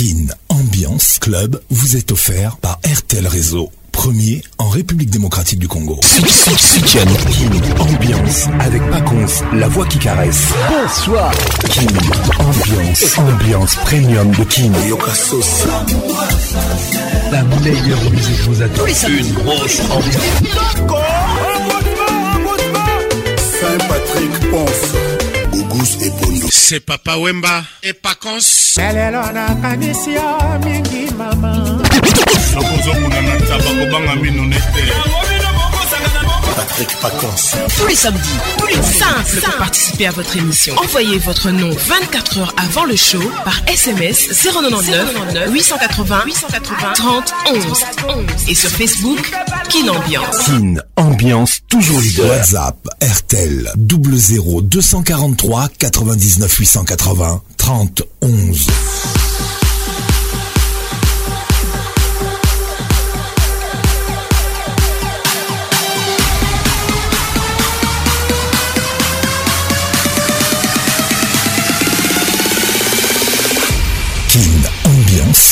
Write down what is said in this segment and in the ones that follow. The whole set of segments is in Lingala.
Kin Ambiance Club vous est offert par RTL Réseau, premier en République démocratique du Congo. Kin Ambiance avec Paconce, la voix qui caresse. Bonsoir. Kin Ambiance, ambiance premium de Kin. La meilleure musique vous attend. Une grosse ambiance. Saint-Patrick Ponce. Marcus Ebondo c'est papa Wemba et Pacons lelo nakanisi yo mingi mama sokozokuna na ntaba kobanga mino nete Patrick Pacons. Tous les samedis, plus simple pour participer à votre émission. Envoyez votre nom 24 heures avant le show par SMS 099 880 880 30 11 et sur Facebook Kinambiance Ambiance. Kin Ambiance toujours leader. WhatsApp RTL 243 99 880 30 11.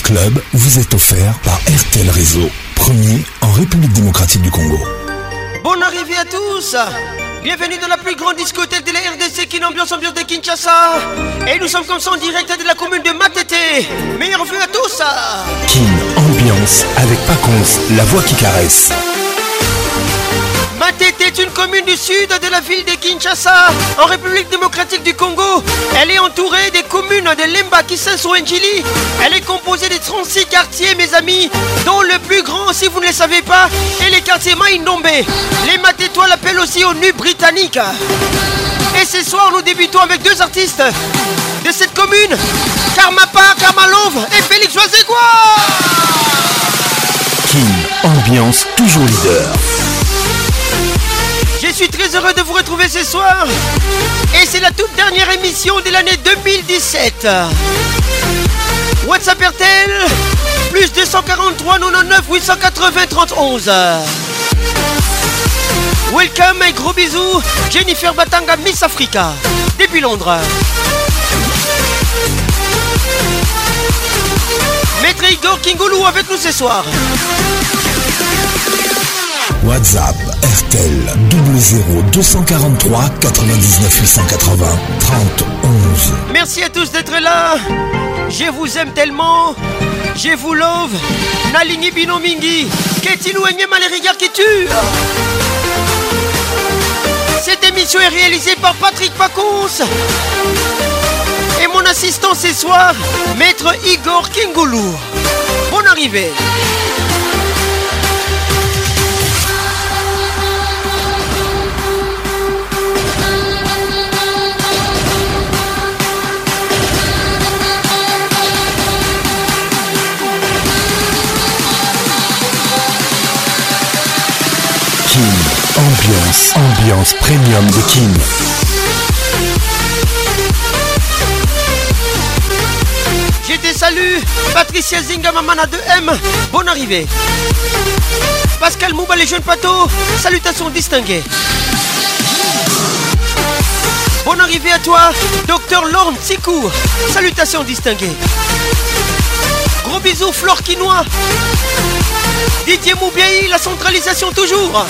Club vous est offert par RTL Réseau, premier en République démocratique du Congo. Bonne arrivée à tous Bienvenue dans la plus grande discothèque de la RDC qui Ambiance ambiance de Kinshasa. Et nous sommes comme ça en direct de la commune de Matete. Meilleur vue à tous Kin Ambiance avec Paconce, la voix qui caresse. Matete est une commune du sud de la ville de Kinshasa, en République démocratique du Congo. Elle est entourée des communes de Lemba, Kisenso et Elle est composée de 36 quartiers, mes amis, dont le plus grand, si vous ne le savez pas, est le quartier Maïndombe. Les Matetois l'appellent aussi Nu britannique. Et ce soir, nous débutons avec deux artistes de cette commune, Karma Karma Love. et Félix Oisegois. King, ambiance toujours leader. Je suis très heureux de vous retrouver ce soir. Et c'est la toute dernière émission de l'année 2017. WhatsApp RTL, plus 243 99 880 31. Welcome et gros bisous, Jennifer Batanga, Miss Africa, depuis Londres. Maître Igor Kingoulou avec nous ce soir. WhatsApp RTL 00243 243 99 880 30 Merci à tous d'être là. Je vous aime tellement. Je vous love. Nalini Binomingi. Qu'est-il ou qui tue Cette émission est réalisée par Patrick Pacons. Et mon assistant ce soir, Maître Igor Kingoulou. Bonne arrivée. Ambiance, ambiance premium de King J'étais des saluts, Patricia Zinga, de M. Bonne arrivée. Pascal Mouba, les jeunes patos, salutations distinguées. Bonne arrivée à toi, docteur Lorne Sicourt. Salutations distinguées. Gros bisous, Flore Quinois. Didier Moubiaï, la centralisation toujours.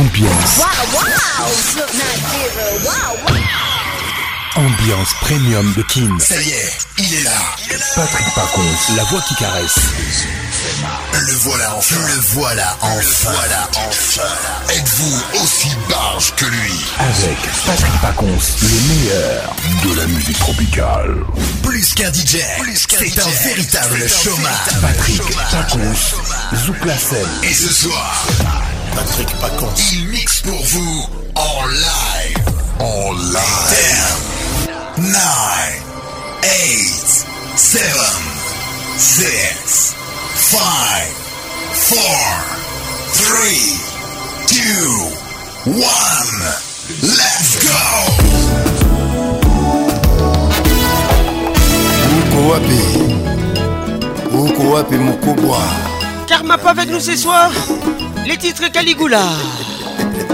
Ambiance. Wow, wow. Ambiance premium de Kin. Ça y est, il est là. Patrick Parcon, la voix qui caresse. Le voilà enfin. Le voilà enfin. Le voilà enfin. Êtes-vous aussi barge que lui Avec Patrick Pacons, le meilleur de la musique tropicale. Plus qu'un DJ, c'est un véritable chômage. Patrick Pacons, scène Et ce soir, Patrick Pacons, il mixe pour vous en live. En live. 10, 9, 8, 7, 6, five, four, three, two, one. Let's go. Uko wapi? Uko wapi mkubwa? Karma pas avec nous ce soir. Les titres Caligula.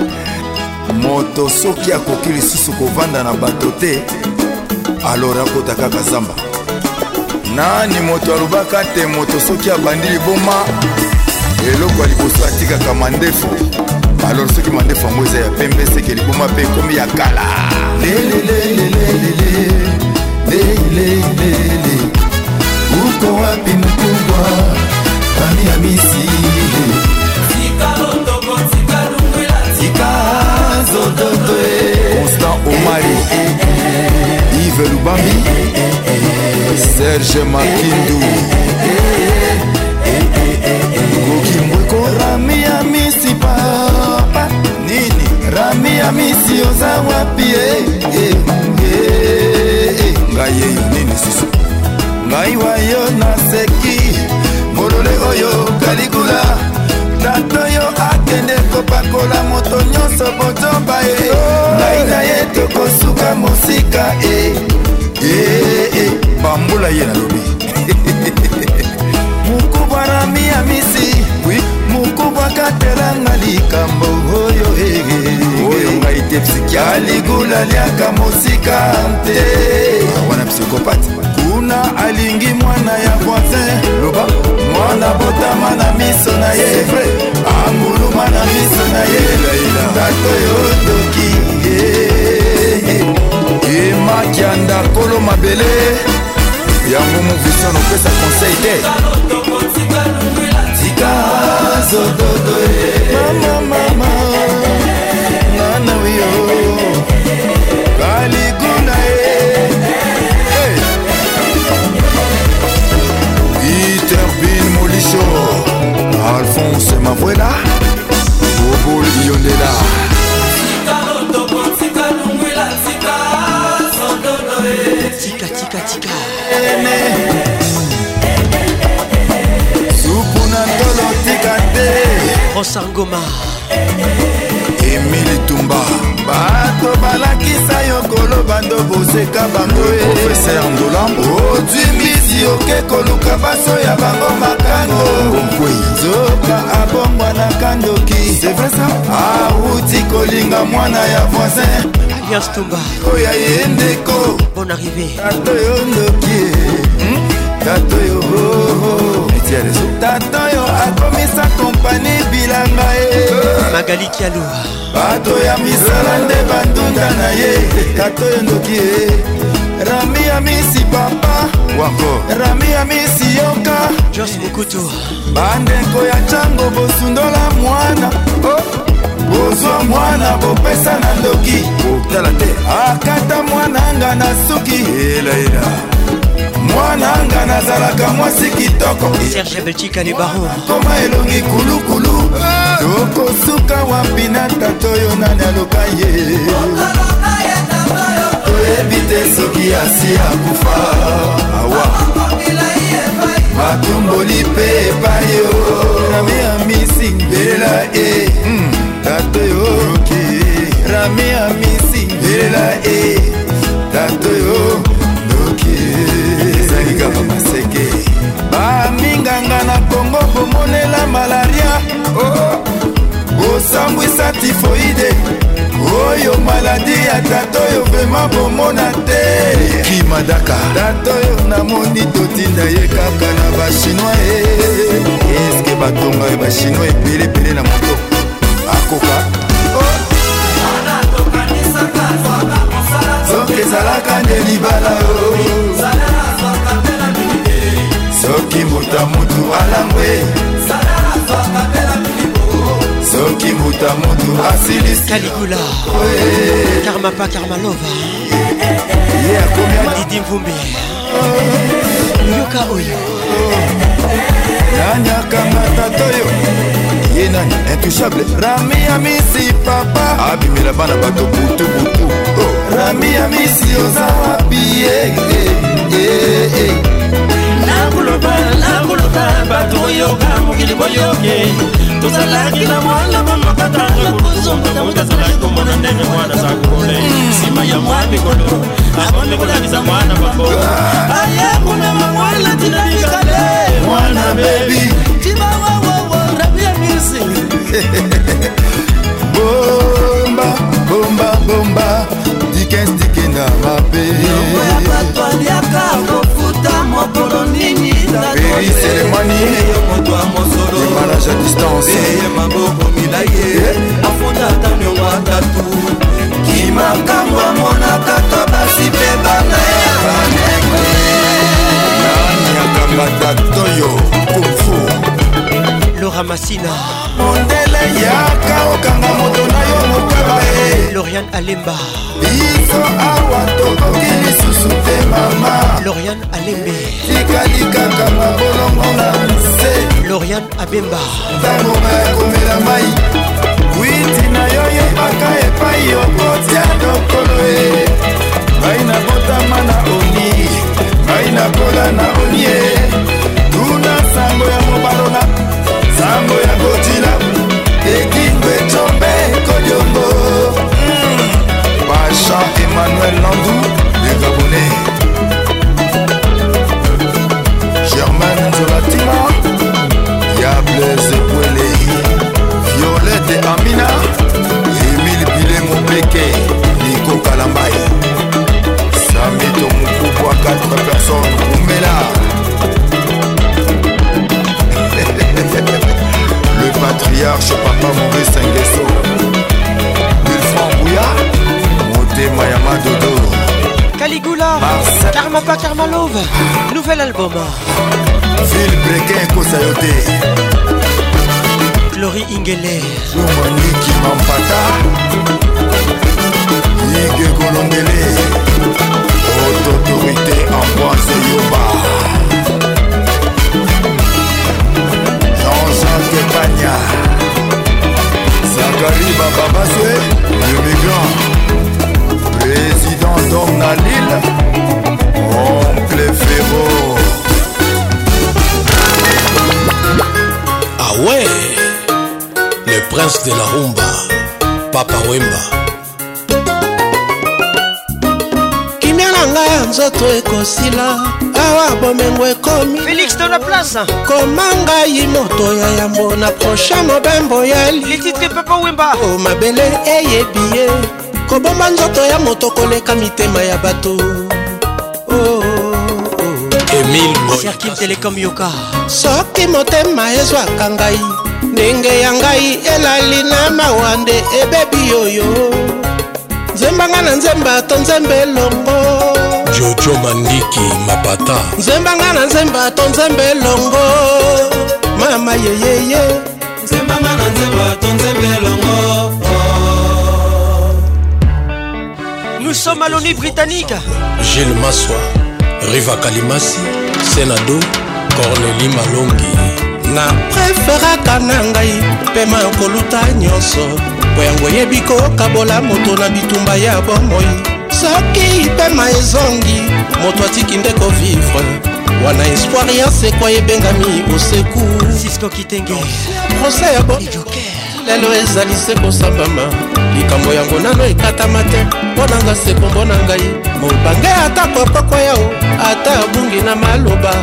moto soki akoki lisusu kovanda na bato te alora akota kaka zamba nani moto alobaka te moto soki abandi liboma eloko ya liboso atikaka mandefu alor soki mandefu yango eza ya pembe seke liboma mpe ekomi ya kala uko wapi mkubwa ami ya misili constant omari ive eh, eh, eh, lubambi serge makindu kokimbweko rami ya misi papa nini rami ya misi oza wapi eh, eh, eh, ngai eyo nini susu ngai wayo naseki molole oyo kaligula tato oyo akende kopakola moto nyonso bozoba e ngai na ye tokosuka mosika e bambula ye nalobi mokubwa na miamisi mokubwa katelanga likambo oyo oyo ngai te psikialigula liaka mosika te ah, wana psikopate kuna alingi mwana ya voisin loba mwana botama na miso na ye anguluma na miso na ye tato yotoki yemakianda eh, eh. kolo mabele yango movisa nopesa conseil te tika zododo e. mamamama nanawio kaliguna ye iterbin molisho alphonse mavuela bobol yondela tikatika supu na tolo tika te rosangoma emile tumba bato balakisa yo koloba ndo boseka bango e. profeser ndolambo odwimisi oke koluka baso ya bango makango nzoka abongwa na kandoki sevresa awuti kolinga mwana ya voisin alias tumba oya ye ndeko mon arrivée tato yo hmm? oh, oh, oh. tato yo akomisa kompani bilanga ye magali kialu bato ya misala nde bandunda na ye tato yo ndoki ye rami ya misi papa wako rami ya misi yoka jos mokutu bandeko ya ntango bosundola mwana oh. ozwa mwana bopesa na ndoki otala te akata mwananga na suki elaela mwananga nazalaka mwasi kitoko serge betikale baro koma elongi kulukulu tokosuka ah. wapi na tata oyo nani aloka ye toyebi te soki asi akufa awa matumboli mpe epai yo namiamisingela e mm. tatoyoki rami ya misingela e tatoyo noki ezali kaka maseke baminganga na kongo komonela malaria kosambwisa oh, tifoide oyo maladi ya tatoyo vrema bomona te kimadaka tatoyo namoni totinda ye kaka na bachinois eske batonga ye bachinois epelepele na mo akoka soki ezalaka nde libala soki mbuta mutu alangwe soki mbuta mutu asiliskaligula karmapa karmalova ye akomi didi mvumbe yoka oyo nanyakamata toyo ye nani intouchable rami ya misi papa abimela bana bato butubutu oh. rami ya misi oza wapi nakoloba nakoloba bato oyoka mokili boyoke tozalaki na mwana monokatakozongotazalaki komona ndenge mwana sakole nsima ya mwa mikolo akonde kolakisa mwana bango ayakuna mamwana tina mikale mwana bebi timawawawa rabia misi bomba bomba bomba dikens dikenda mabe nini Péri Célémani Le manage à distance maboko milai ye afundata miongo atatu kimakambo amonaka to basi mpe bana ya bana laura masina mondele yaka okanga moto na yo motaba e lorian alemba biso awa tokoki lisusu te mama lorian alembe tikali kaka mabolongo na nse lorian abemba ntangonga ya komela mai witi na yo yebaka epai okotia lokolo e ngai nabotama na oni ngai nakola na onie ntango ya kotila ekingwe tombe kodiongo mm. basha emmanuel landu le gabonais germain nzolatima yables ekwelei violete amina emile bilengo peke nikokalambai samito mokuku a 4 personnes kumela papa maurice ngeso wilfran buya motema ya madodo caligula karmapa karmalove nouvel album vil brekin ekosa yo te lori ingeler yomoniki mampata yige kolongele haute autorité amboise yoba jean-jacques pagna kariba babaswe le migrant président d'homme na lille oncle féro ah ouais le prince de la rumba papa wemba kimia na ngai ya nzoto ekosila awa bomengo ekomi félix to na place koma ngai moto ya yambo na prochain mobembo ya litite papa wemba o oh, mabele eyebi ye kobomba nzoto ya moto koleka mitema ya bato oh, oh, emilserkil telekom yoka soki motema ezwaka ngai ndenge ya ngai elali na mawa nde ebebi yoyo nzembanga na nzemba to nzemba elongo jojo mandiki mapata nzembanga na nzemba to nzemba elongo mama yeyeye nzembanga na nzemba to nzemba elongo Nous sommes à l'ONU britannique. Gilles Massois, Riva Kalimasi, Senado, Cornélie Malongi. na préféraka na ngai pema koluta nyonso po yango yebi kokabola moto na bitumba ya bomoi soki pema ezongi moto atiki nde kovivre wana espoir ya sekwa ebengami bosekupose ya bo lelo ezali se kosambama likambo yango nano ekatama te mpo na nga sekombo na ngai mobange ata kopoko yao ata abungi na maloba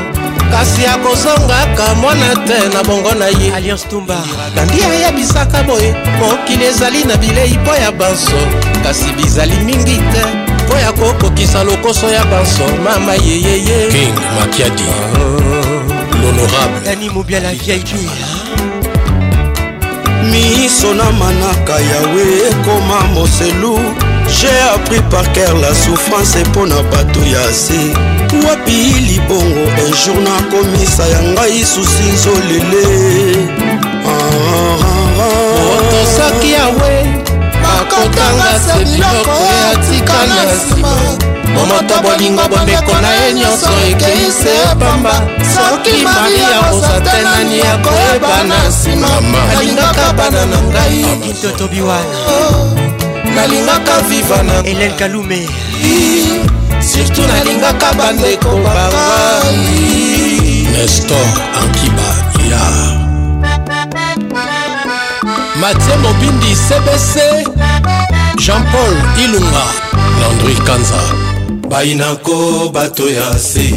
kasi akozongaka mwana te na bongo na ye alliance tumba kandi ayebisaka boye mokili ezali na bilei mpo ya banso kasi bizali mingi te mpo ya kokokisa lokoso ya bansorma mayeyeye king makiadi l'honorable animobi ala vieille miso na manaka yawe ekoma moselu j'ai appris par cœur la souffrance mpo na bato ya se wapi libongo un jour nakomisa ya ngai susi nzolele ah, ah, ah, otosaki yawe ekotanga se biloko eyatika na nsima momoto bolingo bobeko na ye nyonso ekei se ebamba soki mari ya kosa te nani akoyeba na nsima alingaka bana na ngai totobi wana oh, nalingaka viva na elel kalume surtout nalingaka bandeko bangai nestor ankiba ya matie mobindi cbc jean-paul ilunga landri kanza bainako bato ya se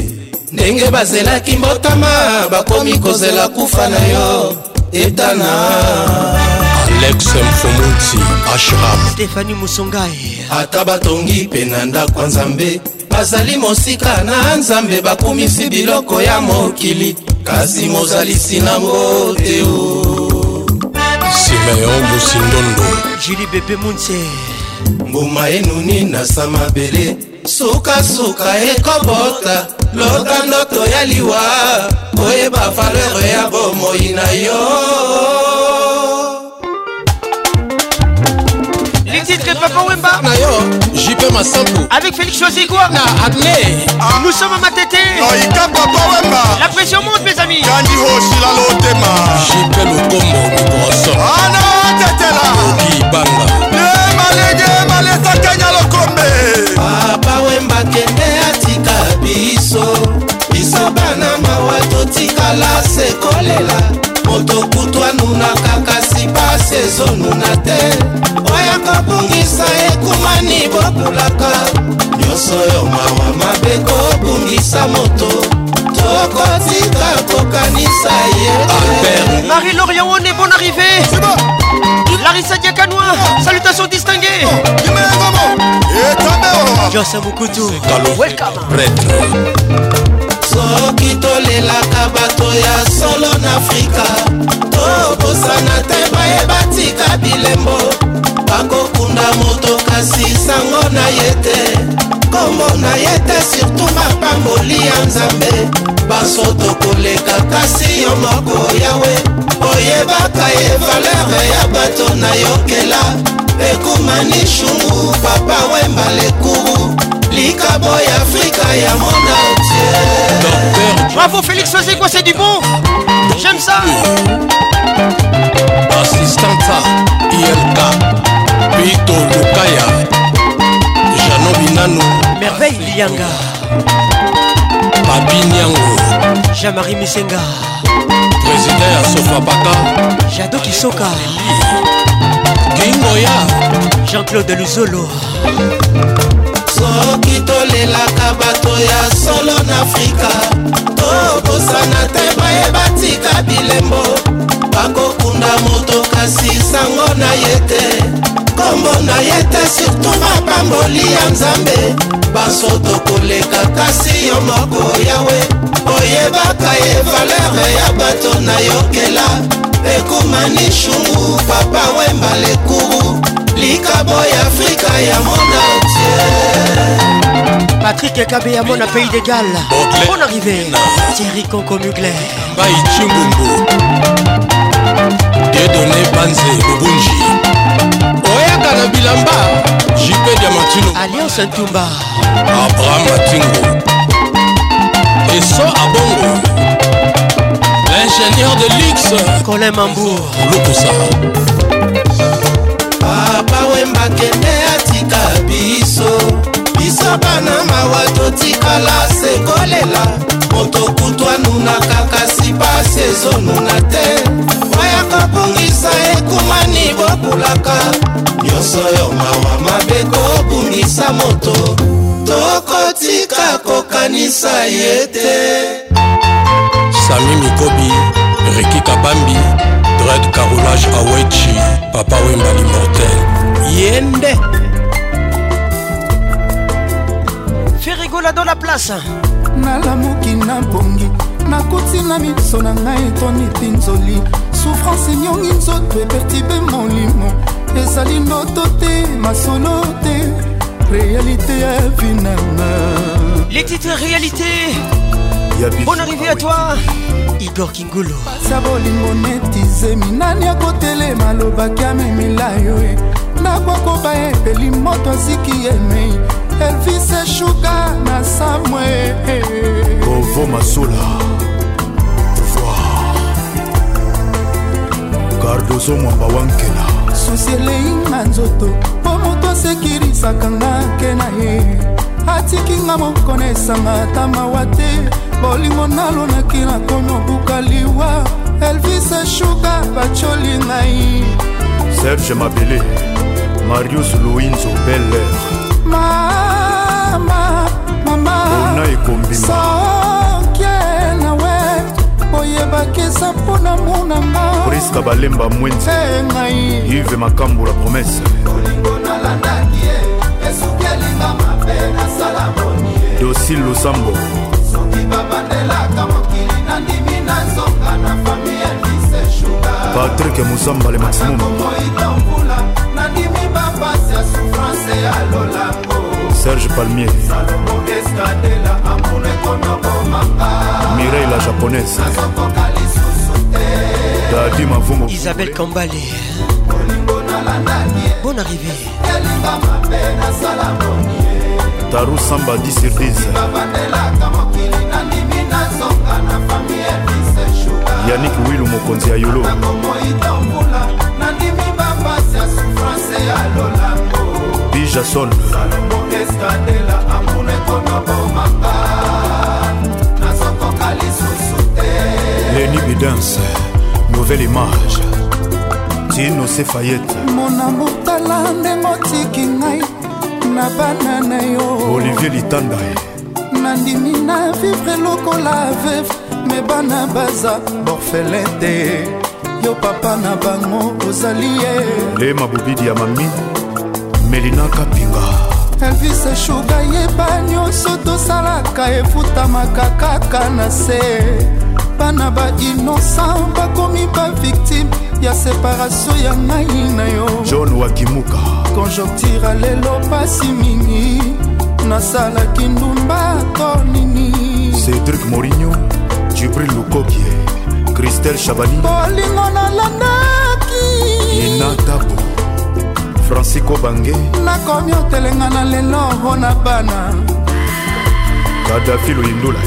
ndenge bazelaki mbotama bakomi kozela kufa na yo etana alex mfumuti ashraf stefani musongai ata batongi mpe na ndako ya nzambe bazali mosika na nzambe bakumisi biloko ya mokili kasi mozalisi nango te o simeon bosindondo jili bebe munse mbuma enuni na samabele sukasuka ekobota loka ndoto ya liwa koyeba falere ya bomoi na yo Les titres Papa Wemba Nayo, JP Massambo Avec Félix Chosigua Na Adney ah. Nous sommes à Matete Noïka Papa Wemba La pression monte mes amis Gani Hoshi la Lotema JP Lokombo Mikroso Ana ah, Tetela Oki Bang akende atika biso biso bana mawa totikala se kolela moto kutu anunaka kasi pasi ezonuna te oyo kobungisa ekumani bobulaka nyonso yo mawa mabe kobungisa moto tokotika kokanisa ye marie lorient one bon arrivé C'est bon. Larissa Diakanois, salutations distinguées. Jossa Moukoutou, welcome. soki tolelaka bato ya solo na afrika tobosana te bayeba tika bilembo bakokunda moto kasi sango na ye te kombo na ye te surtout mapamboli ya nzambe basoto koleka kasi yo moko yawe oyebaka ye valere ya bato nayokela ekumani shungu papa wemba lekuru likabo ya afrika ya monadie bravo félix ozi quoi c'est du bon j'aime ça assistanta ilk pito lukaya janobinano merveille lianga babiniango jean-marie misenga président ya sofabaka jado kisoka kingoya jean-claude luzolo soki tolelaka bato ya solo na afrika tokosana te bayeba tika bilembo bakokunda moto kasi sango na ye te kombo na ye te surtout mapamboli ya nzambe baso tokoleka kasi yo moko yawe oyebaka ye valere ya bato nayokela ekumani shungu papa wemba lekuru likabo ya afrika ya mona tie Patrick et à Pays pays d'égal. On arrivé. Thierry Koko Mugler. Baï Chimbungu. Dédonné Banzé Bubunji. Oyaka na bilamba. JP Diamantino. Alliance tumba Abraham Matingo. Esso Abongo. L'ingénieur de luxe. Colin Mambour. Lukusa. Papa Wembakende atika biso. ata bana mawa totikala sekolela moto kutwanunaka kasi pasi ezonuna te oya kobungisa ekumani bobulaka nyonso yo mawa mabe kobungisa moto tokotika kokanisa ye te sami mikobi reki kabambi dred carolage awechi papa wemba limortel ye nde dans la place nalamuki na bongi nakuti na miso na ngai etonipi nzoli souffrance enyongi nzoto epertibe molimo ezali ndoto te masolo te réalité ya vinanga les titres réalité bonne arrivée à toi igor kingulu pasa bolingo netizemi nani akotelema alobaki amemila yo e nakokoba epeli moto asiki emei elvis eshuka na samwe kovo masula gardozo mwamba wankela susi elei na nzoto mpo moto asekirisaka nga nke na ye atiki nga moko na esanga ata mawa te bolingo nalonaki nakomi obuka liwa elvis eshuka bacoli ngai serge mabele marius louis nzobelere mama mamasokie nawe oyebakisa mpona monangapriska balemba mwenzi ngai ive makambo la promese olingo nalandaki ye esuki elinga mabe nasala moni dosi losambo soki babandelaka mokili nandimi na nzoka na fami elise shuga patrik musamba le maximum mokomoitambula nandimi bapasi ya souffrance ya lolango serge palmier mireille la japonaise dadi mavungo isabelle kambale bon arrivé taru samba 10 sur 10 yanik wilu mokonzi ya yolo nakomoitambola nandimi bapasi ya souffrance ya lolama jason leni bidance nouvelle image tino sefayete monamo tala ndenge otiki ngai na bana na yo olivier litanda nandimi na vivre lokola veve me bana baza borfelin te yo papa na bango ozali ye le mabobidi ya mami melina kapinga elvis eshuga yeba nyonso tosalaka efutamaka kaka na se bana bainosan bakomi baviktime ya separatio ya ngai na yo john wakimuka konjoktira lelo pasi mingi nasalaki ndumba to nini cedrik morinio jibril lukokie kristel chabani bolingo nalandaki inatabo francisco bange nakomi otelenga na lelo mpo na bana kadafi loyindula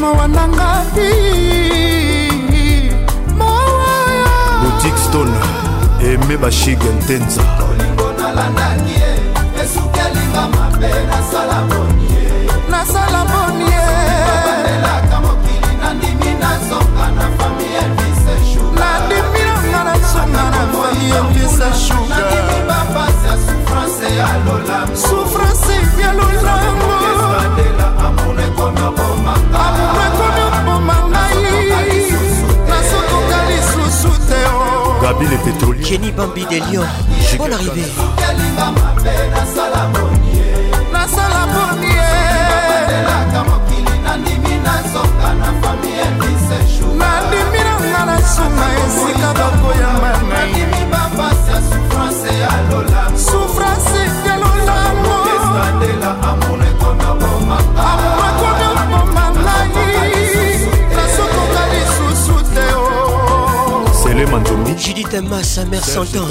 mowananga bi butik stone eme bashige ntenza olingo nalandaki ye esukelinga mabe nasala boni ye nasala boni yeelaka mokili nandimi nazonga na fami elvis nandimi nanga nazonga na fami elvis shuga souffrance ebyalolamo amour ekomi oboma ngai nasokoka lisusu te gabi le pétrolier jenny bambi de lion bon arrivé nasala bonie nandimi nazoka na fami endiseshu nandimi nanga na suma esika bakoyamba ngai david masamer santan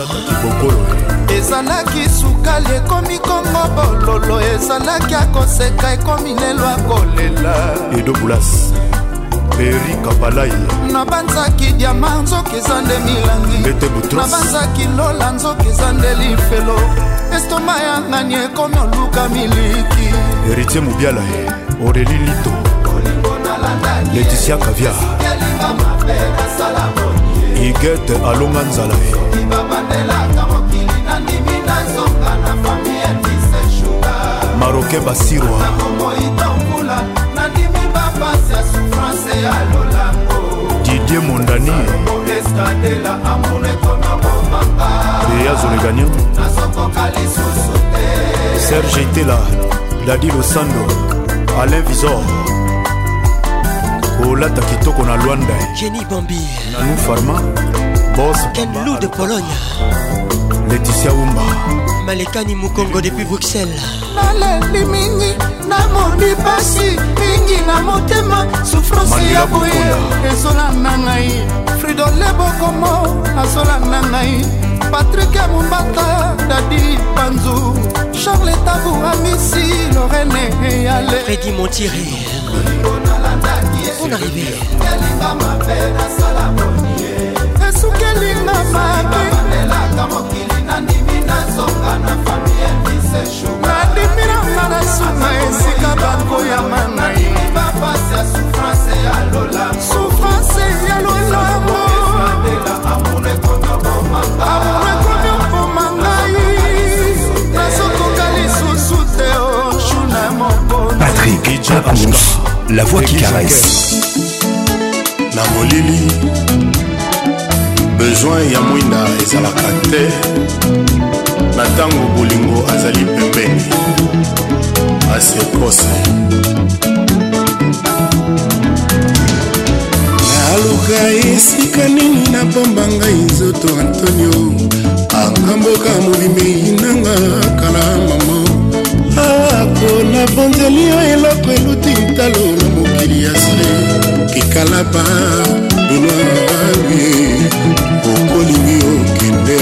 ezalaki sukali ekomi kongo bololo ezalaki akoseka ekomi lelo akolela edobulas peri kapalai nabanzaki diama nzoki eza nde milangi nabanzaki lola nzoki eza nde lifelo estoma yangani ekomi oluka miliki heritier mobiala oreli eh. lito leticia kavia igete alonga nzala ye maroke basirwa didie mondani eyazoleganian serge itela dadi losando alain visor olata kitoko na lwanda jeni bambi nanu farma boskenlu de pologne leticia wumba malekani mokongo depuis bruxelles naleli mingi namoni pasi mingi na motema souffrance ya boye ezolanda ngai fridole bokomo azolanda ngai patrik ya mombata dadi panzu charles tabu amisi lorene eyale fredi montire son arrivée esukelinga mapelaka mokili nandimi nazonga na famie nandimi nanga na suna esika bakoyama na ye souffrance ya lolamo amour ekomi oboma ngai nazokoka lisusu te o juna moko patrik aconse la voix qui caresse na molili besoin ya mwinda ezalaka te na ntango bolingo azali pembeni asekose naluka esika nini napamba ngai nzoto antonio akamboka molimi nanga kala mama ah, bolingo na bonzeli oyo eloko eluti talo na mokili ya se kikalaba dunaye okolingi okende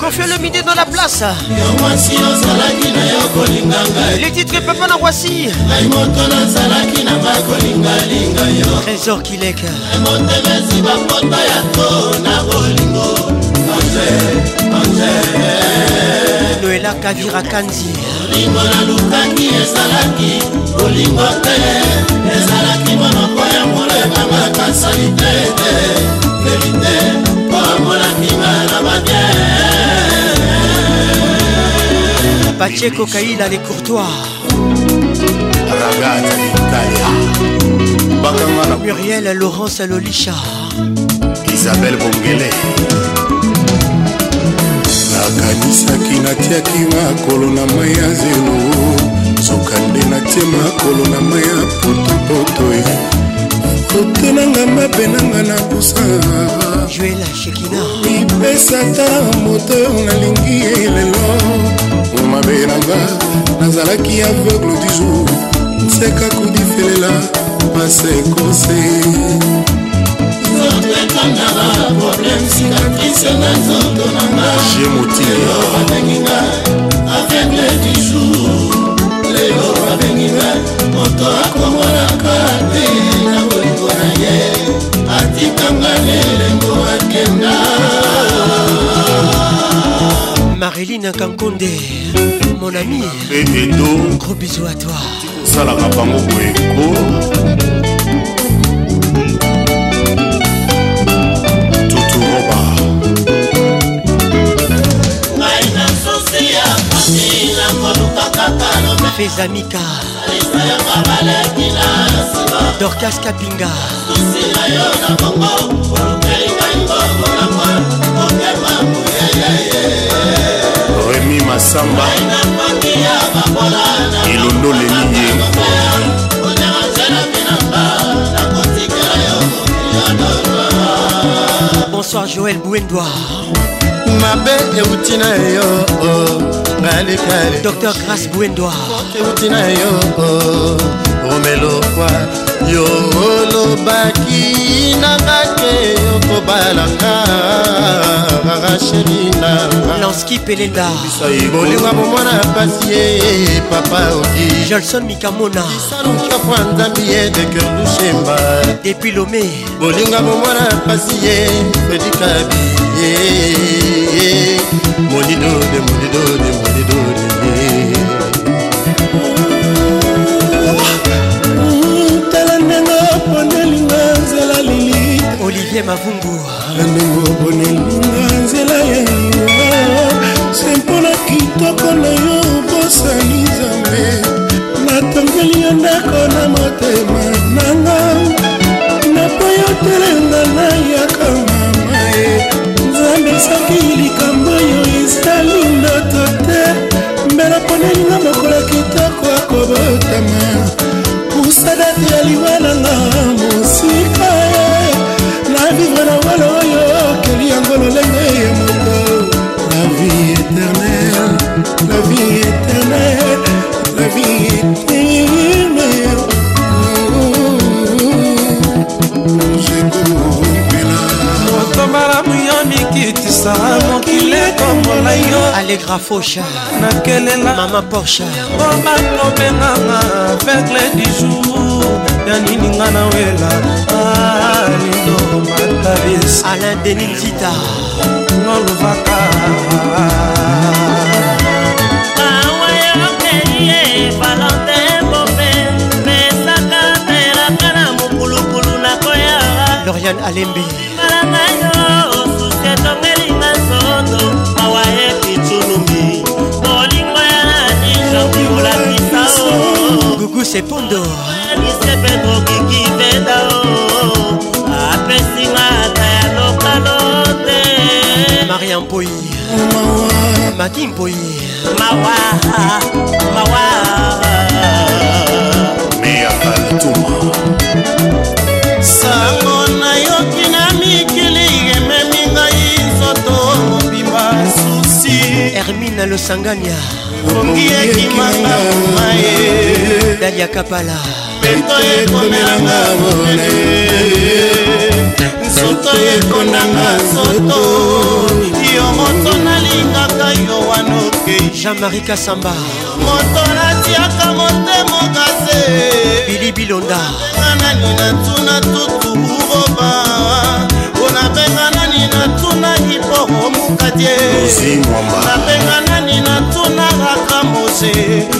confiolomide dans la place yomwasi ozalaki na yo kolinga ngai le titre papa na wasi ngai moto nazalaki na ngai kolingalinga yo trésor kileka ngai motemesi bapota ya to na bolingo angel angel loelaka virakanzi bolingo nalukaki ezalaki bolingo te ezalaki monoko ya molema makasali te te verite mpo amonakima na babie pacieko kaila le courtois ragata d'italia bakanga na muriel laurence alolisha isabel bongele nakanisaki natiaki makolo na mai ya zelo soka nde natie makolo na mai ya potopoto e. kote nanga mabe nanga na busa ipesata moto nalingi elelo omabe nanga nazalaki aveugle du jour nseka kudifelela pase ekose nanga problème cicatrice na nzoto nanga lelo babenginga aveugle du jour lelo babenginga moto akomonaka te na bolingo na ye atikanga lelengo akenda marilina kankonde mon ami edo gros bisou à toi salaka bango boyeko fezamika dorcas kapinga remi masamba ilondo leliye bonsoir joel bouendoir mabe euti na yo oh, ngalikali dr grace bwendwa euti na yo oh, omelokwa yo olobaki nanga te okobalanga sheri nanga lanski pelenda bolinga bomwana pasi ye papa oki jelson mikamona isalukiokwa nzambi ye de cœur dushemba depuis lome bolinga bomwana pasi ye fredikabi ye molidode molidode molidode eh. tala ndenge oponelinga nzela lili olivier mavungu ndenge oponelinga nzela ye kosa mokili ekombola yo alegra fosha nakelela mama porsha yango bakobenganga vegle du jour ya nini nga na wela alindo ah, mataris alain denis tita nolobaka mawa yokeye balante bope pesaka teraka na mokulukulu nakoya lorian alembi bruce pondor apesinga ata ya lokalo te maria mpoi maki mpoi mawa mawa na losangania ongi ekimanga maye dani ya kapala peto ekomelanga bone nsoto ekondanga nsoto yo moto nalingaka yo wana okei jean-marie kasamba moto natiaka motema okase bili bilonda nga nani natuna tutu buboba onabenga natunaki mpo omuka te nabenga nani natunakaka mose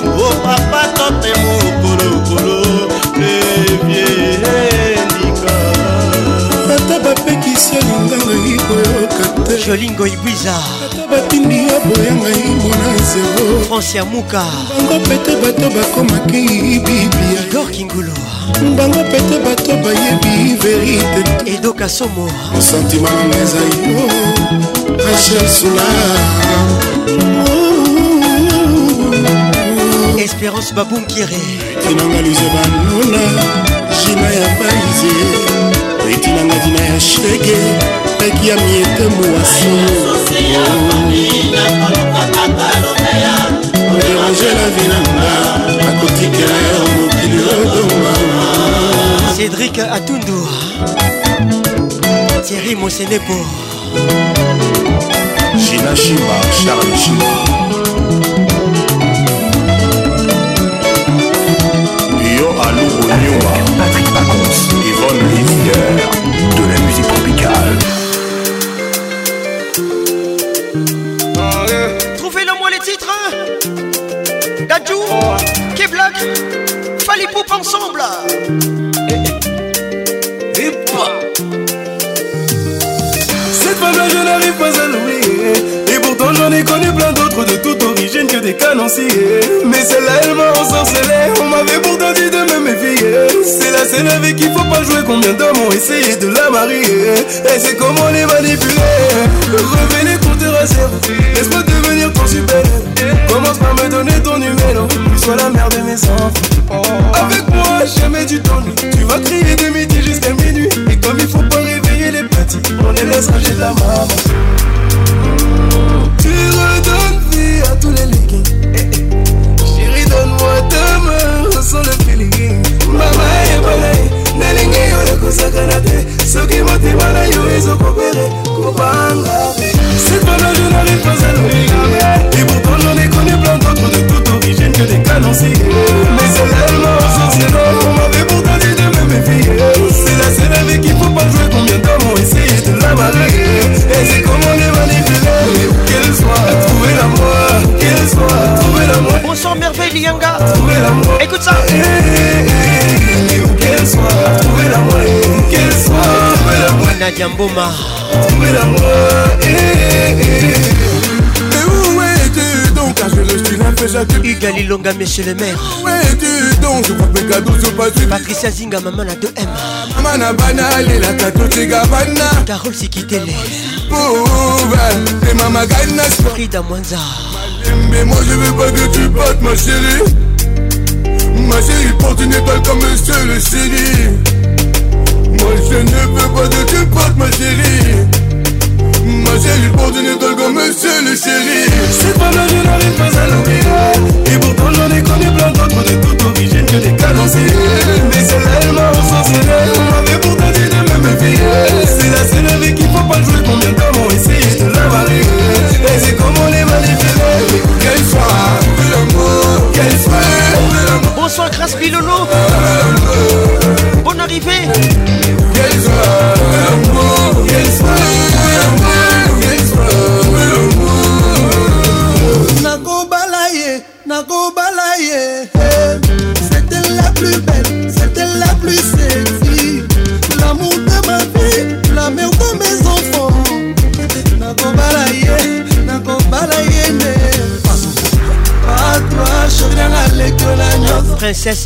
o oh, papa to mpe mokolokolo leviendika ata bapekisi alingangai koyoka te jolingo ibwiza ata batindi ya boyangai mona zero france ya muka bango pete bato bakomaki bibia kingulu ndenge peke bato bayebi verite edoka somo sentima ezali rachel sula oh. espérance babunkire tinanga lize banuna jina ya baize etinanga dina ya shege peki ya miete moaso change la vie nanga akotikela yo mokili odomama cédrik atundu thierry mosenepo gina shimba charles shimba yo alubonyuma yvonne livier de Dadju, Keblack, Fally Poup ensemble. Cette femme-là, je n'arrive pas à l'oublier. Et pourtant, j'en ai connu plein d'autres de toute origine que des canonciers. Mais celle-là, elle m'a ensorcelé. On m'avait pourtant dit de me méfier. C'est la scène avec qui faut pas jouer. Combien d'hommes ont essayé de la marier. Et c'est comment les manipuler. Revenez les te à zéro. Laisse-moi devenir ton super Commence par me donner ton numéro, tu sois la mère de mes enfants. Avec moi, jamais du temps, tu vas crier de midi jusqu'à minuit. Et comme il faut pas réveiller les petits, on les laissera de la maman. Tu redonnes vie à tous les légumes. Chérie, donne-moi demain, sans le feeling. Mama est bonne, ozosaka na te soki motema na yo ezokopele kobanga Cette balade n'arrive pas à nous égarer Et pourtant j'en ai connu plein d'autres de toute origine que des canonciers Mais c'est tellement sorcière qu'on m'avait pourtant dit de me méfier C'est la scène avec qui faut pas jouer Combien d'hommes ont essayé de la marier Et c'est comme on est manipulé Qu'elle soit, trouver la moi Qu'elle soit, trouver la moi On s'emmerveille Yanga Trouver la moi Écoute ça nadia mboma igali longa monsieur le maire patricia zinga mama na 2m carol sikitele frida mwanza Mais moi je veux pas que tu battes ma chérie Ma il porte une étoile comme monsieur le chéri Moi je ne veux pas de tu portes ma chérie Ma chérie porte une étoile comme monsieur le chéri Si pas là, je n'arrive pas à l'oublier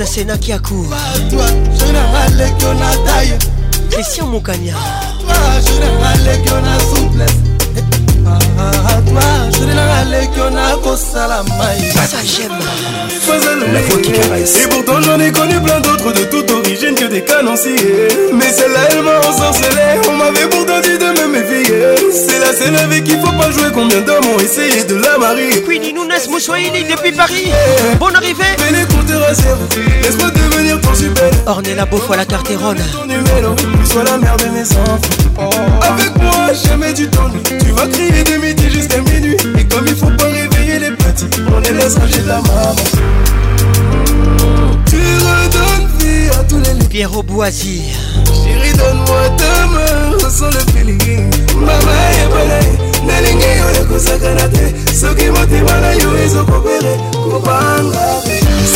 c'est a Kiakou Christian Moukania Ça j'aime La voix qui caresse Et pourtant j'en ai connu plein d'autres de toute origine que des canonciers Mais celle-là elle m'a ensorcelé On m'avait pourtant dit de me méfier c'est la scène avec qui faut pas jouer. Combien d'hommes ont essayé de la marier Queenie Nunes ni depuis Paris. Bonne arrivée. Venez pour à zéro. Laisse-moi devenir ton super. la beau fois la carteronne Ton numéro, tu sois la mère de mes enfants. Avec moi, jamais du temps Tu vas crier de midi jusqu'à minuit. Et comme il faut pas réveiller les petits, on les laisse de la maman. Tu redonnes. à tous les lits. Pierre Boisy. Chérie, donne-moi ta main, sans le feeling. Mama ebele, nalingi yo ekosakana te. soki motema na yo ezokopere kobanga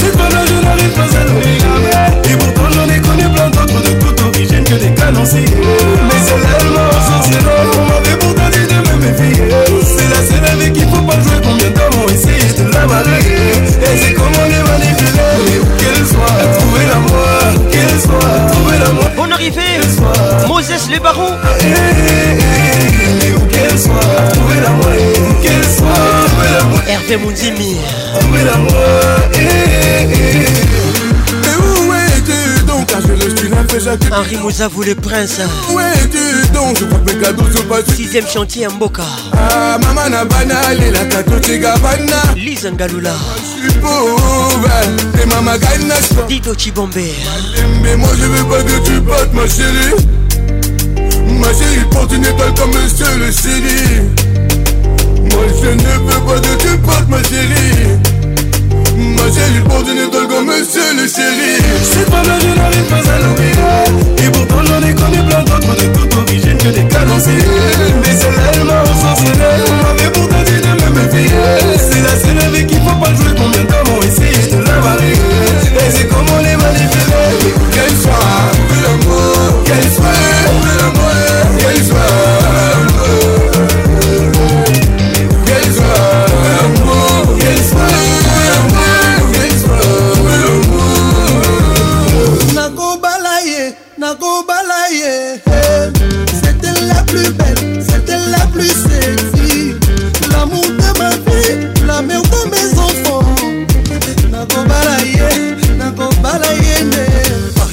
sitana je n'arrive pas à l'oublier Et pourtant j'en ai connu plein d'autres de tout origine que des canons si Mais c'est tellement sorcier On m'avait pourtant dit C'est la seule avec qui faut pas jouer Combien d'hommes ont essayé de la balayer Et c'est comme on est manipulé Mais où qu'elle soit, trouver la moi Qu'elle soit, trouver la moi Bon Moses le baron Mais où qu'elle soit, trouver la moi Qu'elle soit, trouver la moi Hervé trouvez la moi Henri Moussa, vous les princes. Où es-tu donc Je crois que mes cadeaux sont pas Sixième chantier à Mboka. Ah, maman n'a pas n'allé la cadeau, t'es gabana. Lise Ngaloula. Ah, je suis pauvre, t'es maman ganas. Dido Chibombe. Mais moi je veux pas que tu battes ma chérie. Ma chérie porte une étoile comme le seul chéri. Moi je ne veux pas que tu battes ma chérie. J'ai le Je pas là, je n'arrive pas à l'oublier Et pourtant j'en ai connu plein d'autres De origine que des Mais celle-là elle m'a On M'avait pourtant dit de me C'est la seule avec qui faut pas jouer Combien de temps la Et c'est comme on Qu'elle soit, l'amour Qu'elle soit, Qu'elle soit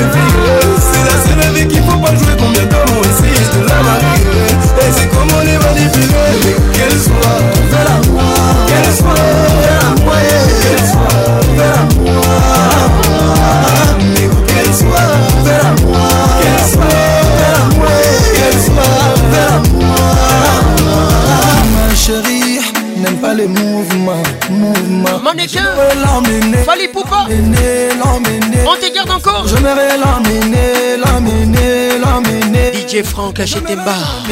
C'est la seule avec qui faut pas jouer Combien bientôt moi aussi je te la marie Et c'est comme on est va défiler Mais qu'elle soit fais la moi Qu'elle soit fais la moi Qu'elle soit fais la moi Qu'elle soit fais la moi Qu'elle soit fais la moi Qu'elle soit fais la moi Ma chérie n'aime pas les mouvements Mouvements Je veux l'emmener on te garde encore Je J'aimerais l'amener, l'amener, l'amener DJ Franck, lâchez tes barres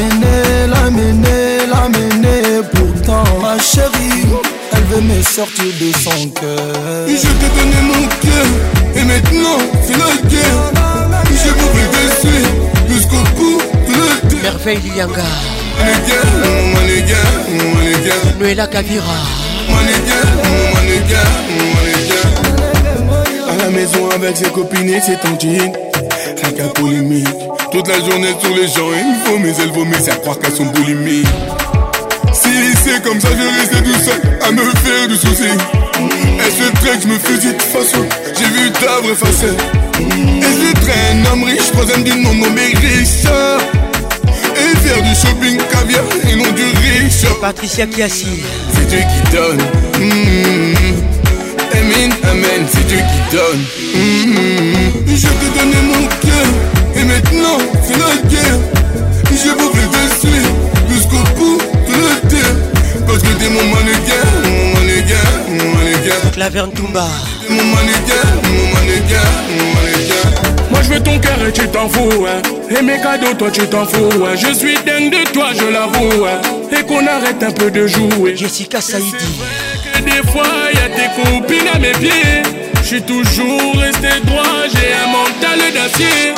l'amener, l'amener Pourtant ma chérie, elle veut me sortir de son cœur Je t'ai donné mon cœur, et maintenant c'est le guerre J'ai compris dessus, jusqu'au bout de la Merveille Lilianga la Kavira maison avec ses copines et ses tantines. Sac à polémique. Toute la journée sur les gens, il faut mais elle vomit, à croire qu'elles sont boulimiques. Si c'est comme ça, je restais tout seul à me faire du souci. Et ce truc, je me fusille de façon, j'ai vu ta vraie facette. Et je un homme riche, troisième du nom nommé Richard. Et faire du shopping caviar et non du riche. Patricia Piassi C'est Dieu qui donne. Mmh. Amen, Amen, c'est Dieu qui donne. Mm-hmm. Je te donné mon cœur, et maintenant c'est la guerre. Je de dessus jusqu'au bout de la terre. Parce que t'es mon mannequin, mon mannequin, mon mannequin. Claverne T'es mon mannequin, mon mannequin, mon mannequin. Moi je veux ton cœur et tu t'en fous, hein. Et mes cadeaux, toi tu t'en fous, hein. Je suis dingue de toi, je l'avoue, hein. Et qu'on arrête un peu de jouer. Jessica Saïdi des fois y y'a des copines à mes pieds. J'suis toujours resté droit, j'ai un mental d'acier.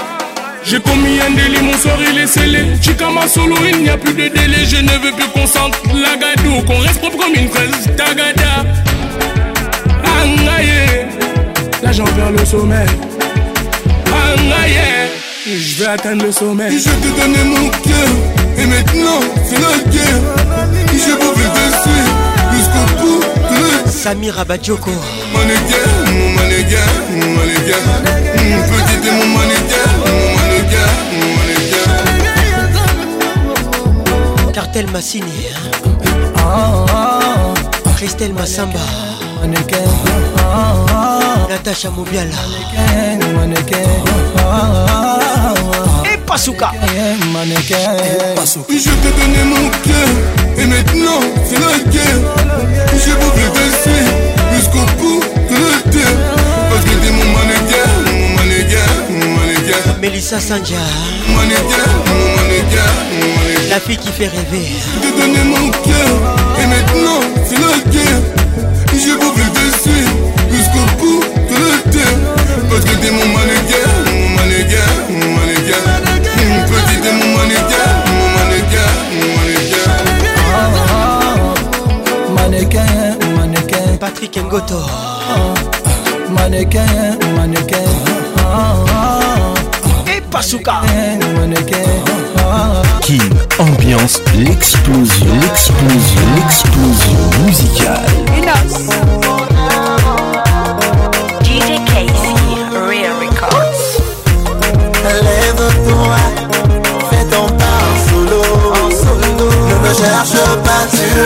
J'ai commis un délit, mon soir il est scellé. un solo, il n'y a plus de délai. Je ne veux plus qu'on sente la gadou, qu'on reste propre comme une fraise tagada. Angaye, là j'en perds le sommet Angaye, je vais atteindre le sommet Je te donner mon cœur, et maintenant c'est la guerre. le Samira Badioko Mon mon manéga, mon manéga Mon petit et mon manéga, mon manéga, mon manéga Cartel Massini Christelle Massamba Natacha Moubiala eh Pasuka. Je t'ai donné mon cœur et maintenant c'est la guerre. Je voulu rester jusqu'au bout de la terre parce que t'es mon mannequin, mon mannequin, mon mannequin. Melissa Sanja. Mannequin, mon mannequin, mon mannequin. La fille qui fait rêver. Je t'ai donné mon cœur et maintenant c'est la guerre. Je voulu rester jusqu'au bout de la terre parce que t'es mon mannequin, mon mannequin, mon mannequin, money girl, money Mannequin, mannequin. Patrick Ngoto. Ah, mannequin, mannequin. Ah, ah, Et Pasuka. Mannequin. King, ambiance, l'explosion, l'explosion, l'explosion musicale. Hélas. Je cherche pas, tu la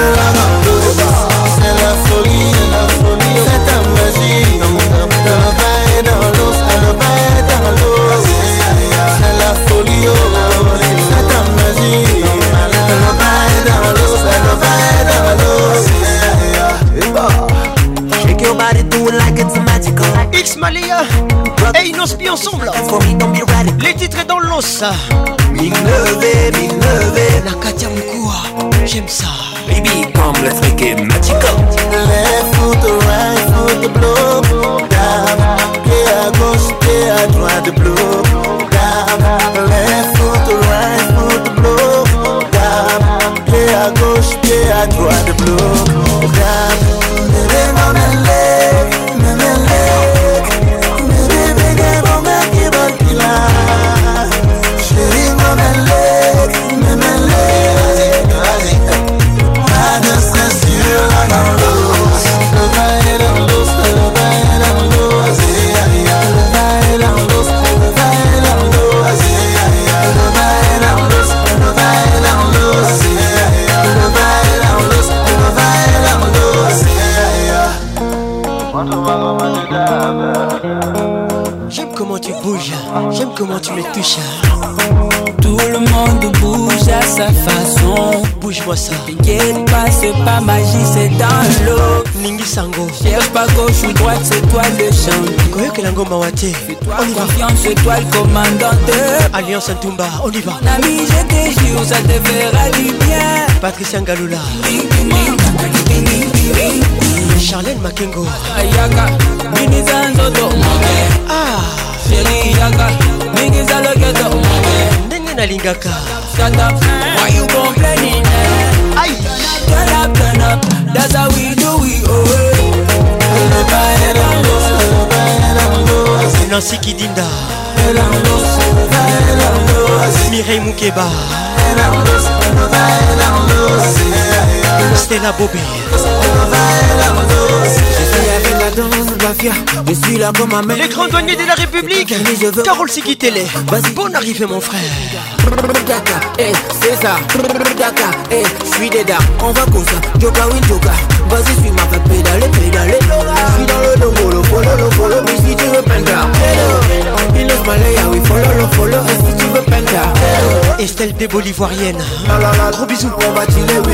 C'est la folie, la folie, c'est ta magie Dans le bain et dans l'eau, dans le bain et dans l'eau C'est la folie, oh, c'est ta magie Dans le bain et dans l'eau, dans le bain et dans l'eau bah, Shake your body, do it like it's magical X Malia et Inospi ensemble Les titres dans l'os Mineve, mineve Nakatia mkua, j'aime ça Baby, come, let's make it magical Left foot, right foot, blow Down, pied à gauche, pied à droite, blow Down, left foot, right foot, blow Down, pied à gauche, pied à droite Toucha. Tout le monde bouge à sa façon. Bouge-moi ça. T'inquiète pas, c'est pas magie, c'est dans l'eau. Ningi Sango. Cherche pas gauche ou droite, c'est toi le champ. Koyo Kelango Mawate. Fais-toi confiance, c'est toi le commandant de. Alliance Antumba, on y va. Ami, je te jure, ça te fera du bien. Patricia Ngalula. Charlène Makengo. Ayaka. Mini Zanzodo. Ah. Chérie Yaka. thing is a locator ndenge nalingaka Shut up, why you complaining? Aye. Turn up, turn up, that's how we do it, oh eh. Nancy Kidinda Mireille Moukeba Stella Bobé je suis là comme ma mère. Les grands douaniers de la République, Carole Sigitele. Vas-y, bonne arrivée, mon frère. Daka, eh, c'est eh, je suis des On va comme ça, Joka win Joka. Vas-y, suis ma pape, pédale, pédale. Je suis dans le domo, le follow, le follow. Mais si tu veux penda, hello. Il est malaya, eh, ah oui, follow, le follow. si tu veux penda, Estelle Debo, l'ivoirienne. Ah gros bisous, pour va tirer, oui,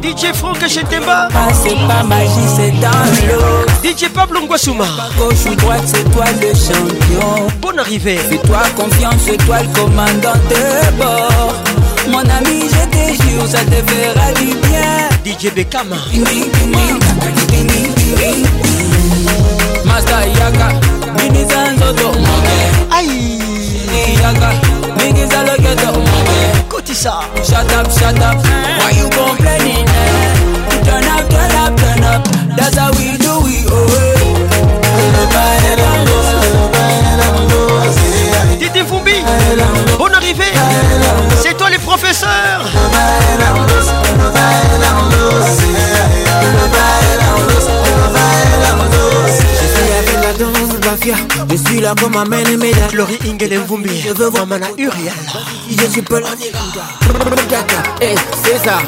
DJ Franck Chetemba ah, C'est pas magie, c'est dans l'eau DJ Pablo Ngoassouma Gauche ou droite, c'est toi le champion Bonne arrivée C'est toi confiance, c'est toi le commandant de bord Mon ami, je te jure, ça te fera du bien DJ Bekama Je veux voir ma Uriel Je suis pas là. Daka, eh, c'est ça.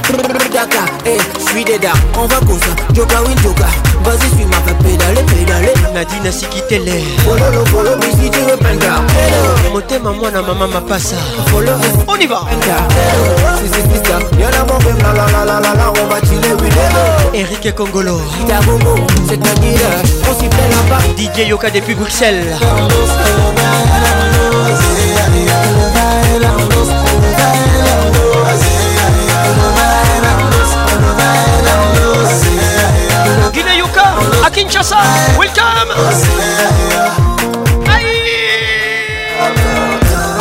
Daka, eh, je suis déda. On va comme ça. Joka, oui, Joka. Vas-y, suis ma va pédaler, pédaler. Nadine a si quitté l'air. Fololo, follow, busy, tu veux penda. Hello. Motema, moi, na maman, ma passa. Follow, on y va. Penda. Hello. Si, si, si, ça. Y'en a mon même, la, la, la, la, la, on va chiller, oui, hello. Eric Congolo. Kita Bongo, c'est ta guide. On s'y plaît là-bas. DJ Yoka depuis Bruxelles. à Kinshasa. Welcome.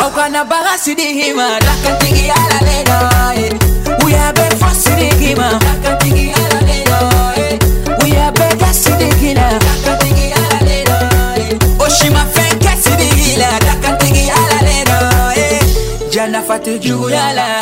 Ukana bara sidihima dakantigi ala leda Uya eh. be fasidihima dakantigi ala leda Uya eh. be gasidihila dakantigi ala leda eh. Oshima fen gasidihila dakantigi ala leda Jana fatu juguyala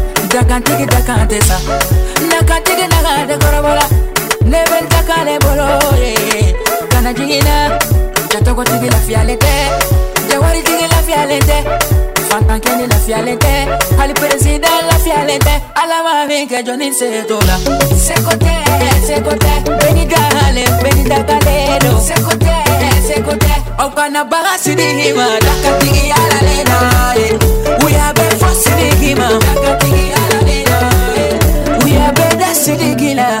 dakantigi dakante sa nakantigi nakante kɔrɔbɔ la ne bɛ n ta k'ale bolo ye kana jigin na jatɔgɔtigi lafiyalen tɛ jawaritigi lafiyalen tɛ Fatma kendi lafi alente Ali prezide lafi alente Ala mami ke ni se se tola Sekote, sekote Beni gale, beni dagalero Sekote, sekote Okana baga sidi hima Dakati ki ala lena eh. We have been for sidi hima Dakati ki ala lena eh. We have been da sidi gila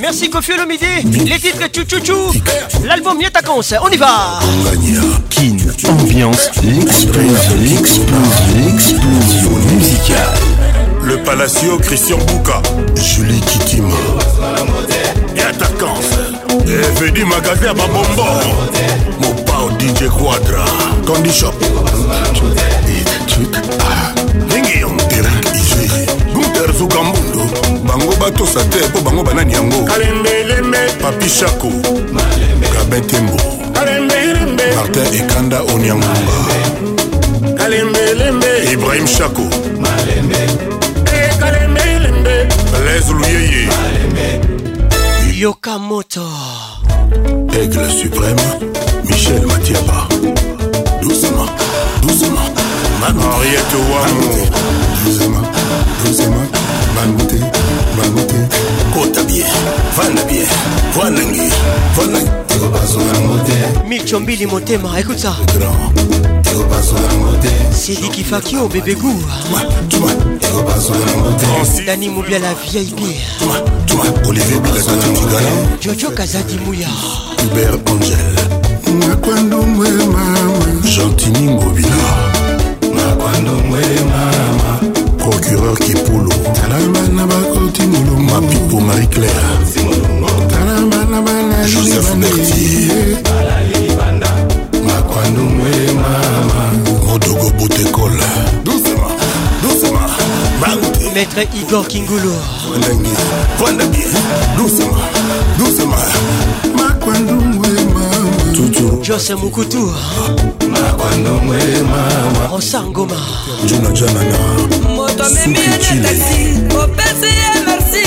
Merci Kofi Olomide. Les titres Tchou L'album Nietaconce. On y va. Kin. Ambiance. explosion explosion explosion musicale. Le Palacio Christian Bouka. Julie Kikima. Et FD Et ma Mon Mopao DJ Quadra. Candy Shop. batosa te mpo bango banani yango papi shako kabetembo martin ekanda oniangumba ibrahim shako les eh, luyeye yoka moto aigle suprême michel matiaba doucement doucement henriette wamo doucement doucement bangote bangote kota bie vanda bie vwanangi vwanangi micho mbili motema écoute ça Sidi Kifakio bébé goût Dani Moubia la vieille bière Jojo Kazadi Mouya Hubert Angel Nakwando Mwema Gentini Mobila Nakwando Mwema procureur kipulu tala bana bakoti molongo mapipo marie claire tala bana banajoseph bertier makwandumwe mama modogo butekola maître igor kingulu jose mukutu osangomanjunajana tomemi ye na taxi opesi ye merci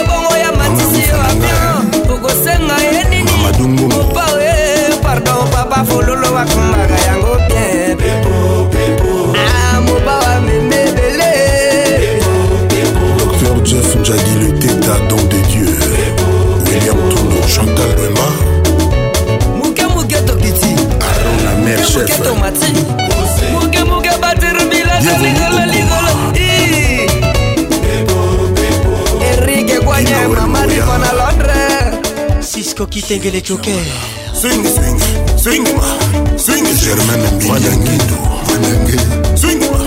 ebongo ya matisi yo avion okosenga ye nini opa e pardon papa fololo wakumbaka yango bien ah, moba wa meme ebele Docteur Jeff Njagi le tétadon de Dieu William Tono Chantal Rema Mouke Mouke Tokiti Aaron la mère chef Mouke Mouke Mati Mouke Mouke Batiru Bila Kazigolali kwenye mama niko na Londres Cisco Kitengele Joker Swing swing swing ma swing Germain Mbinya Ngindo Mwanange swing ma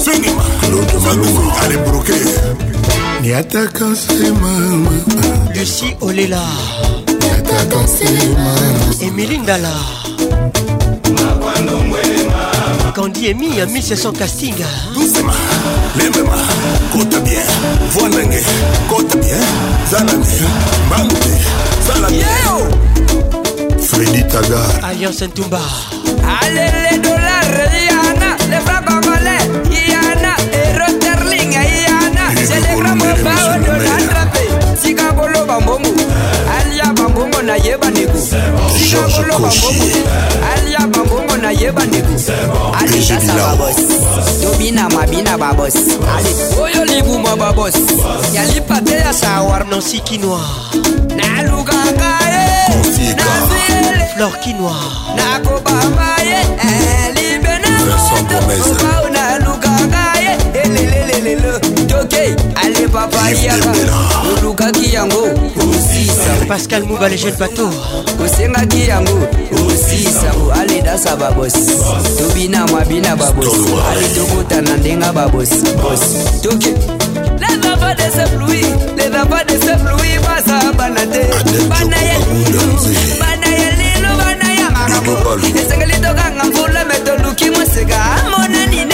swing ma Claude Maluma Ale Broke Ni ataka sema Lucie Olela Ni ataka sema Emily Ndala Makwando mwele mama Kandi Emi ya Miss Son Casting hein? memema kota bien voi nange kota bien zala te mbangu te zala te fredi tagar alliance ntumba alele dolar yana le franc congolais yana eroterling yana c'est le grand papa de l'attrapé sikabolo bambongu alia bambongo nayeba nego sikabolo bambongu alia bambongo na ye bandeko alidasa babos tobina mabina babos ali oyo libuma babos yalipate ya sawar nosiki noir nalukaka ye nazele eh, flor kinoir nakobama ye libe na obauna hey, ale papa yaka olukaki yango osisango pascal muba le jeune bato osengaki yango osisango oh, ale dasa babosi tobina mwa bina babosi ale tokota na ndenga babosi bosi toke les enfants de Saint-Louis, les enfants de Saint-Louis, basa banate, banaya lilu, banaya lilu, banaya marabo, esengeli tokanga mvula metoluki mweseka amonanine ah,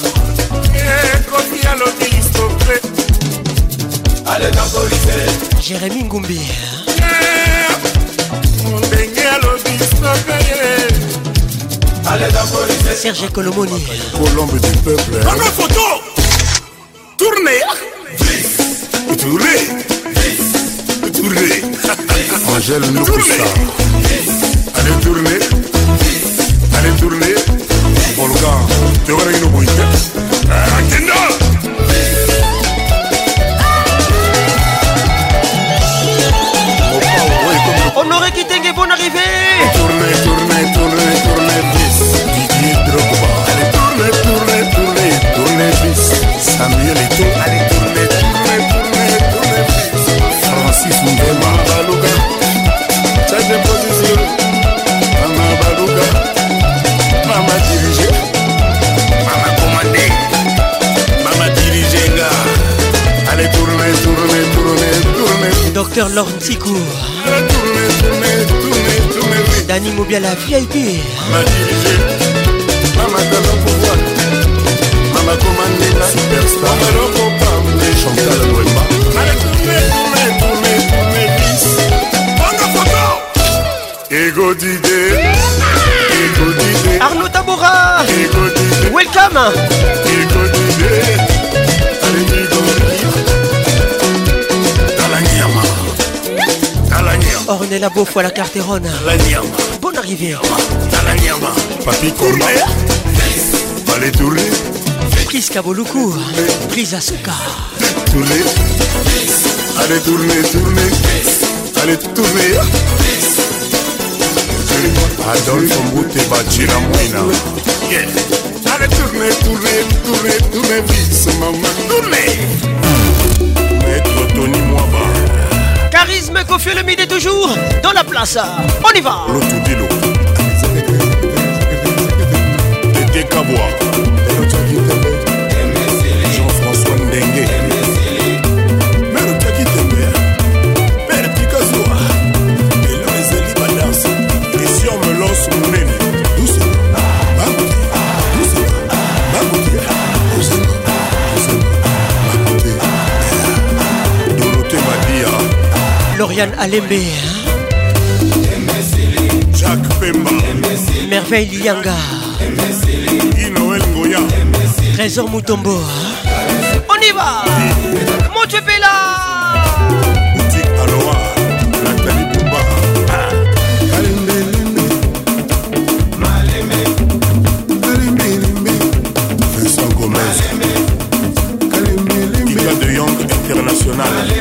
jérémi ngumbi ndenge alobi soka ye serge colomoni colombe du peuple kaka foto tourne tourne tourne angèle nokusa allez tourner allez tourner volcan Docteur Lorne Ticourt. Dani Mobiala VIP. Mama Kala Pouvoir. Mama Komandela. Superstar. Mama Chantal Louemba. Ego Didé. Ego Didé. Arnaud Tabora. Ego Didé. Welcome. la beau à la Bonne arrivée. Hein. Papi eh. Allez tourner. Prise Prise Allez tourner, tourner. Allez tourner. Allez tourner, tourner, tourner, tourner. tourner. Charisme Kofi le midi toujours dans la place. On y va. Jean-François Ndengue. Marianne Alembe. Hein. Jacques Pemba. Merveille Lianga. Inoël Goya Trésor Moutombo. Hein. On y va. Mon là. Boutique Aloha. Nathalie Pumba. de Young International.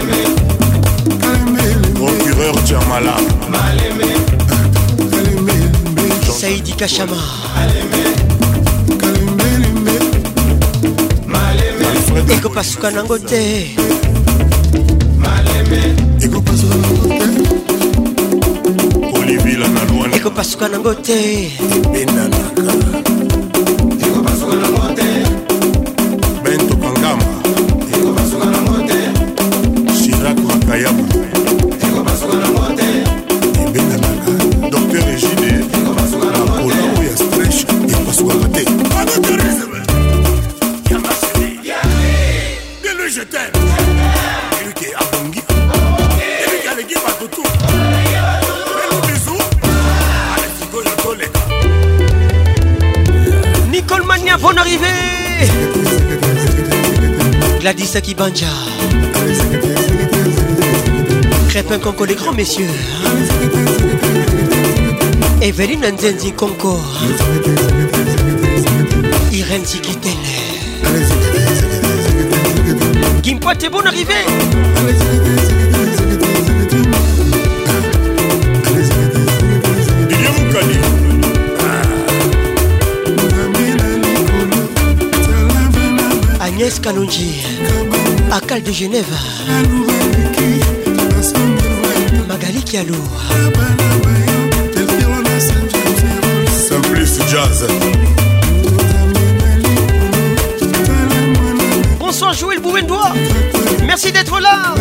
Bala Saïdi Kachama ekopasuka nango te ekopasuka nango te Banja Crêpe un Conco, les grands messieurs. Hein. Evelyne Nzenzi Conco. Irène Sikitele. Gimpo, t'es bon arrivé. Agnès Kalonji. Cal de Genève Magali Kialou Simplice Jazz Bonsoir de bois. Merci d'être là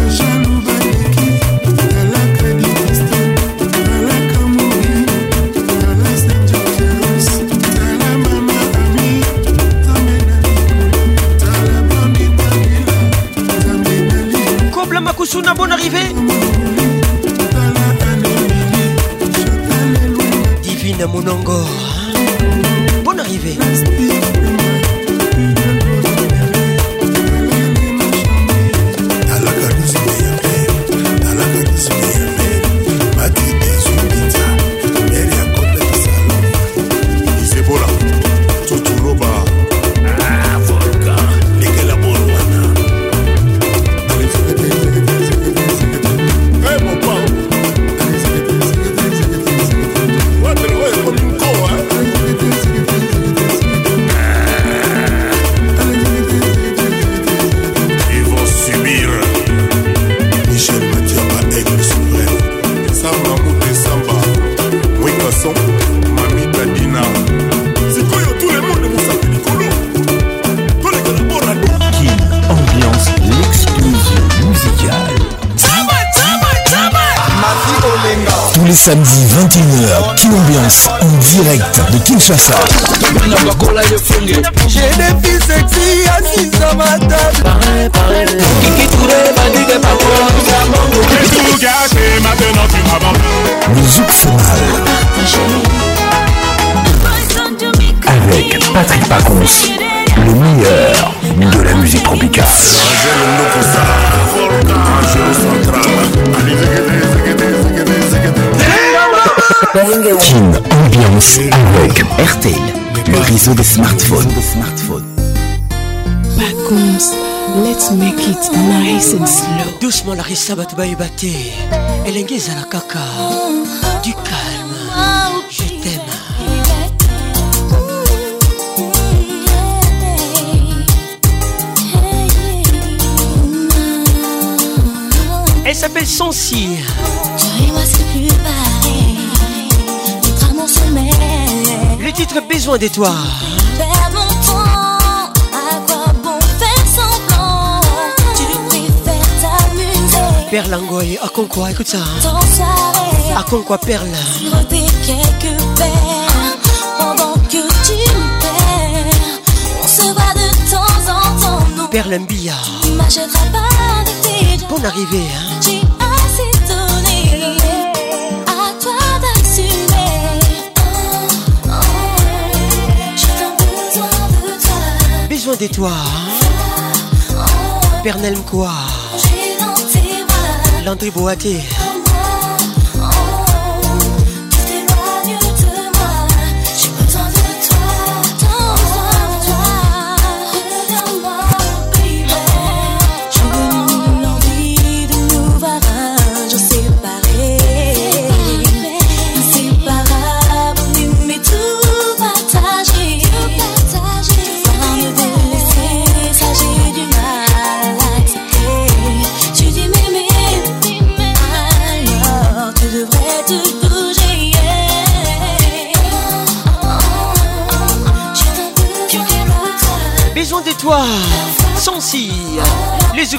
Kusuna, bonne arrivée. Divine Monongo, bonne arrivée. samedi samedi 21h, qui Ambiance en direct de Kinshasa. Le Zouk Avec Patrick Pacons, le meilleur de la musique tropicale. Kin Ambiance avec RTL, le réseau des smartphones. contre, let's make it nice and slow. Doucement la va Et baibate, à la caca du calme, je t'aime. Elle s'appelle Sancy. Le titre Besoin de toi. Perle Angoy, à quoi, écoute ça. Hein. À quoi, Perle. Pendant que tu se de temps en Perle Mbia. Bonne arrivée. Hein. de toi. Pernel quoi Landry Boaté.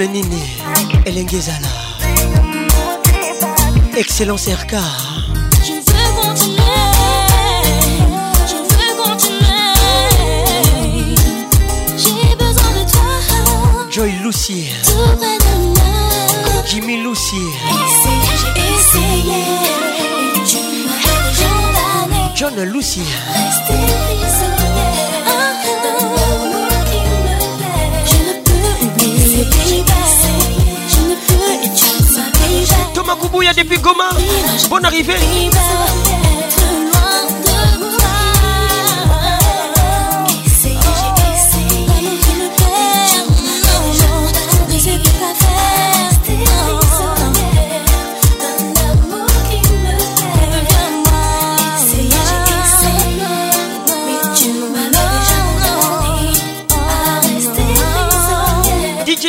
rythme nini elengezala excellence rk je veux continuer je veux continuer j'ai besoin de toi joy lucy jimmy lucy j'ai essayé John Lucy depuis Goma. Bonne arrivée.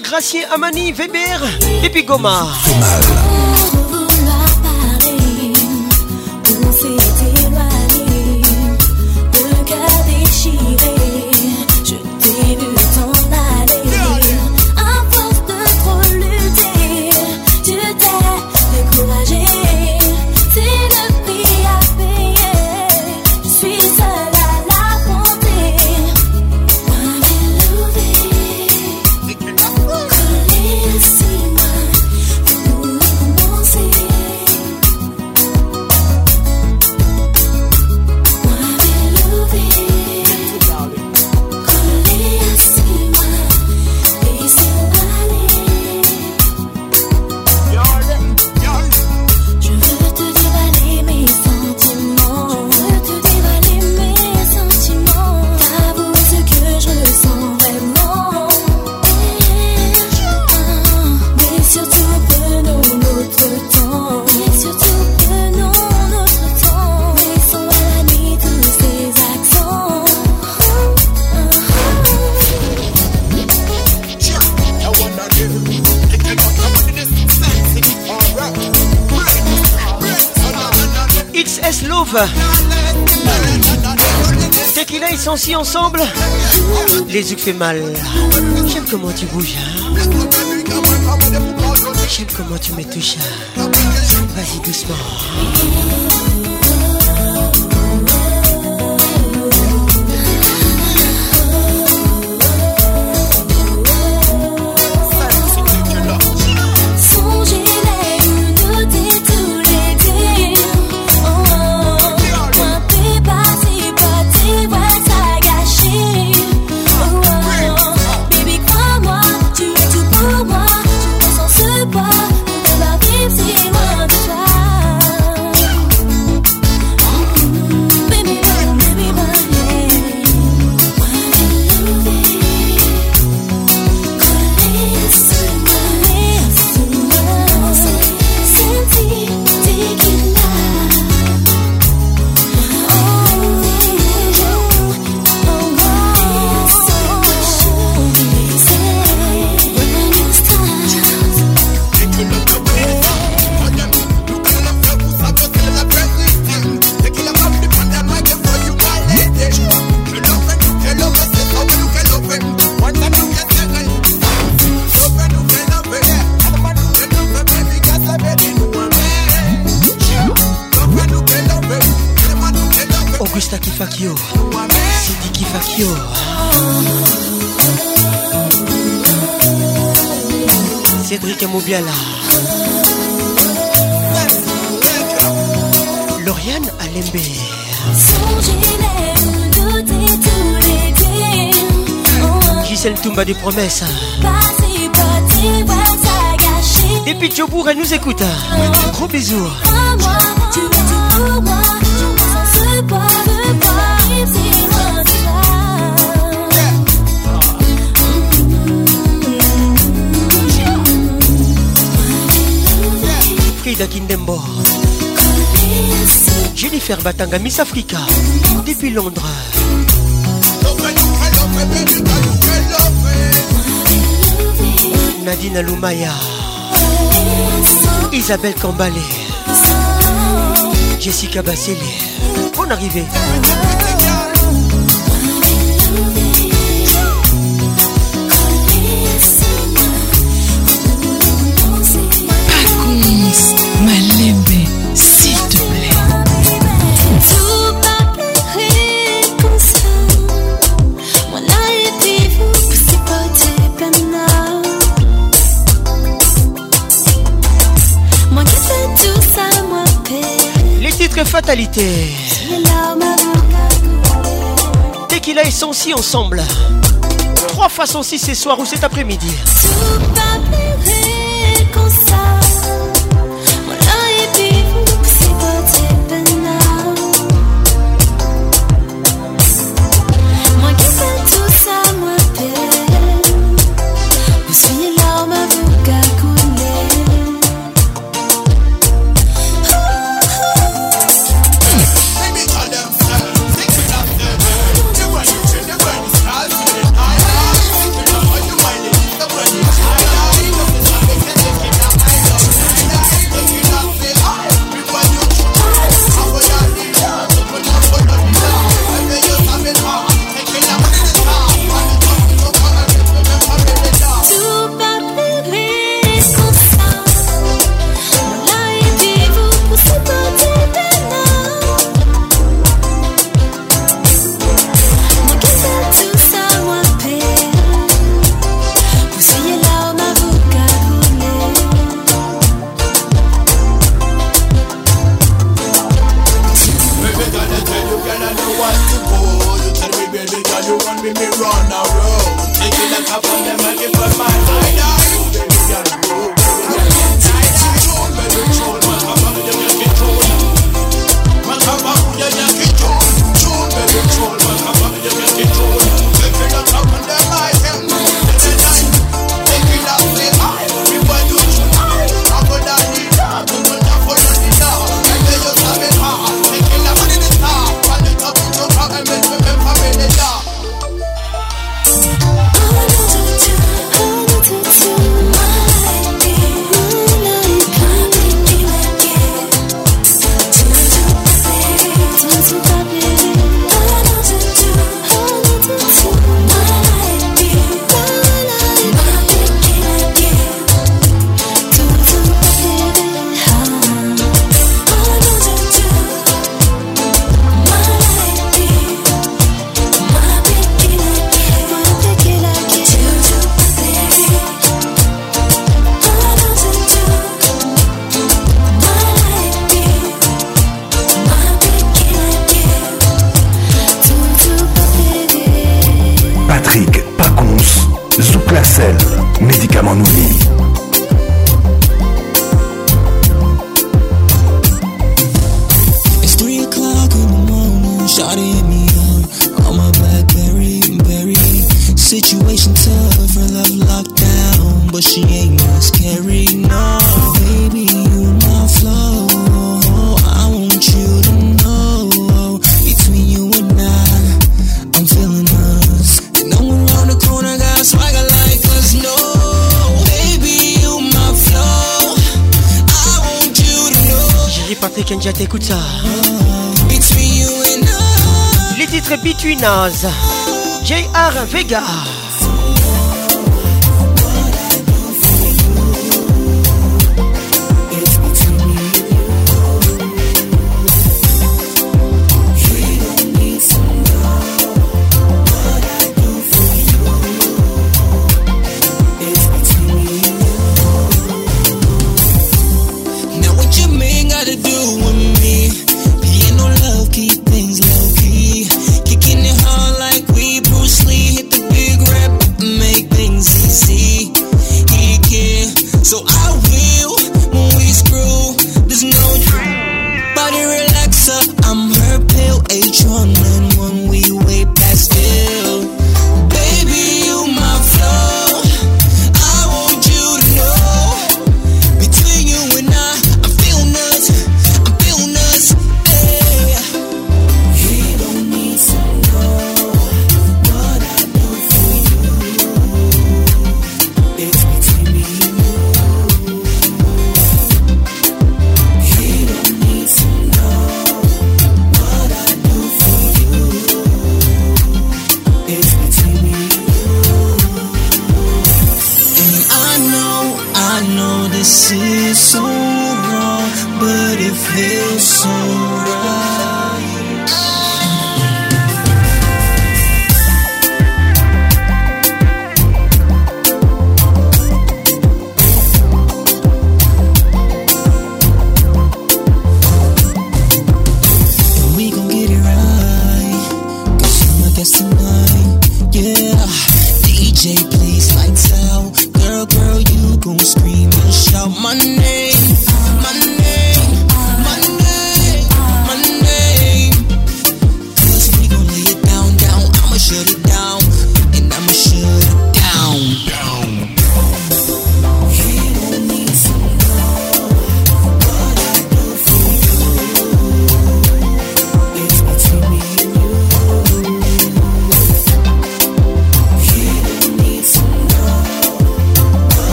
Gracier Amani, Weber, puis Goma. ensemble Les yeux fait mal. J'aime comment tu bouges. Hein. J'aime comment tu me touches. Hein. Vas-y doucement. des promesses. Depuis Djobourg, elle nous écoute. Gros bisous. Frida Kindembo. Jennifer Batanga, Miss Africa, depuis Londres. Nadine Lumaya Isabelle Kambalé Jessica Bassele Bonne arrivée Dès qu'il a essenti ensemble. Trois fois six ce soir ou cet après-midi.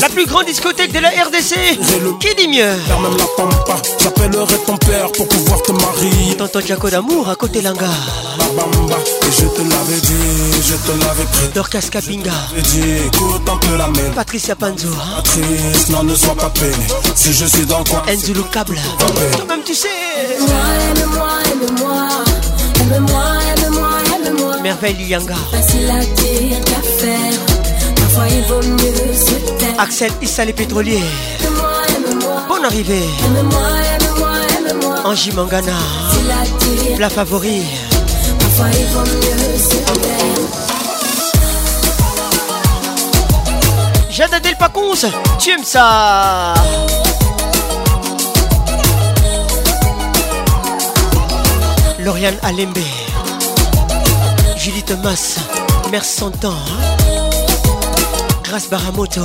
La plus grande discothèque de la RDC Qui dit mieux même J'appellerai ton père pour pouvoir te marier T'entends Jaco d'amour à côté Langa et je te l'avais dit, je te l'avais pris Dorcas Kapinga écoute peu la même Patricia Panzo hein. Patrice, non ne sois pas peine Si je suis dans le coin Enzulu Toi-même tu sais Aime-moi, aime-moi, aime-moi, aime-moi, aime-moi Merveille Yanga Facile à dire qu'à faire Parfois il vaut mieux Axel Issa les pétroliers. Bonne arrivée. Angie Mangana. La favorite. Jeanne Adèle tu aimes ça Lauriane Alembe, Julie Thomas, Mère Santan, hein. Grâce Baramoto.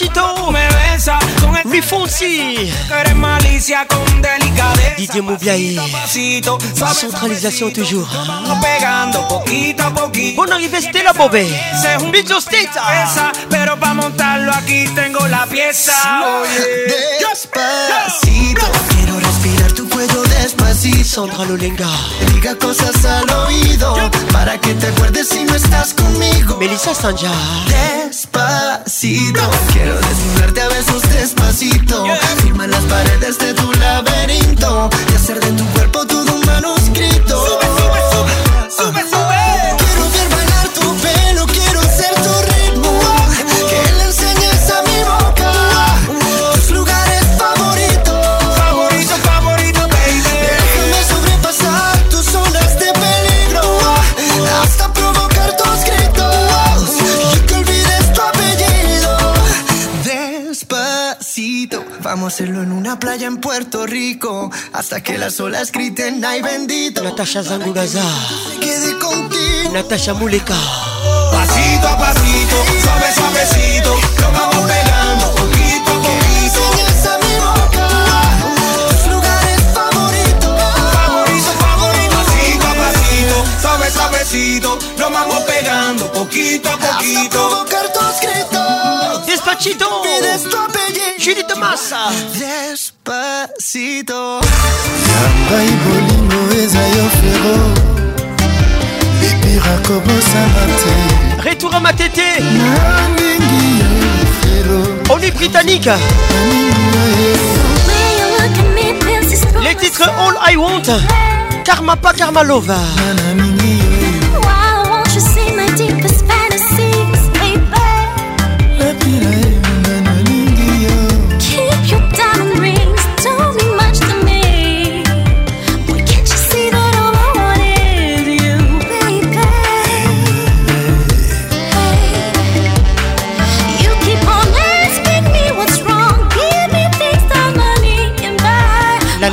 Nachito. Me besa con el este Mi Fonsi. Eres malicia con delicadeza. Didier Moubia y centralisation toujours. Pegando poquito a poquito. Bonne arrivée Stella Bobé. Bicho Steta. Pero para montarlo aquí tengo la pieza. Oye. Despacito. Quiero respirar cuello despacito Lolenga Te diga cosas al oído Para que te acuerdes si no estás conmigo Melissa Sanja Despacito Quiero desnudarte a besos despacito Firma las paredes de tu laberinto Y hacer de tu cuerpo todo un manuscrito Sube, sube, sube, sube, sube Vamos hacerlo en una playa en Puerto Rico. Hasta que las olas griten, ay bendito. Natasha Zanguraza. Quede contigo. Natasha Mulica. Pasito a pasito, suave, suavecito. Lo vamos pegando poquito a poquito. Esa mi boca, tus lugares favoritos. Favorito, favorito. Pasito a pasito, suave, suavecito. Lo vamos pegando poquito a poquito. escrito. Despacito. Pides tu Massa. Retour à ma tété. On britannique. Les titres All I Want. Karma pas Karma Lova.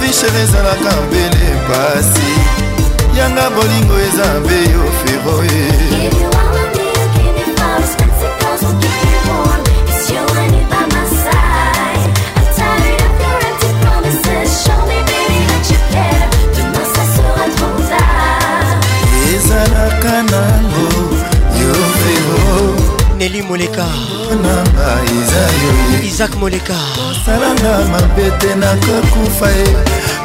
vie chere ezalaka mbele pasi yanga bolingo eza mbe yo feroe amélie moleka isak moleka osalanga mabe te nakokufa ye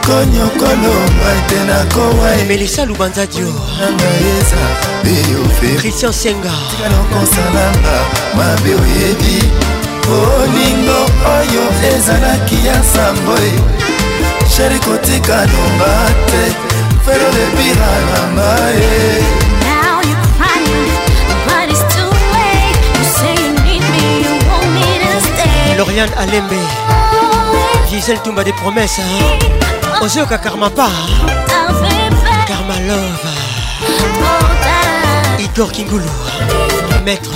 konyokolonga te nakowa melisa lubanza dionanga eza beyofe christian senga tikalokosalanga mabe oyebi olingo oyo ezalaki ya sambo sheri kotikanonga te felo lebira nanga ye Lauriane Alembe Gisèle Toumba des promesses hein. yeux Karmapa Karma Love Igor Kingoulou Maître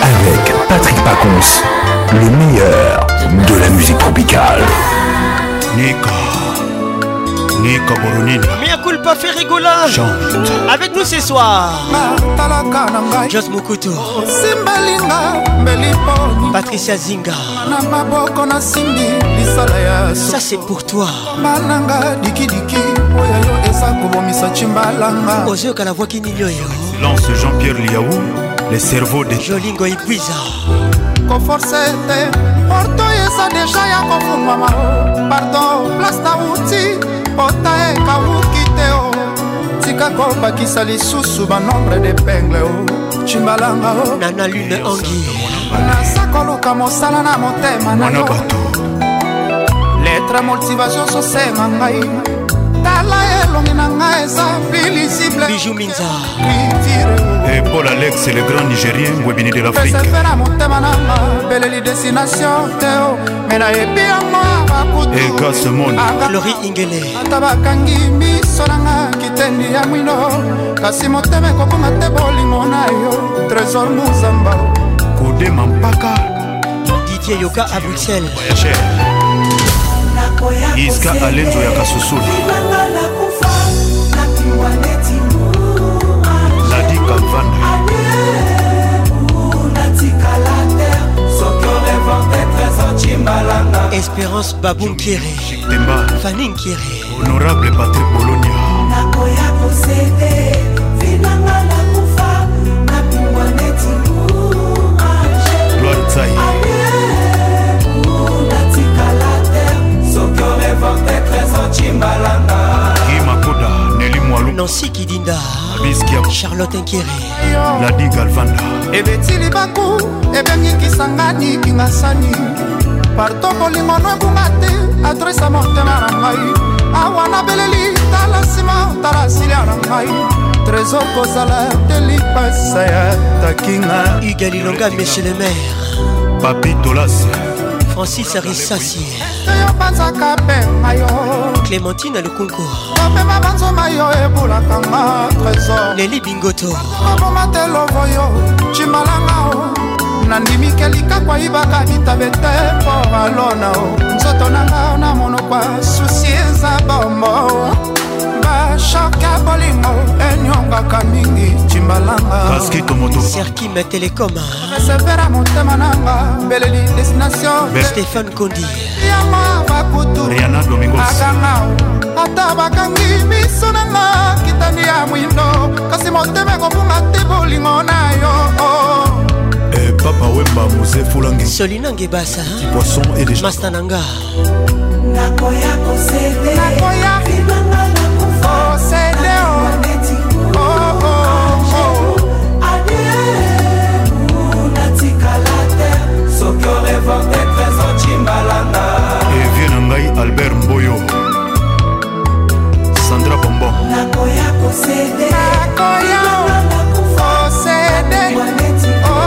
Avec Patrick Paconce le meilleur de la musique tropicale. Nika Nika Boronina Mia culpa fait rigola Chante Avec nous ce soir Natalaka nangai Jos Mokuto Simbalinga Beliponi Patricia Zinga Na maboko na simbi Lisala ya Ça c'est pour toi Mananga diki diki Oya yo esa kobomisa chimbalanga Ozo yokala voix kini yo Silence Jean-Pierre Liaou Le cerveau de Jolingo Ipuiza Conforce te porto eza deja ya kofungwama pardon place nauti pota ekawuki te o tika kobakisa lisusu banombre depengle o cimbalanga o nana lune angi naza koluka mosala na motema na yo letre motivation sosema ngai tala elongi na ngai eza filisible bijuminza litire et eh, paul alex le grand nigérien webini de l'afrique na motema nanga beleli destination teo me nayebi yango bakutuelori ingele ata bakangi miso nanga kitendi ya mwino kasi motema ekobonga te bolingo na yo trésor muzamba kodema mpaka didier yoka a bruxelles iska alenzo ya kasusulu Espérance Babou Nkéré Fanny Nkéré Honorable Patrick Bologna nakoya kosede vinanga na kufa napingwa neti gloire tsai natikala te soki orevante trésor cimbalanga kimakuda neli mwalu nansi kidinda biskyacharlotte nkiri ladi galvanda ebetili baku ebengikisanga nikinga sani parto bolingo no ebunga te adresa motema na ngai awa nabeleli tala nsima tala silia na ngai trésor kozala telipasa ya takinga igalilonga michel maire papi tolase francis arisasi oyobanzaka pema yo clémentine alukunku omema banzoma yo ebulaka nga trésor leli bingoto abomatelevo yo cimalanga o nandimi kelika kwayibaka bitabe te mpo alona o nzoto nanga na monokwa susi eza bombo shoka bolingo enyongaka mingi cimbalangaserkim telecom resevera motema nanga mbeleli destinationstefane kondi yama bakutuaganga ata bakangi miso nanga kitani ya mwindo kasi motema ekobunga te bolingo na yo oh. eh, papa wemba mose fulangi solinange basa poisson et masta nanga nakoya évente trésor cimbalanga evie na ngai albert mboyo sandra bombon nakoya kosede nakoya kosede oh, oh,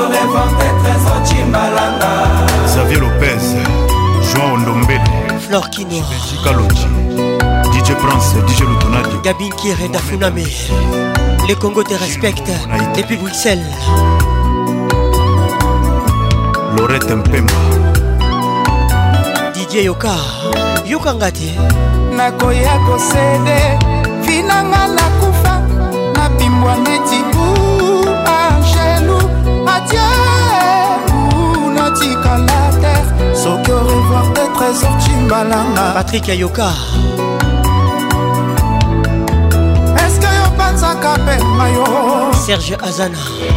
oh, xavier lopez joan ondombele flor kinokaloti dj prince dj lutonadi gabin kire dafuname Le Congo te respecte depuis Bruxelles. Laurette Mpemba. DJ Yoka. Yoka ngati. Nakoya kosede vinanga nakufa nabimbwa neti bu angelu adieu natikala te soki au revoir de trésor cimbalanga Patrick Yoka. serge azana eh,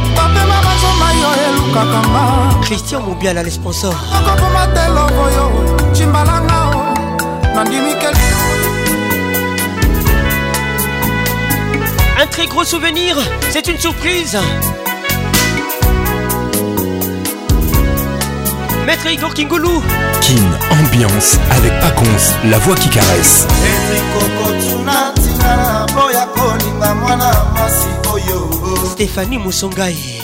christian mobiala les sponsors Un très gros souvenir, c'est une surprise. Maître Igor Kingoulou. Kin, ambiance avec Paconce, la voix qui caresse. osala mpo ya kolinga mwana mwasi oyo stefani mosongai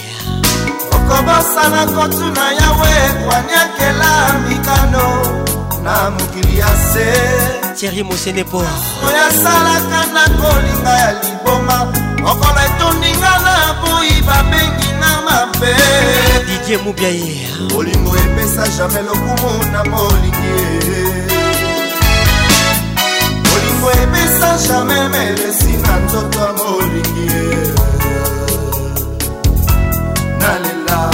okobosana kotuna yawe kwaniakela mikano na mokili ya se tieri mosenepo oyasalaka na kolinga ya liboma okola etondinga na boyi babengi na mabe didie mubiaye olingo epesa jamai lokumu na molingi bolingo ebisa jamai melesi na nzoto ya molingi nalela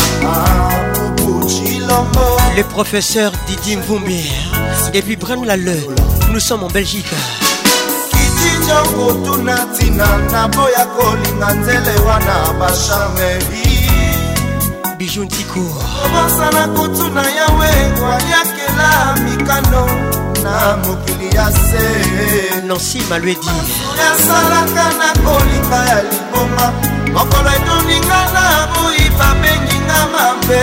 bobucilombo le professeur didi mvumbi depuis branlale nous sommes en belgique kitijokotuna ntina naboya kolinga nzele wana bashameri bijou ntiko obosana kotuna yawe kwaliakela mikano na mokili ya se nansi malwedi nasalaka na kolinga ya liboma mokolo etuninga na boi babenginga mabe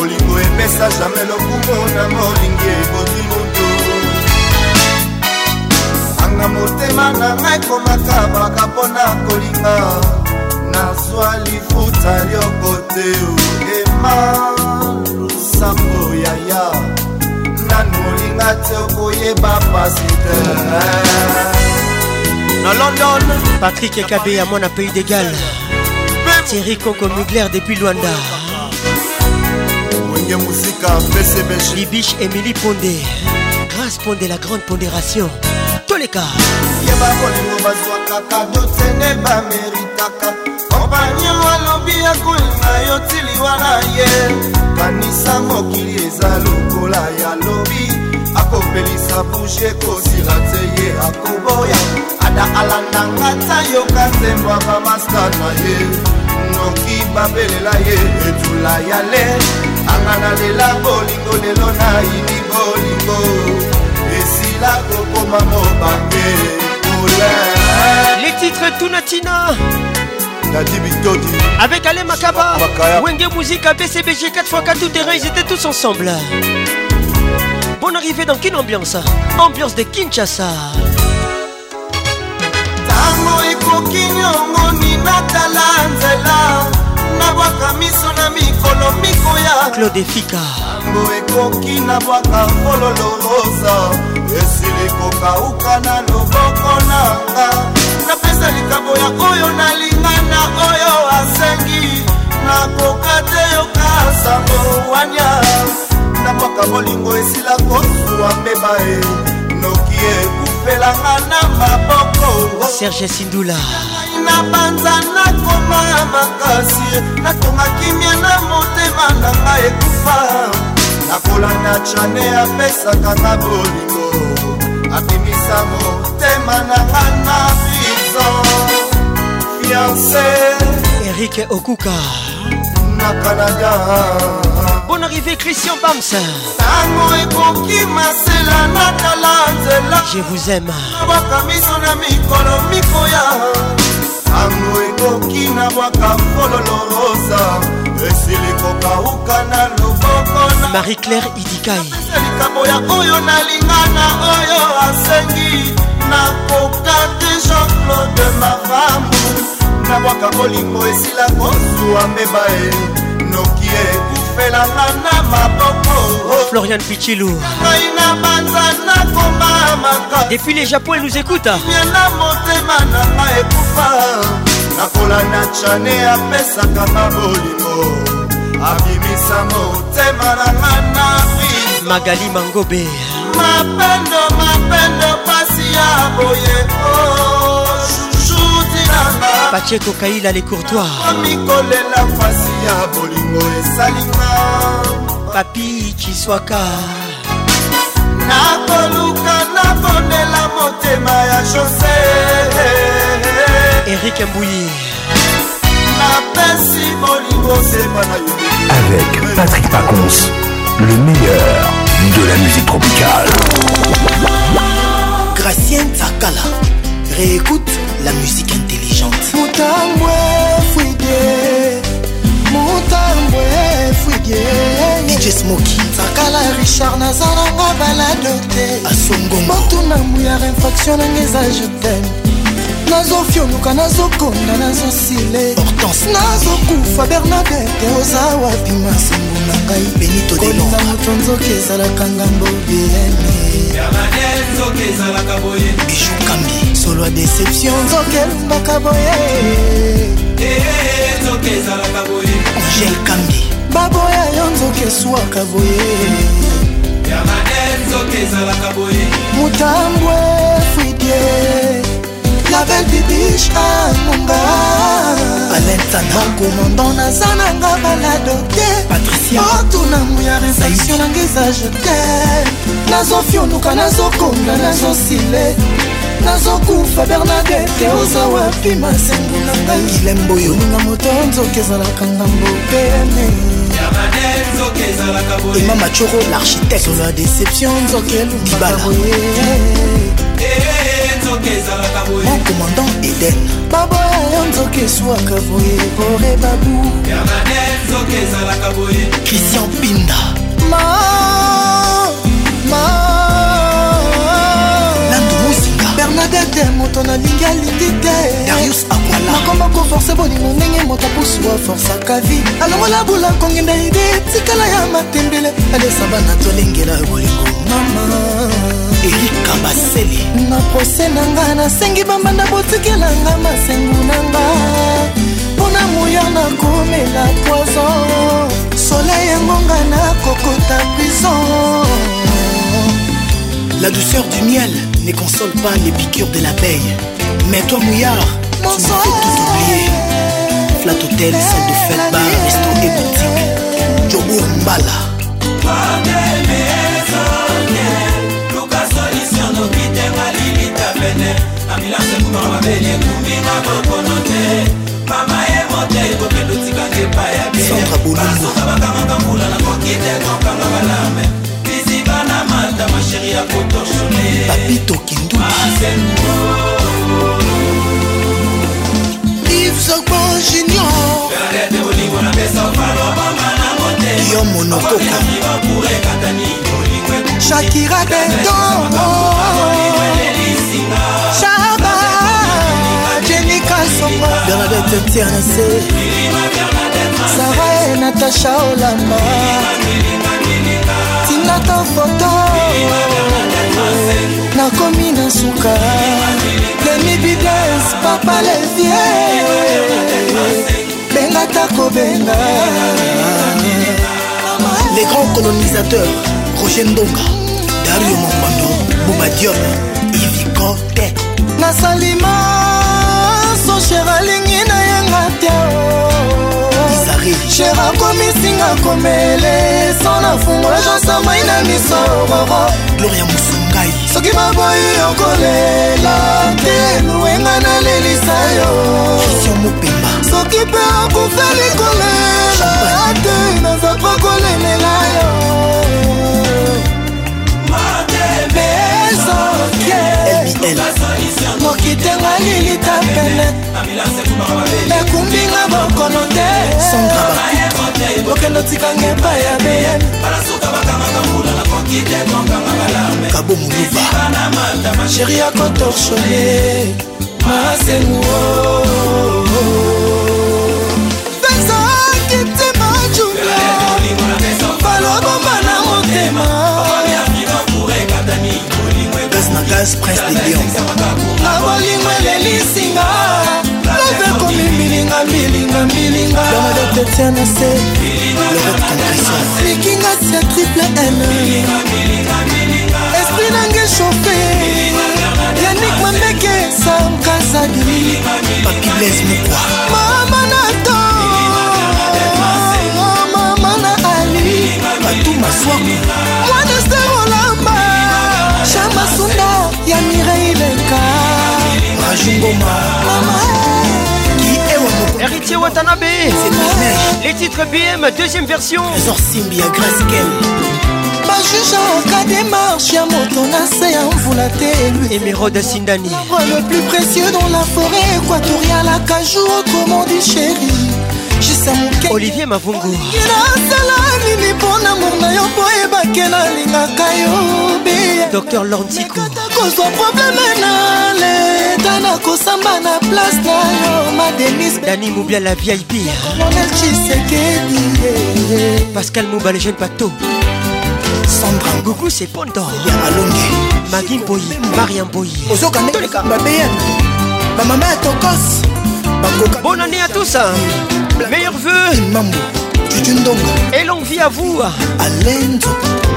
olingo epesa jamai lokumo na molingi eboti moto anga motema na ngai komaka baka mpona kolinga nazwa lifuta lyoko te ema lusambo yaya nanu olinga te koyeba pasi te na london patrik ekabe ya mwana pays de gale thierry koko mugler depuis lwanda wenge mosika pcbg bibiche emily ponde grâce ponde la grande pondération toleka yeba kolingo bazwakaka dotene bameritaka kompagnon alobi akolinga yo tili wana ye yeah. kanisa mokili eza lokola ya lobi akopelisa bushe kosila te ye akoboya ada alandanga ta yoka sembwaka maska na ye noki babelela ye etula ya le anga na lela bolingo lelo nayini bolingo esila kokoma mobange ole les titres tunatina Nadi Bitoti Avec Ale Makaba Wenge Musique à BCBG 4x4 tout terrain ils étaient tous ensemble Bonne arrivée dans quelle ambiance Ambiance de Kinshasa Tango ekoki nyongo ninatala nzela nabwaka miso na mikolo mikoya Claude Fika Tango ekoki nabwaka fololo rosa esili kokauka na loboko nanga kopesa likabo ya oyo nalinga na oyo asengi nakoka te yokasango wania na mwaka bolingo esila kosuwa mbeba e noki ekufelanga na maboko serge sindula na banza nakoma makasi natongaki mia na motema na nga ekufa nakolanda chane apesaka nga bolingo abimisa motema na nga na vi ans fiancé Eric Okuka na Canada Bonne arrivée Christian Bams Sango ekoki masela na tala nzela Je vous aime Nabwaka miso na mikolo mikoya Sango ekoki nabwaka fololo rosa esili kokauka na loboko na Marie-Claire Idikai Likambo ya oyo nalinga na oyo asengi nakoka te jean-claude mavamu nabwaka kolingo esila kozwa meba e noki ekufelanga na maboko florian pichilu ngai na banza nakomamaka depuis les japon nous écoutenya na motema na nga ekufa nakolanda chane apesaka nga bolingo abimisa motema na nga na ri magali mangobe mapendo mapendo pasi ya boye oh, pacheko kaila le courtoismikolela pasi ya bolingo esalinga papi kiswaka nakoluka nabondela motema ya jose erik mbuyi napesi bolingo sepa na yo avec patrick pacons le meilleur de la musique tropicale. Gracien Zakala, réécoute la musique intelligente. Moutambwe Fouigué, Moutambwe Fouigué. DJ Smokey, Zakala Richard Nazaranga balade te. Asongo, Moutou Namouya, infraction, n'engage je nazofyonuka nazokonda nazosile hortense nazokufa bernadete oza wapi masengo na ngai benitokolinga moto nzoki ezalaka ngambo biyenebijukambi solo ya deception nzoki elembaka boye angel kambi baboya yo nzoki eswaka boye mutambwe fridie la belle bibiche angonga ah, alentana commandant naza nanga baladoke patriciaotuna oh, moya réception nanga eza jete nazofionuka nazokonga nazosile nazokufa bernadete oza wapi masengu na ngai ilembo yo ninga moto nzoka ezalaka ngambo pene ema machoro l'architecte la déception nzoka elumakaboye mon commandant eden baboya yo nzoki eswaka boye bore babu christian pinda ma ma landumusinga bernadete moto nalingi alingi te darius akwala nakoma koforce bolingo ndenge moto pusu aforsaka vi alongola bula kongenda ede etikala ya matembele adesa bana tolengela bolingo mama erik kabasele na prose na nga nasengi bambanda botikelanga masengu na nga mpona moya nakomela poizo solei engonga nakokota prison la douceur du miel ne console pas les piqûres de l'abeille mais toi mouillard tu m'as fait tout oublier flat hôtel salle de fête bar restaurant et boutique jobour mbala Mandele. pene na milango ekufaka mabeli ekumi na bokono te mama ye mote ekopenda otikaki epai ya biebasuka bakamaka mbula nakoki te kokanga balame biziba na mata masheri ya kotorshone asengo soko junior kalete bolingo napesa ofalo bamba na mote yo monokoko shakira betoro de tiernacé sara e natasha olamba tinata foto nakomi na suka demibides papa levie bengata kobenga les grands colonisateurs roger ndonga dario mombando bobadiop ivicote nasalima cher akomisinga komele so na fungola jansamai na misororo gloria mosungai soki baboyi okolela te luwenga nalelisa yo mopema soki mpe akufeli kolela te nazaka kolelela yo matebesokieel eh, eh. mokitenga lilita pene ekumbinga bokono te okende otikange epai ya beyene kabo moluva sheri yakotorshone masenuo Fais ça qui te m'a joué Pas le bon gaz prince de lion na bolingo elelisinga love ekomi milinga milinga milinga domadotetiana se likinga sia triple n esprit nange chauffe yanik mambeke sankazadi papibles mokwa mama nato mama na ali batuma swaku mwana Héritier Watanabe Les titres BM, deuxième version bajuge oka démarche ya moto na se ya mvula te eluemerode sindani le plus précieux dans la forêt équatoriale akajou otomondi chérie olivier mavungu nasala nini mpo namour na yo boyebake nalingaka yo be dr lorntikoata kozwa probleme na leta nakosamba na place na yo madenis dani mobia la vip colonel chisekedi pascal mouba le jeune pato sandra gugu sepondo ya malonge magi mboyi mariam boyi ozoka ndenge babeyana bamama ya tokos bakoka bonane ya tusa Meilleurs vœux Mambo Et l'envie à vous Alain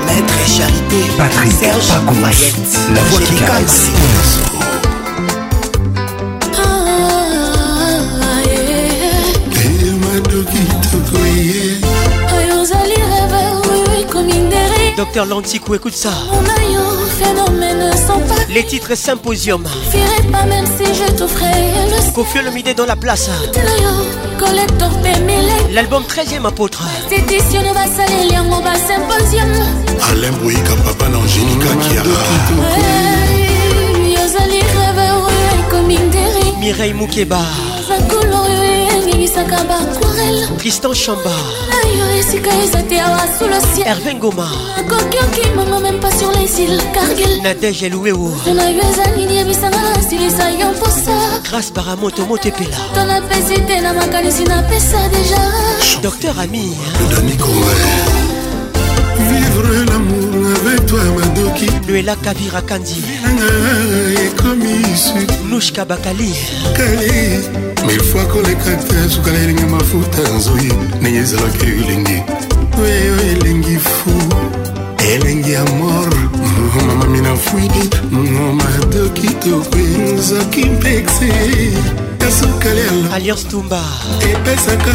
Maître Charité Patrick Serge Pacons, La voix qui caresse Docteur Lantico, écoute ça. Mon maillot, phénomène sans pas. Les titres Symposium. Firai pas même si je t'offrais le Confieux le midi dans la place. L'album 13e apôtre. symposium Alain comme papa Angélica Kiara. Mireille Moukeba tristan chamba Hervé Goma grâce par motepela docteur ami vivre l'amour avec toi kandi munushka bakali mefwa koleka te sukala elingi mafuta nzoi ndenge ezalaki elingi oyo elengi fu elengi ya mor mamamina fwidi madoki tokwe nzoki mpekse na sukali ya alliance tumba epesaka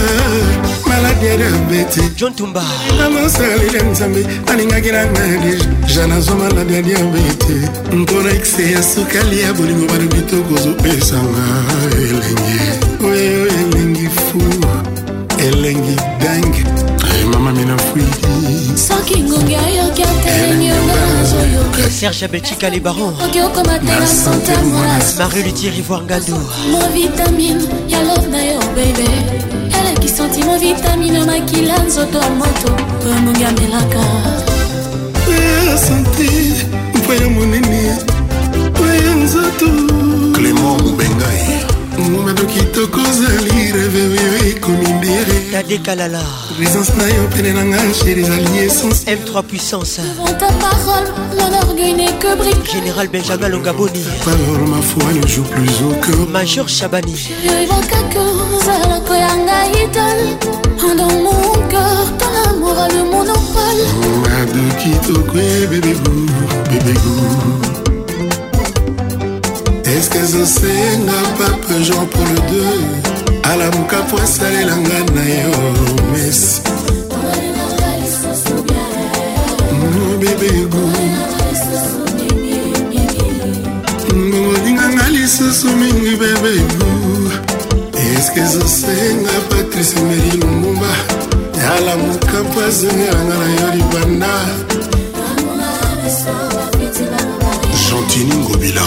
maladi ya diabete john tumba na mosaleli ya nzambe alingaki na nadi ja nazwa maladi ya diabete mpona ekse ya sukali ya bolingo balobi tokozopesanga elenge oyo elengi fu elengi dange mama minafwiki ngonge ayoki atelengianga eh, nazoyokaserge abetika le baron oki okomatela santa molas marie lutier ivoire ngado mo vitamine ya love na yo bebe eleki sentimo vitamine makila nzoto ya moto oyo ngonge amelaka oya sante mpo ya monene oya nzoto clément mobengai ngoma tokitoko ozali reveyo ekomindere tadekalala présence na yo pene na nga chéri ezali essence m3 puissance général benjamin longaboni parole ma foi ne joue plus au cœur major chabani dans mon cœur ton amour a le monde en pâle ngoma tokitoko e bébé bébé eske ezosenga pape jean paul ii alamuka po asalelanga na yo mesi bebego bongodinganga lisusu mingi bebego eske ezosenga patrice meri lumumba alamuka po azongelanga na yo libanda gentini ngobila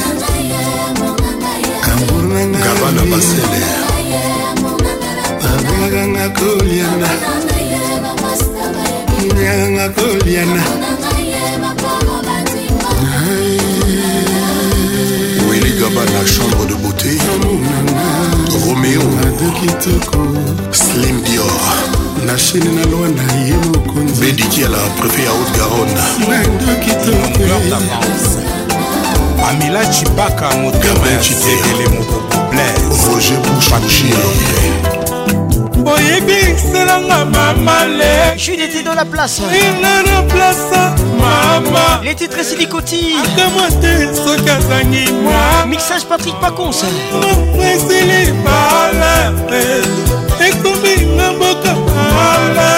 basele babenganga koliana nyanganga koliana willy gaba na chambre de beauté roméo slim dior na chine na lwanda ye mokonzi bedikiala préfet ya haute garonne amila cibaka motomayasekele mokoko blaire roger bouchouchie boyebiselanga mama le judité dans la place inga na place mama les titres silicoti akamwa te soki azangi na mixage patrick paconse napresili bala ekomi na mboka bala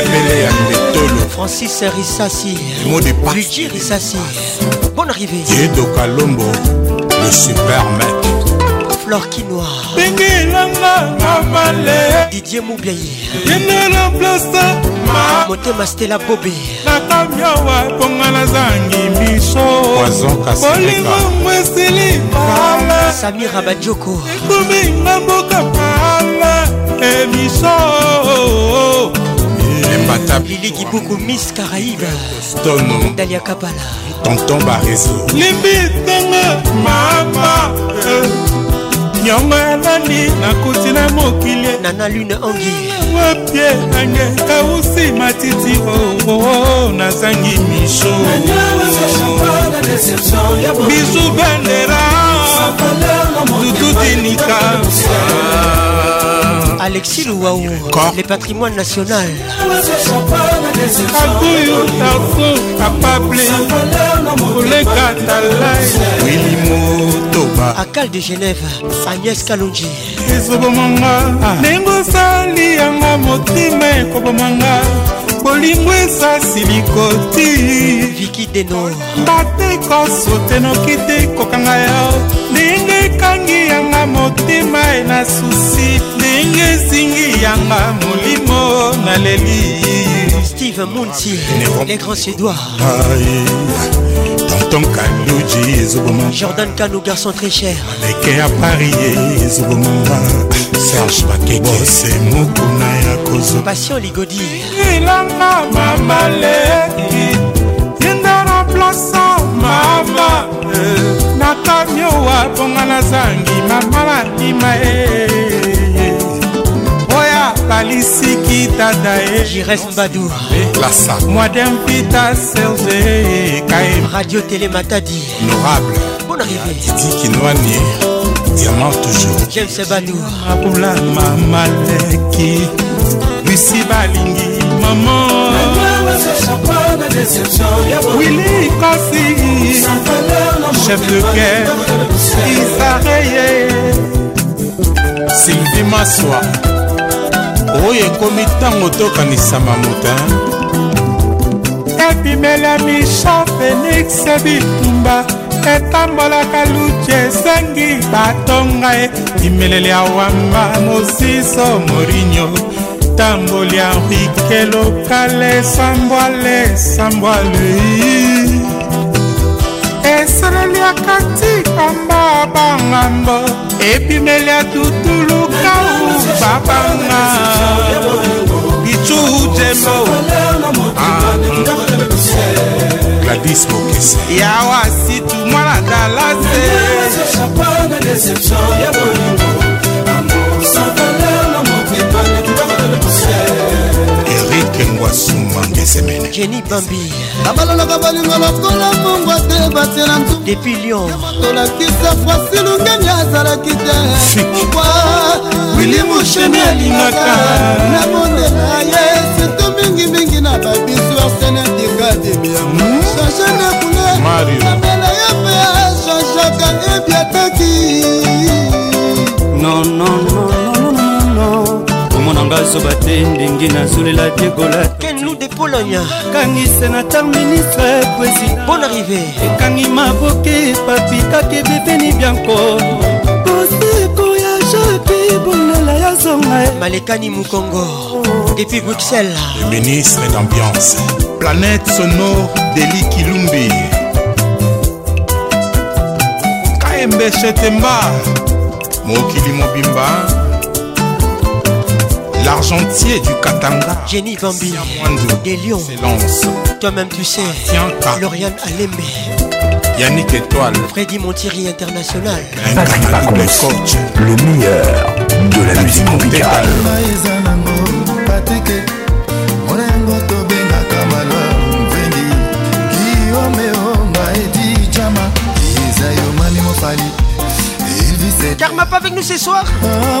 pepele ya ndetolo francis risasi luci risasi bonne arrivée yedokalombo le super maître fleur kinoa bengelanga mabale didier mobiaye yenela plasta ma motema stela bobe nakami awa mponga nazangi miso bolingongo esili pala samira bajoko ekominga mboka pala emiso lili kibuku miss caraïbe stono dalia kapala tonton bareso limbitanga mama eh. nyongo elandi nakuti na mokili nana lune ongi wapie nange kausi matiti oo oh, oh, oh, nazangi misho bisu bandera dutudinika Alexis Louaou, le patrimoine national. akal de genève agnès kalonji ezobomanga ah. ndenge osali yanga motema ekobomanga bolingo esasi likoti viki deno bateko sote noki te kokanga yo ndenge ekangi yanga motema e na susi ndenge ezingi yanga molimo naleli steve monti le grand sédoir tonton kaluji ezoboma jordan kano garçon très cher aleke ya paris ezoboma serge bakebose mokuna ya kozo patient ligodi elanga mamaleki yenda remplaçant mama eh. masuwa mponga nazangi mamalandima e oyo abalisiki tata e jires mbadu eh, mwadem pita serge kae radio telematadi norable bon arrivé didikinwani ah, diamant toujours james badu abulama ah, maleki lusi balingi mama Willy Kossi Chef de guerre Isareye Sylvie Maswa oyo ekomi ntango tokanisama motin epimelami chan félix bitumba etambolaka luki esengi batonga e imeleli awamba mosiso morinio motamboli ya rike lokale sambwale sambwale esaleli ya katikamba bangambo ebimeli ya tutulukau babanga bicujembo ah, ah. gladis mokese yawa situ mwana dalase jeni bambi abalolaka balinga lokola mongwa te batela ntudepuis lion tolakisa fasi lungenge azalaki te wili mushemi alingaka na mondela ye sirtu mingimingi na babiso arsenedika debiamu change na couleur amela ye mpe changeaka ebiataki bazoba te ndenge nazolela degola kenu de pologne kangise na tar ministre président bon arrivé ekangi maboke papikake bepeni bianko koseko ya jaki bolela ya zonga e. malekani mokongo depuis bruxelles le ministre d'ambiance planète sonore deli kilumbi kmbshetemba mokili mobimba l'argentier du Katanga. Jenny Bambi, des lions, Toi-même tu sais, Lauriane Alemé. Yannick Étoile, Freddy Montieri International, Patrick Pacons, le meilleur de la, musique tropicale. Karma pas avec nous ce soir. Ah,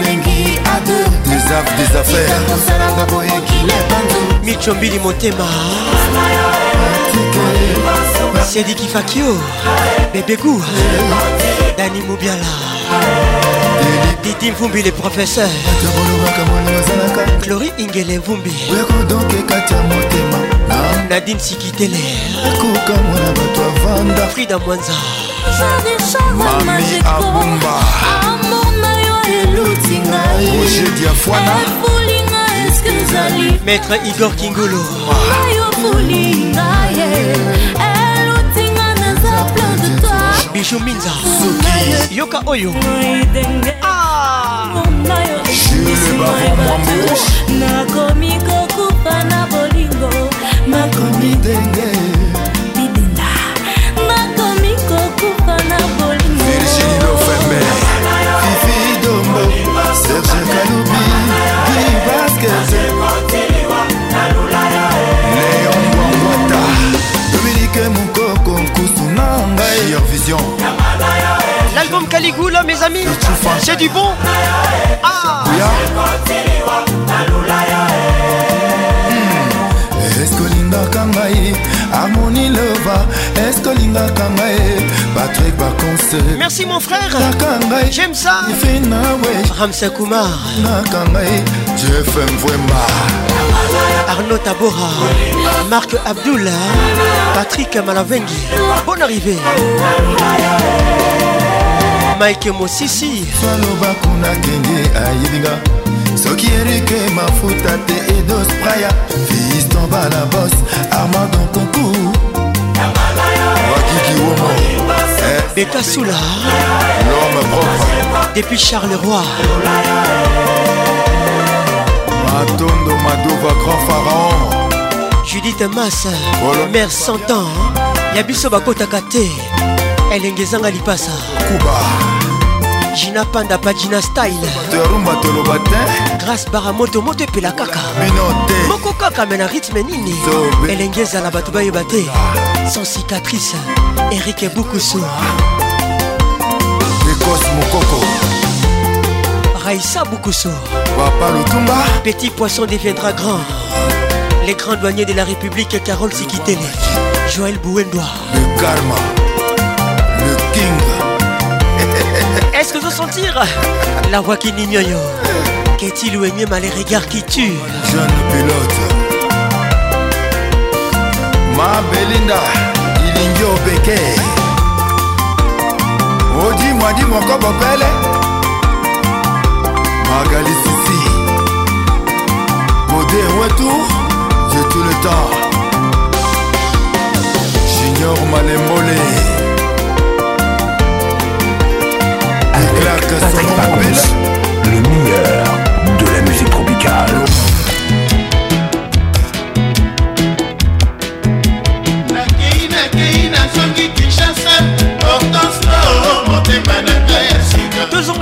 zaf des affaires micho mbili motema sediki fakio bebegu dani mubiala didi mvumbi le professeur clori ingele mvumbi nadine sikitele frida mwanza mami abumba maître igor kingolo bijou minza yoka oyo ah! nakomi kokupa na bolingo makomi denge meilleure vision. L'album Caligula, mes amis, c'est du bon. Ah. Hmm. Eh, eske olingaka ngai amoni lova eske olingaka ngai patrik baconse merci mon frère naka ngai j'aime ça ifinawe ramsa kumar naka ngai jefm vwemba Arnaud Tabora, Marc Abdullah, Patrick Malavengi, bonne arrivée. Mike Mosisi. Saloba kuna kenge ayinga. soki erike mafuta te edos praya fiston bala bos armandon konku wakiki womo beta soula l'homme propre depuis charleroi Atondo Madova Grand Pharaon Judith Massa Mère 100 ans Ya biso bakotaka te elenge ezanga lipasa Kuba Gina Panda Pagina Style Terumba toloba te Grâce Baramoto moto epela kaka moko kaka me na rythme nini elenge ezala bato bayeba te sans cicatrice Eric Ebukusu Ekos Mokoko Raissa Bukusu Papa Lutumba. Petit poisson deviendra grand. Les grands douaniers de la République, Carole Sikitele, Joël Bouendoa. Le karma, le king. Est-ce que vous sentir la voix qui n'ignore Qu'est-il ou aimé les regards qui tuent Jeune pilote. Ma Belinda, il au Beke. Oh, dis-moi, dis-moi, comment Ma Magali City. Modé retour de tout le temps. Junior Malemolé. Avec Patrick Pacons, le meilleur de la musique tropicale. Nakeina, Keina, Songi, Kinshasa, Hortense, oh, oh, oh, Motema,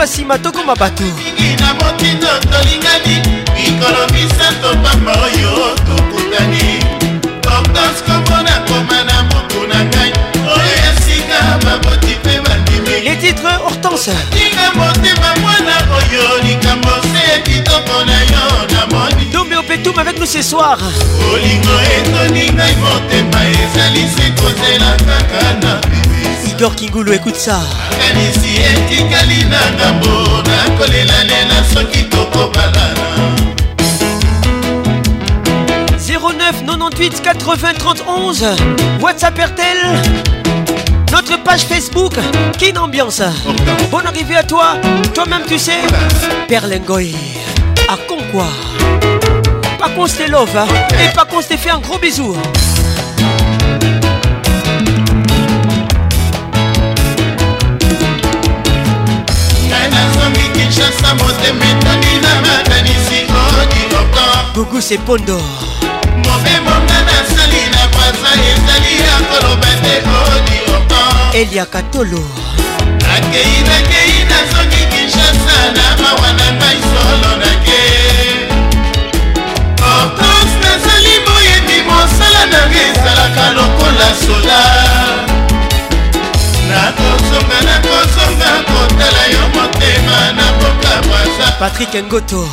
nsima tokoma bato mingi naboki to tolingani mikolo misato pamba oyo tokutani orgaskomona koma na motu na ngai oyo esika baboti mpe bandimi les titres hortense tinga motema mwana oyo likambo se kitoko na yo namoni dombe opetum avec nous ce soir olingo etoni ngai motema ezali se kozela kaka na bi Victor écoute ça 09 98 80 31 WhatsApp RTL notre page Facebook Kin Ambiance Bonne arrivée à toi Toi-même tu sais Perlingoy à conquoi Pas qu'on love hein. Et pas qu'on fait un gros bisou kuse pondo mobemonga nasali na kwaza ezali ya koloba te odioka elia katolo nakei nakei nazoki kinshasa na mawa na ngai solo nake hortense nazali boyebi mosala nanga ezalaka lokola soda nakozonga nakozonga kotala yo motema na boka kwaza patrik ngoto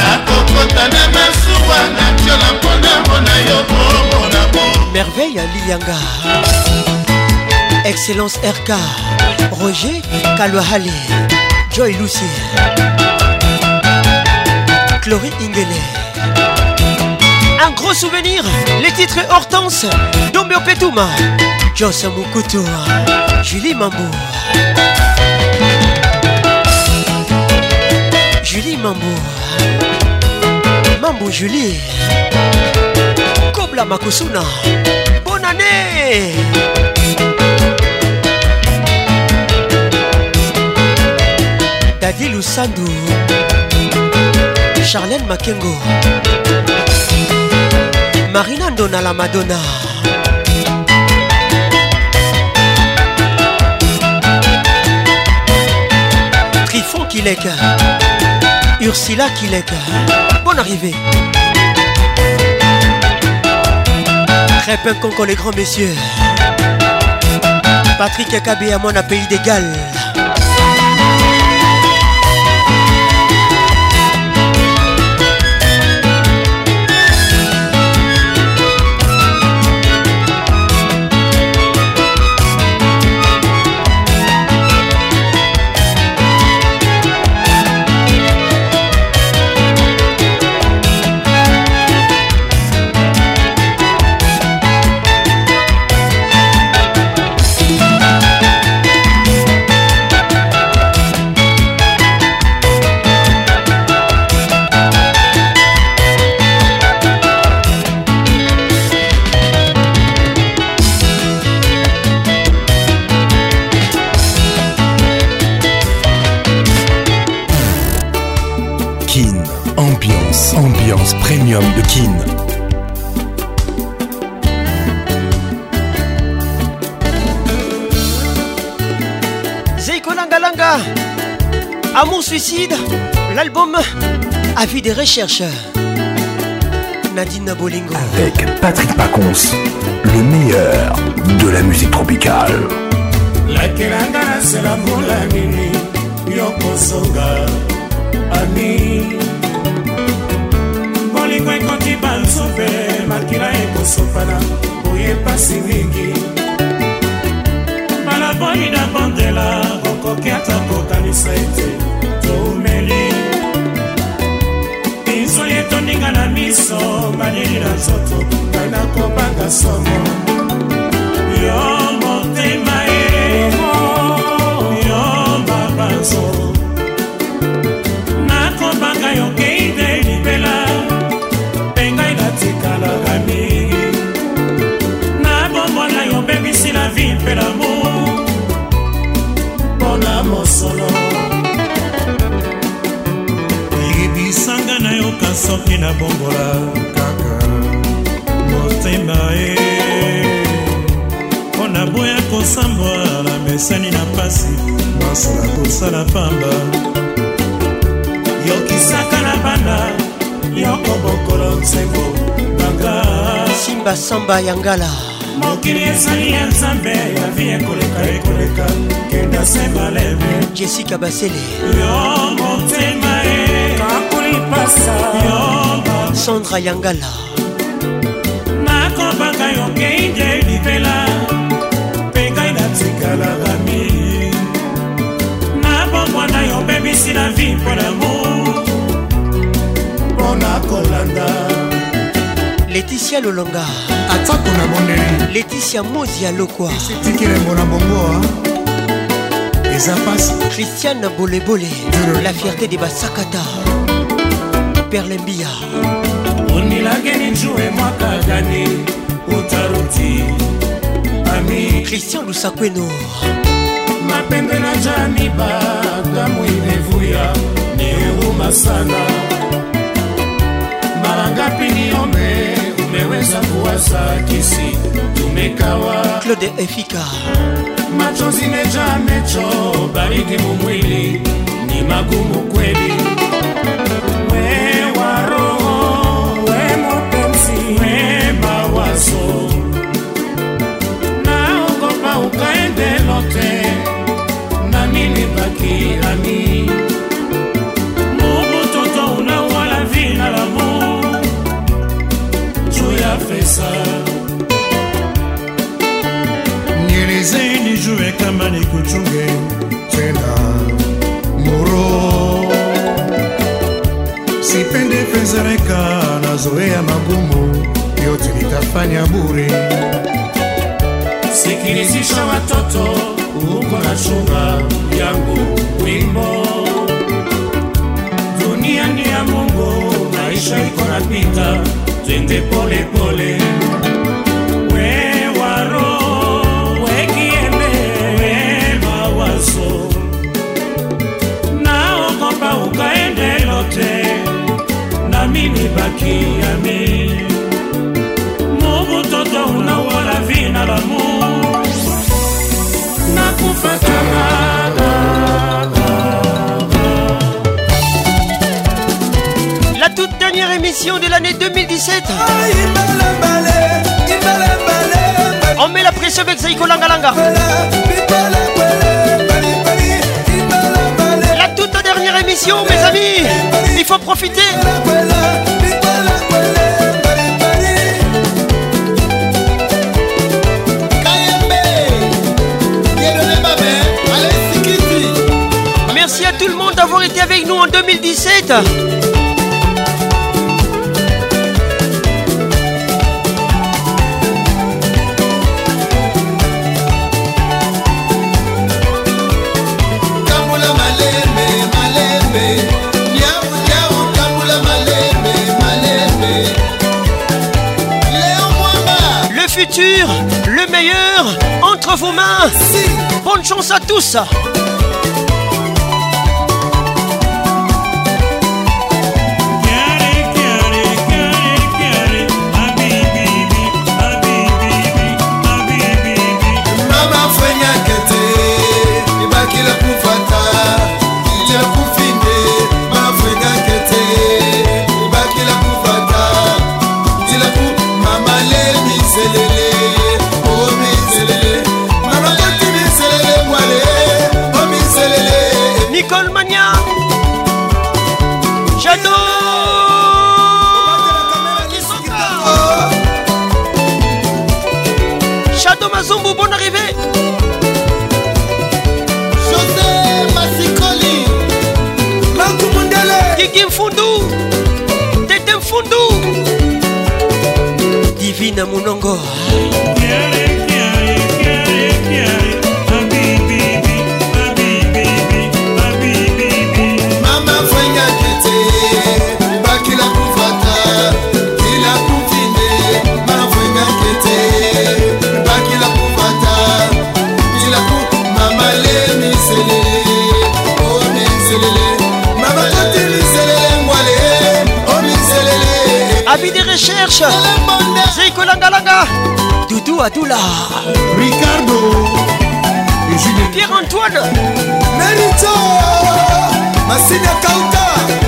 nakokota na masuwa natiola mpona mona yo momonamo merveille aliyanga excellence rk roger kalwahali joy lucy chlori ingele un gros souvenir les titres hortense dombio petuma jos mukutu julie mambo julie mambo mambu julie kobla makusuna bonne année dadi lusandu charlene makengo marina ndona la madonna trifon kileka qu'il est euh, Bonne arrivée. très qu'on conco les grands messieurs. Patrick Akabé à mon pays d'égal. Premium de Kin. Zeiko Amour Suicide, l'album a vu des recherches. Nadine Nabolingo Avec Patrick Pacons, le meilleur de la musique tropicale. La kosopana boye pasi mingi malaboi na bandela okoki ata kokanisa ete toumeli minzoli etondinga na miso malili na nzoto ngai nakobanga somo yo motema nabongola kaka motema ye mpo na boya kosambwa na mesani na pasi masala kosala pamba yokisaka na banda yoko bokolo nsembo banga simba samba ya ngala mokili ezali ya nzambe ya vi ekoleka ekoleka kenda se malebe jessica basele yo motema ye kakolipasa yo sandra yangala nakobaka yokei nde libela mpe ngai natikala bami nabomwana yobebisi na vi mpo lamour mpo na kolanda leticia lolonga atako na mondeli leticia mozi ya lokwa esitikilembo na bongo ah. eza pasi christiane bolebole la fierté de basakata perlembia nilageni njue mwaka gani utaruti ami christian lusakweno mapende na jani badamu imevuya niuma sana mara ngapi niombe umeweza kuwasa kisi tumekawa claude efika machozi meja mecho baridi mumwili ni magumu kweli mwema wazo naogopa ukaende lote nami nibaki nami Mungu toto unawala vina la Mungu juu ya pesa nielezeni jue kama nikuchunge tena muruu Sipende pesa reka, nazoea magumu yote nitafanya bure. Sikilizisha watoto huko na chunga yangu wimbo. Dunia ni ya Mungu, maisha iko napita, twende polepole pole. la toute dernière émission de l'année 2017 On met la pression avec Zaiko Langalanga La toute dernière émission mes amis Il faut profiter encore été avec nous en 2017. Le futur, le meilleur, entre vos mains. Bonne chance à tous. Mazombo, bonne arrivée. José Massikoli. Marco Mundele. Kiki Mfundu. Tete Mfundu. Divine Mounongo. Yeah. recherche Ziko Langalanga Doudou Adoula Ricardo Pierre-Antoine Merito Massina Kauta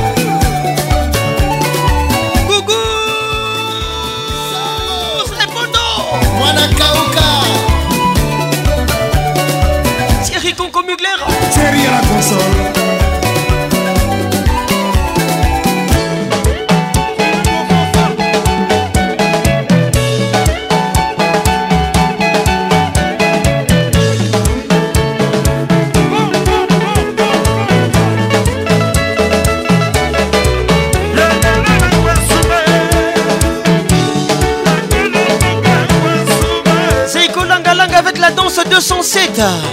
Bogotá.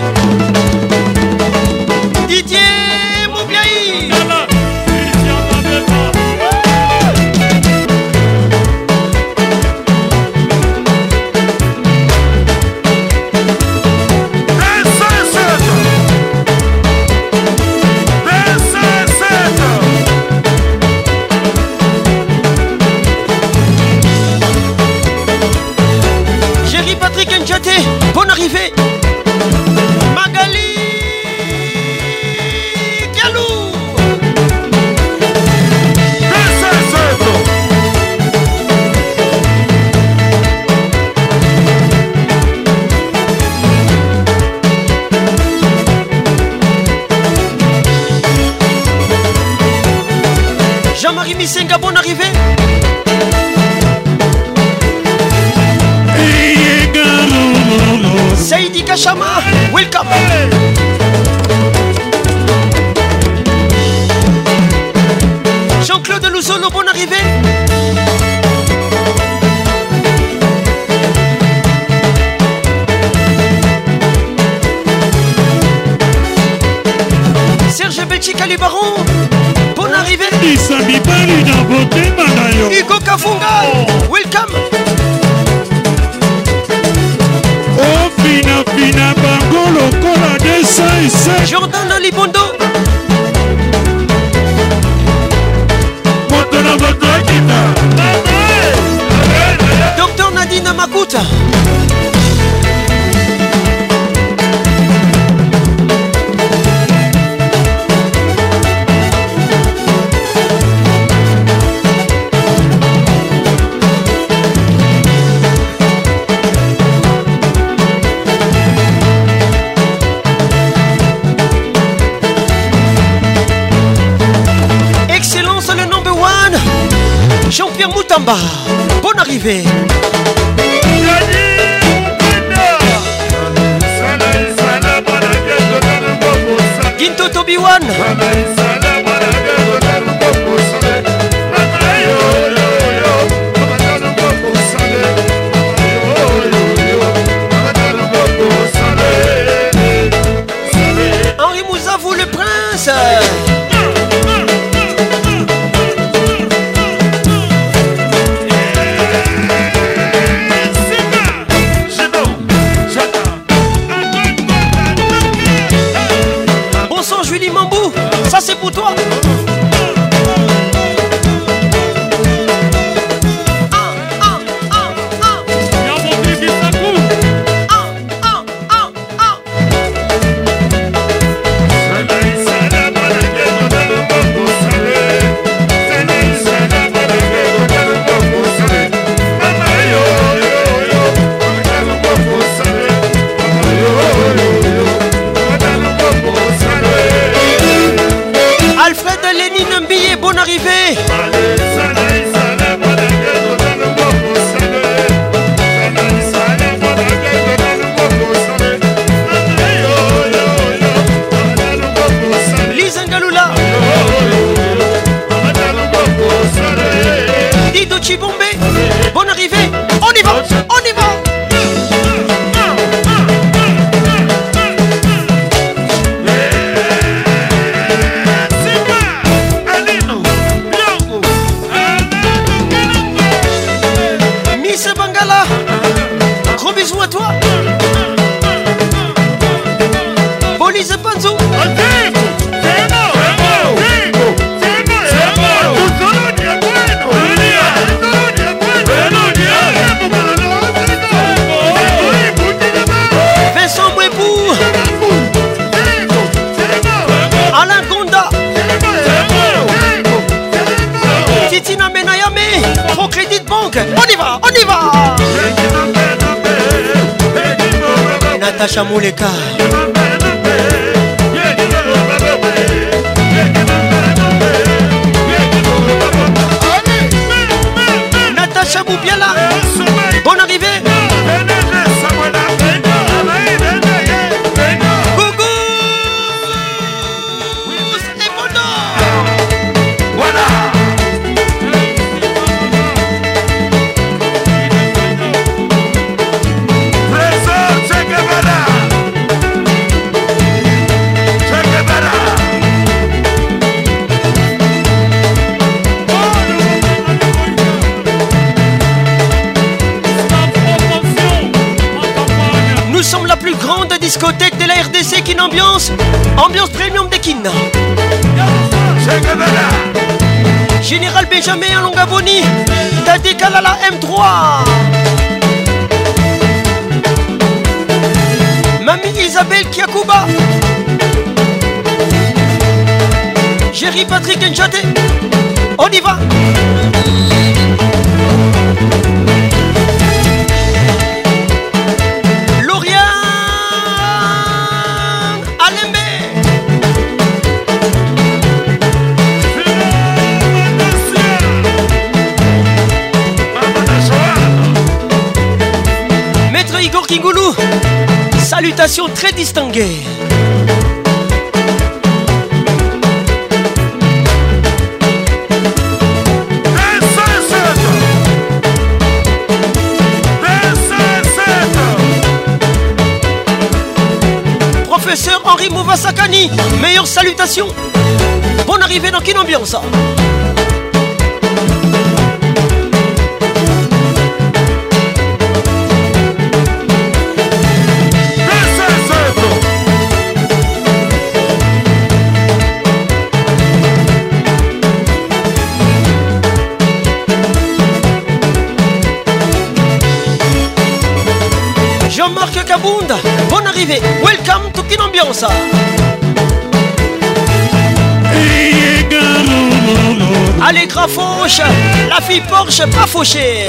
Sophie Porsche, pas fauché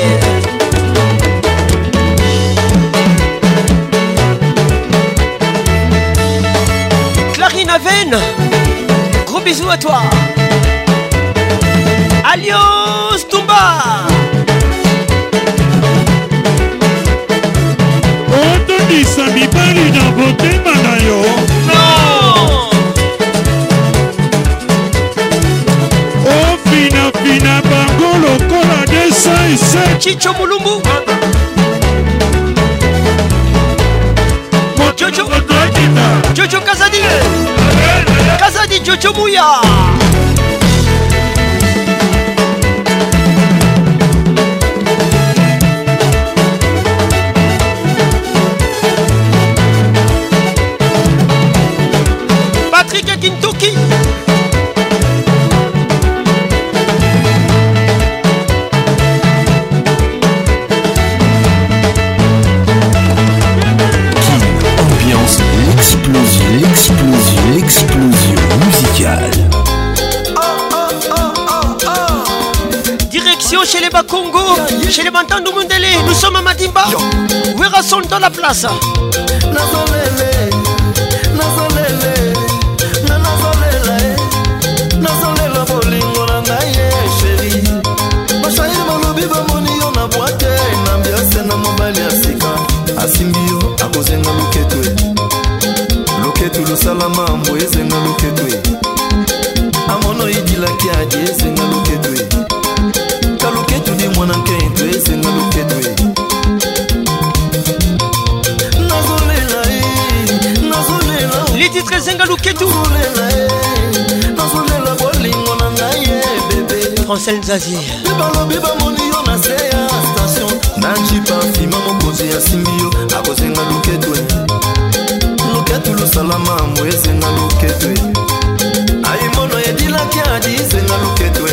Clarine Aven, gros bisous à toi. 不呀！Chez les Bantans Mundele, nous sommes à Madimba. Wera sont dans la place. Nazolele, Nazolele, Nazolele, Nazolele, Bolingo, Nangaye, eh, chérie. Bachaïl, Molobi, Bamoni, on a boité. Nambiase, Namobali, Asika. Asimbio, Akozenga, Luketwe. Eh. Luketu, Lusalama, Mbouezenga, Luketwe. Eh. Amono, Idilaki, Adi, Ezenga, Luketwe. Kaluketu, Dimwananke. titre ezenga luketu nazolela bolingo na ngai ebebe eh, francel zazie balobi bamoni yo na se ya station nancipa nsima mokonzi asimbi yo akozenga luketu eh. luketu losalama mo ezenga luketu eh. aimono edilaki adizenga luketu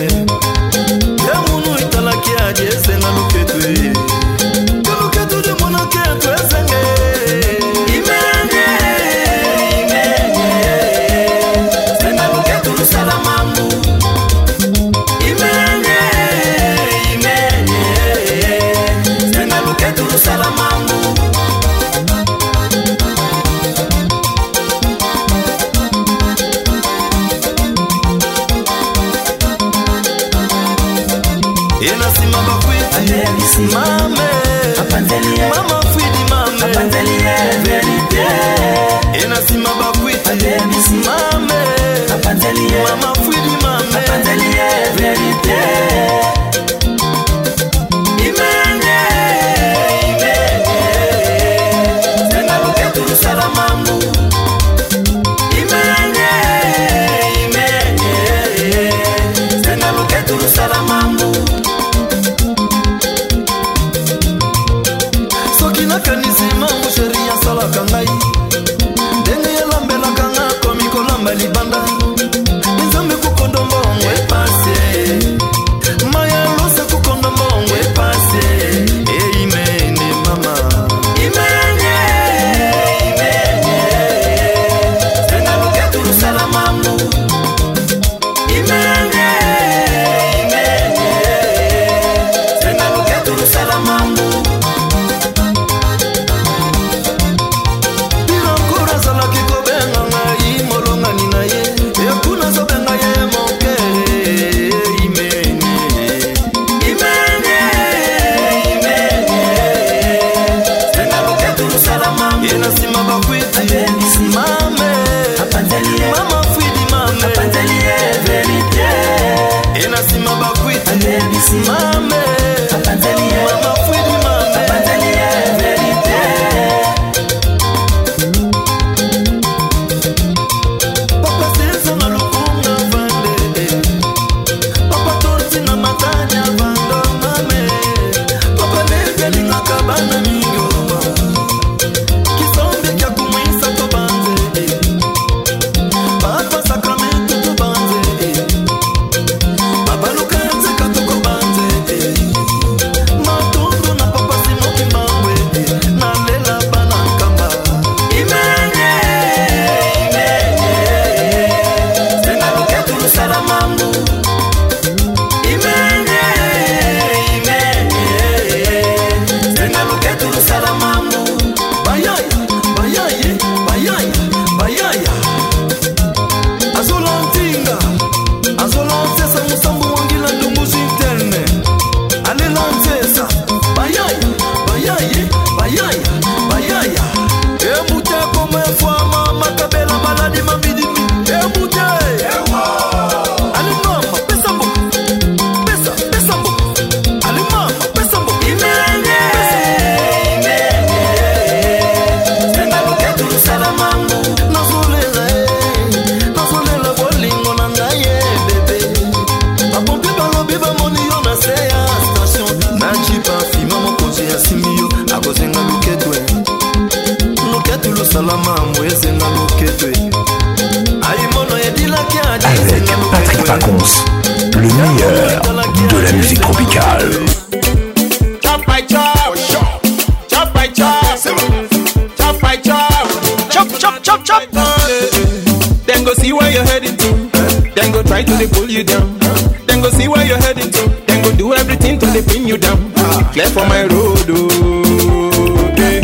Clear for my road, oh. Hey.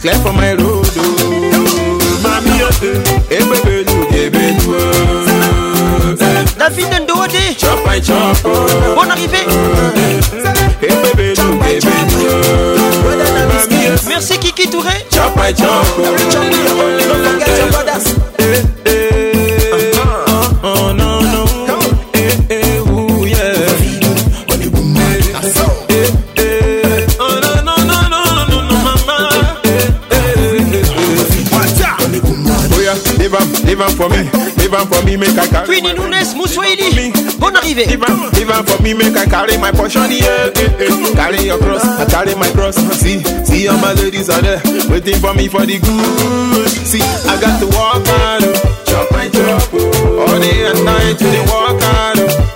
Clear for my road, oh. Mami, oh. Hey, eh. eh, baby, look, hey, baby, oh. La vie d'un dodé. Chop, I chop, oh. Bon arrivé. Oh, make I carry Queenie Nunes, Moussoidi, bonne arrivée. Divine, divine for me, make I carry my portion, yeah. Eh, eh. Carry your cross, I carry my cross. See, see all my ladies are there, waiting for me for the good. See, I got to walk out, oh. chop my chop, oh. all day and night to the walk out. Oh.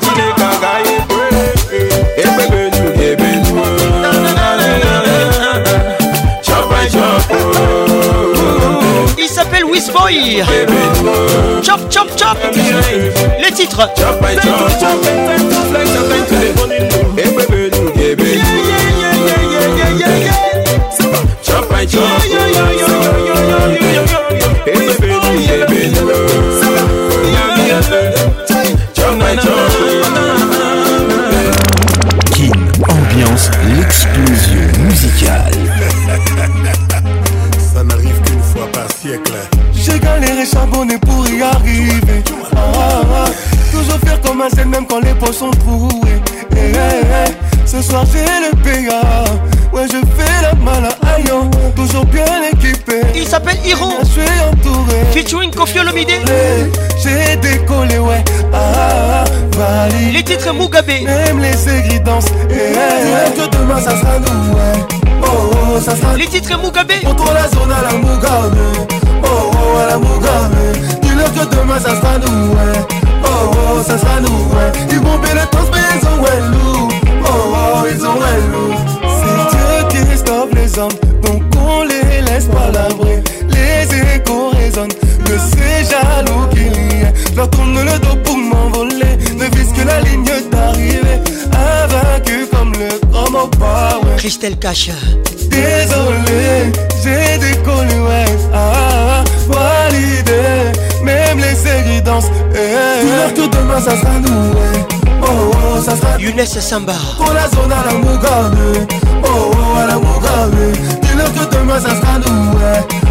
Chris Boy. Chop, chop, chop. Les titres. Même les aigris dansent. Et eh, eh, eh. que demain ça sera nous, ouais. Oh, oh, ça sera Les titres Mugabe. contre la zone à la Mugabe. Oh, oh, à la Mugabe. Dis-leur que demain ça sera nous, ouais. Oh, oh, ça sera nous, ouais. Ils vont bien le temps, mais ils ont un loup. Oh, oh, ils ont un loup. C'est Dieu qui restaure les hommes, donc on les laisse pas labrer emprisonne De ces jaloux qui ait Je leur tourne le dos pour m'envoler Ne vise que la ligne d'arrivée Invaincu comme le grand power Christelle Cacha Désolé, j'ai décollé, ouais Ah, validé Même les séries dansent eh. Couleur que demain ça sera nous, ouais. Oh, oh, ça sera Younes Samba Pour oh, la zone à la Mugabe Oh, oh, à la Mugabe Dis-leur que demain ça sera nous,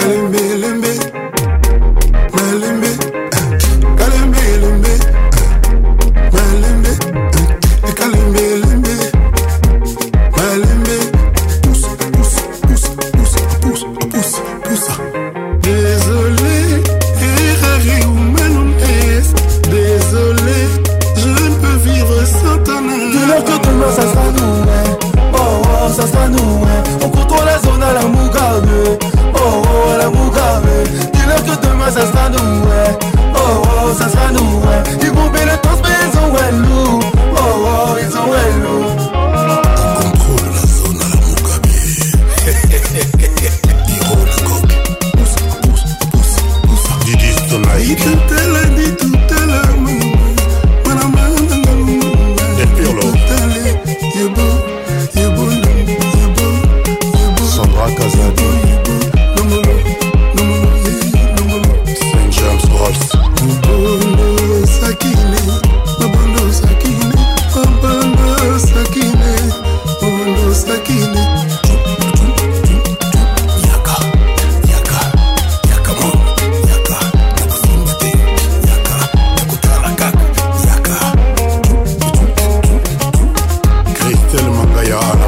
Amen.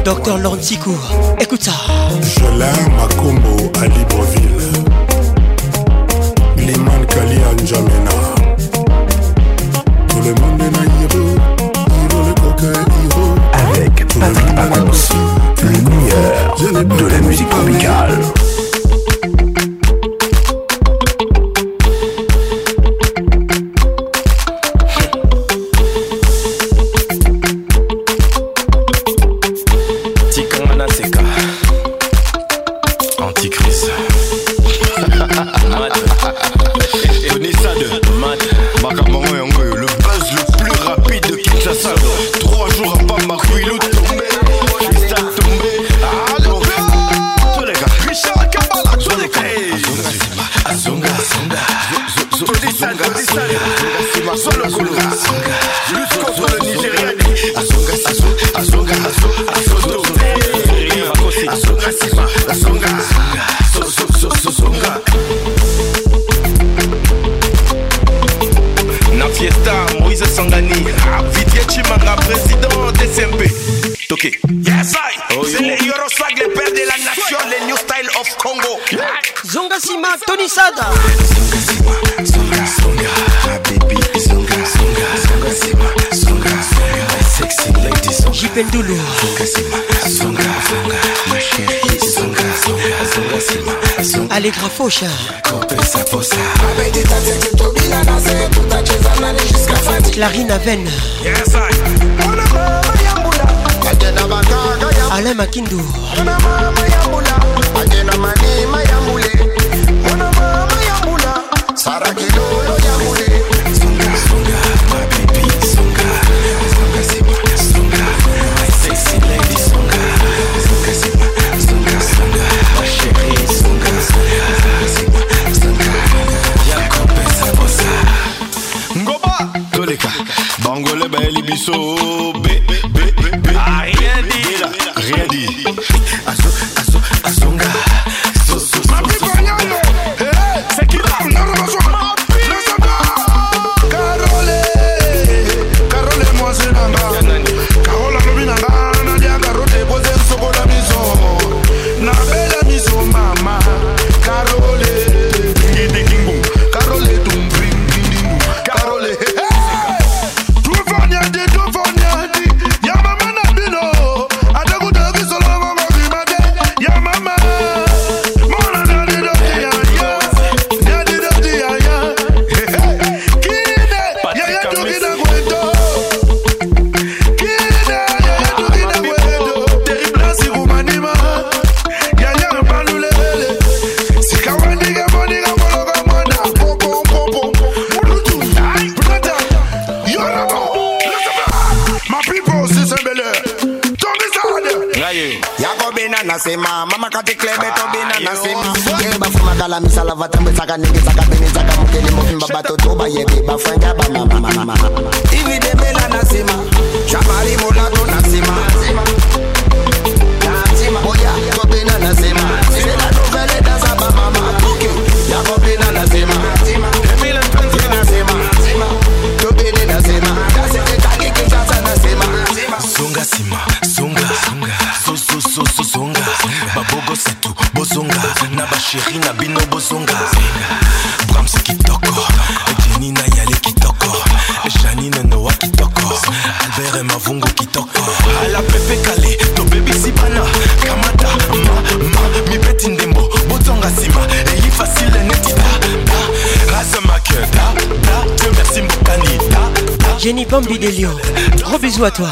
Docteur Lantico, écoute ça. Jolin Makombo à Libreville. Liman Kali Anjamena. Tout le monde est là, Hiro. Hiro le coquin, Hiro. Avec Patrick Pacons, le meilleur de la musique tropicale. Allegra Fosha Clarina Ven yes, Alain Makindu so i better not and a sim Keba fuma dala saka nigi saka bini saka Bambi des Lions. Gros bisous à toi.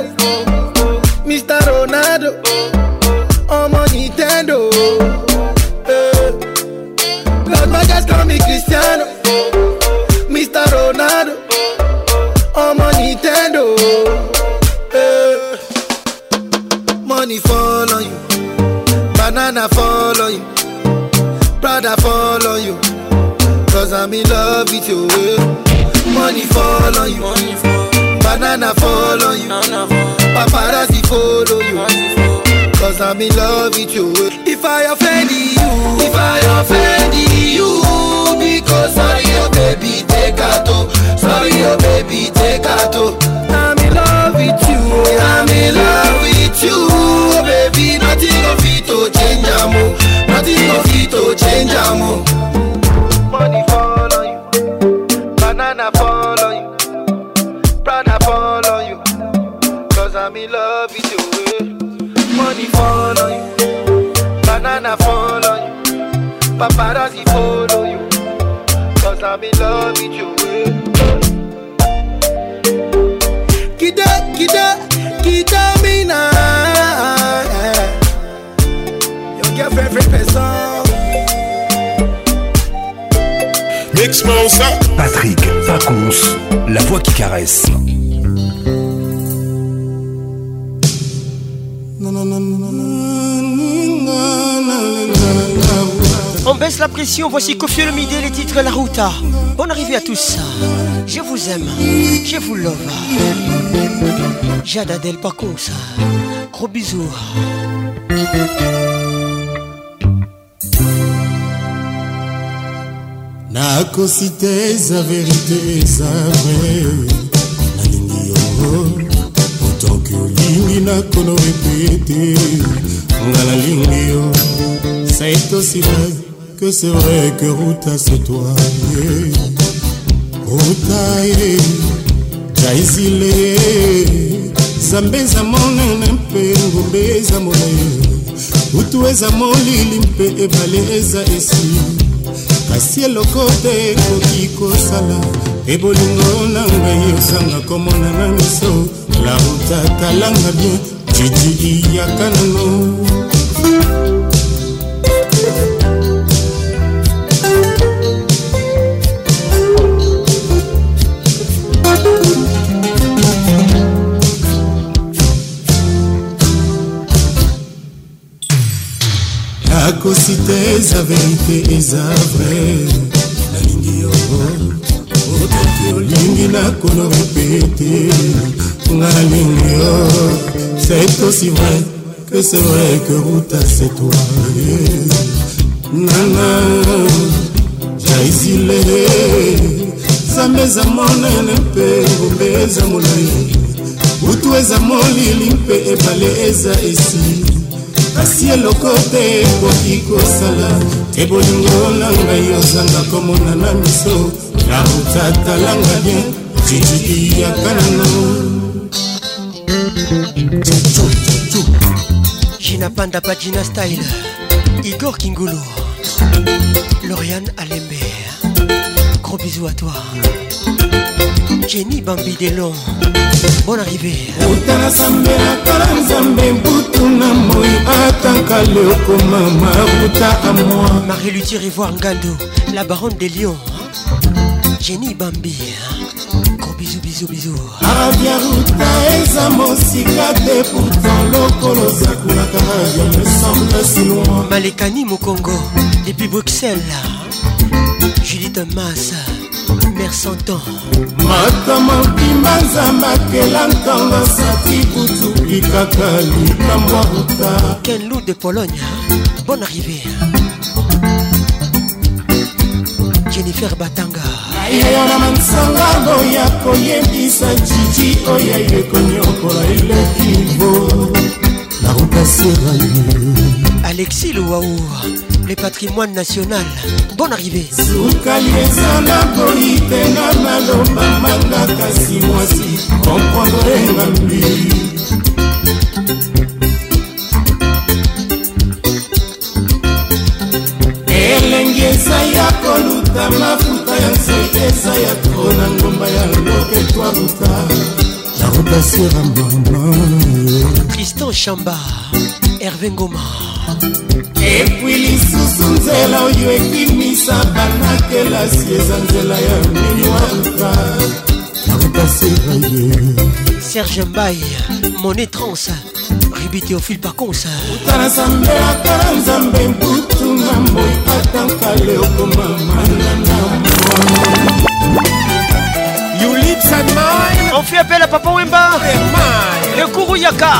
Nintendo, Mr. Ronaldo, ọmọ Nintendo. Hey. Lord, my guys call me Cristiano, Mr. Ronaldo, ọmọ Nintendo. Eh. Money fall on you, banana fall on you, brother fall on you, cause I'm in love with you. Hey. Eh. Money fall on you. Money fall Banana follow you. Paparazzi follow you. Cause I'm in love with you. If I offend you, if I offend you, because sorry, your oh baby, take out. Sorry, your oh baby, take out. I'm in love with you. I'm in love with you, oh baby. Nothing of it to change, amo. Oh. Nothing of it to change, amo. Oh. Money follow you. Banana follow Cause I'm love you. Patrick vacances, la voix qui caresse. Non, non, non, non, non. non. On baisse la pression, voici Kofi Olomide, les titres La Ruta. Bonne arrivée à tous. Je vous aime, je vous love. Jadadel Del Gros bisous. Na te eza verite que vrai nalingi yango otanke On a repete nga C'est aussi vrai. que c'est vrai que Ruta c'est toi yeah. Ruta yeah. jaizile nzambe eza monene mpe ngombe eza molai butu eza molili mpe ebale eza esi kasi eloko te ekoki kosala mpe bolingo na ngai osanga komona na miso la ruta talanga bien jiji iyaka nano nakosi te eza verite eza vrai nalingi yo oh, oh, olingi nakolo répete nalingi yo c'est aussi vrai que c'est vrai que ruta c'est toi nana jaizile nzambe eza monene mpe ngombe eza molai butu eza molili mpe ebale eza esili kasi eloko te ekoki kosala te bolingo na ngai ozanga komona na miso nautatalanga bien tititiyaka nano jina panda pagina style igor kingulu lorian alembe gros bisous à toi Jenny Bambidelon Bonne arrivée otala sambe atala nzambe mbutu na moi ataka leokoma mabuta amoi marie luti revoir ngando la baronne de lion jenny bambi gros bisou bisou bisou arabia ruta eza mosika te pourtant lokolo sakulaka je me semble si loin malekani mokongo depuis bruxelles judith massa mère santor moto mobima nzambakela ntango sati butuki kaka likambo ruta ken lou de pologne bonne arrivée jennifer batanga ayeyo na mansangango ya koyebisa jiji oyo aye konyokola elekivo na ruta seraye alexi louaou le patrimoine national bonne arrivée sukali ezala koitena naloba manga kasi mwasi komprendre ngambi elengi eza ya koluta mafuta ya nzete eza ya tro na ngomba ya loketwaluta nakopasera mbongo tristan chamba herve Gomard. epui lisusu nzela oyo ekimisa bana-kelasi eza nzela ya minwaka serge mbai mone trans ribi théophile paconsa uta na nzambe aka nzambe mbutu na moi atankale okomamanana on fait appel à papa wemba le kourou yaka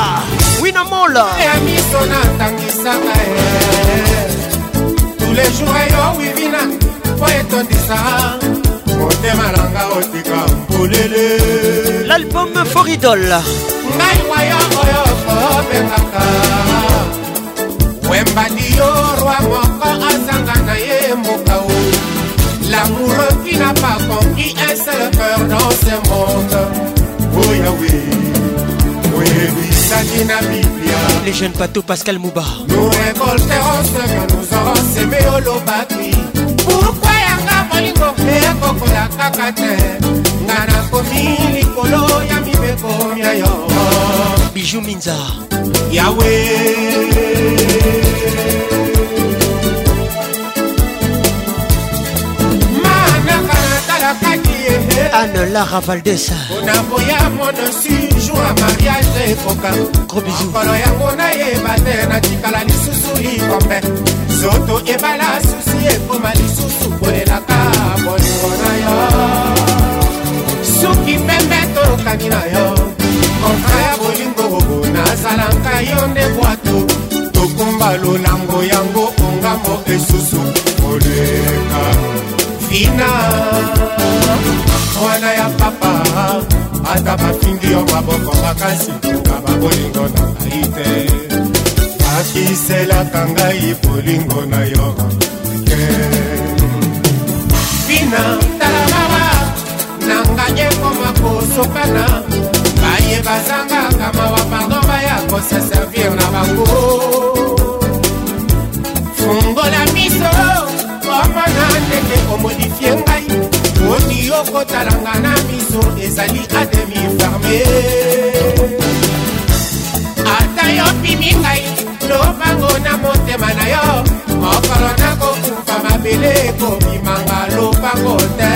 winamola amiso natangi tondisaka eh, eh. tous les jours eyo eh, wivina mpo etondisa motemalanga otika mpolele l'album foridol ngai wayo oyo kobengaka wembani yo rwa moko azanga na ye mboka o lamoureux qui n'a pas conquis un seul cœur dans ce monde oyawe oh, oyebisaki na biblia le jeune pato pascal mouba nous révolteros que nous ensemé olobaki pourkui yanga molingo ekokola kaka te nga nakomi likolo ya mibeko ya yo biju minza yawe manaka natalakaki Anne Lara Valdesa onakoya monosi jo ya mariage ekoka mikolo yango nayeba te natikala lisusu likombe zoto ebala susi ekoma lisusu kolelaka bolingo na yo suki pembe tolokani na yo kontra ya bolingo nazalaka yo nde bwato tokumba lolango yango ongambo esusu koleka fina mwana ya papa ata batindi yo maboko makasi na babolingo na ngai te akiselaka ngai bolingo na yo ke fina tala mama nanganye koma kosopana baye bazangaka mawa bango baya koseservir na bango fungola miso ndenge omodifie ngai oti okotalanga na miso ezali ademi ferme ata yopimi ngai lobango na motema na yo mokolo nakokufa mabele ekobimanga lobango te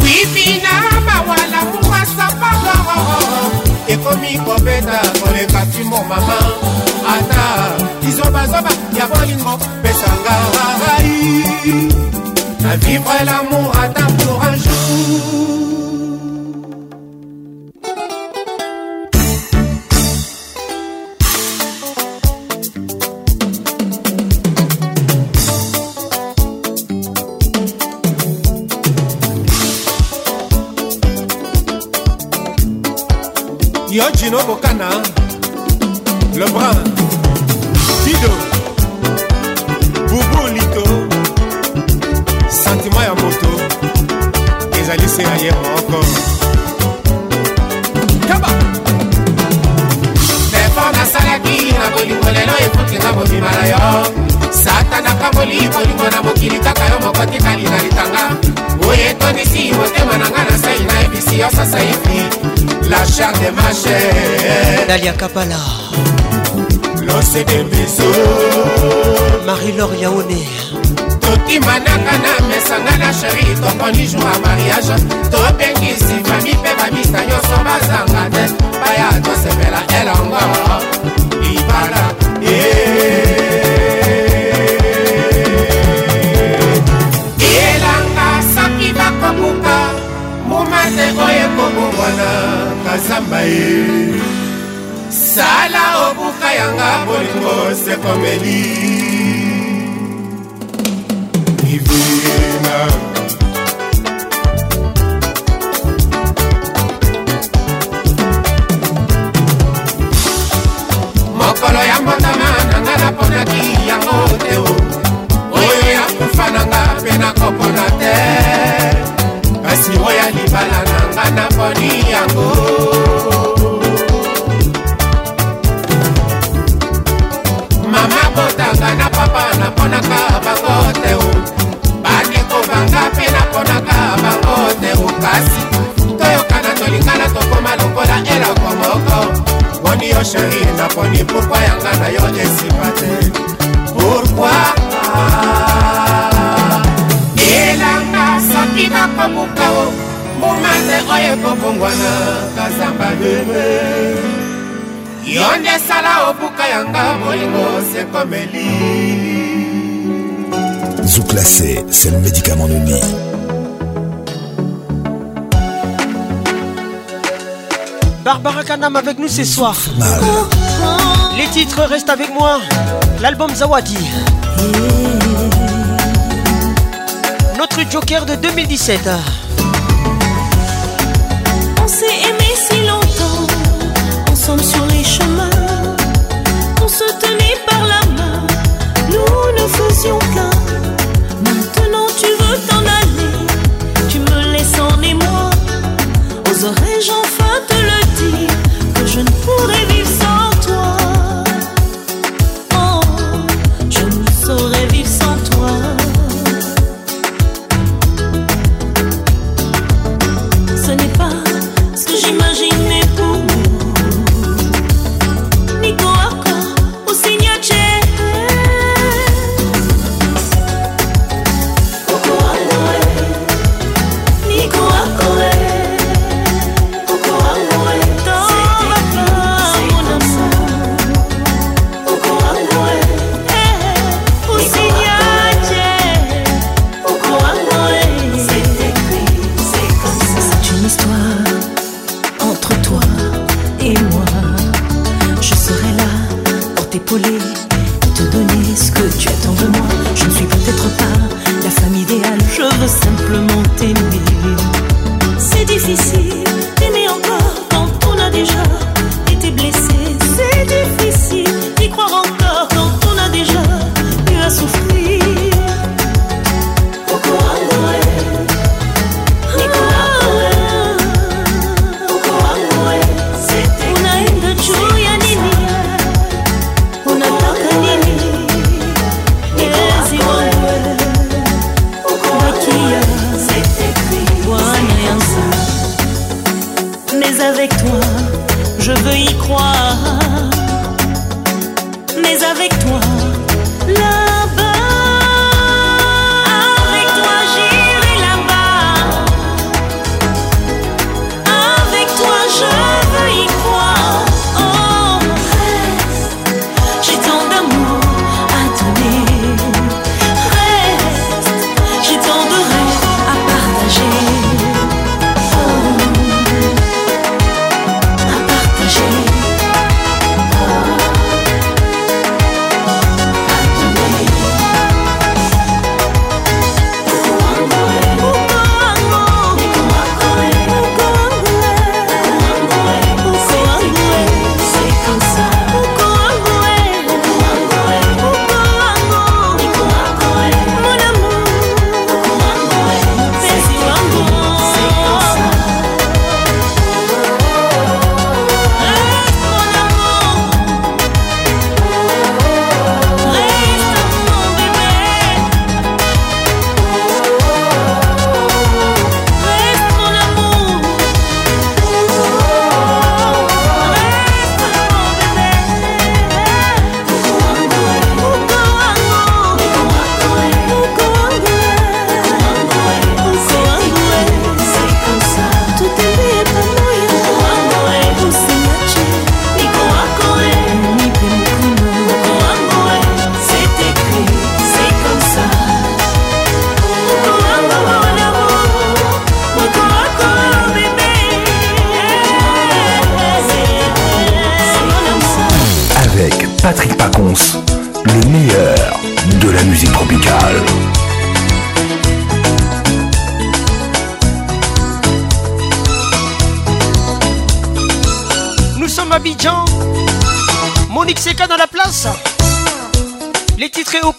wibina mawala muwasapaoo ekomi kobeta koleka timo mama ata zobazoba ya bolingo pesanga ngai na vivre lamour ata pour un jour Yo Gino Bocana, le brun dido bubu lito santima ya moto ezali se ya ye moko kaba effort nasalaki na bolingo lelo ekutinga mobima na yo satanaka moli bolingo na mokili kaka yo moko tikali na litanga oyo etondisi motema na ngai na sai nayebisi yo sasa efi la char de mache dalia kapala konose de biso marie-lor yaone totimanaka na mesanga na sheri tokoni jour ya mariage tobengisi fami mpe bamista nyonso bazanga te baya tosepela elongo libala eh. elanga soki bakobuka momate oyo ekobongwana kazamba ye sala obuka yanga bolingo sekomeli ivinga fameli c'est le médicament nuit. Barbara Kanam avec nous ce soir Les titres restent avec moi L'album Zawadi Notre Joker de 2017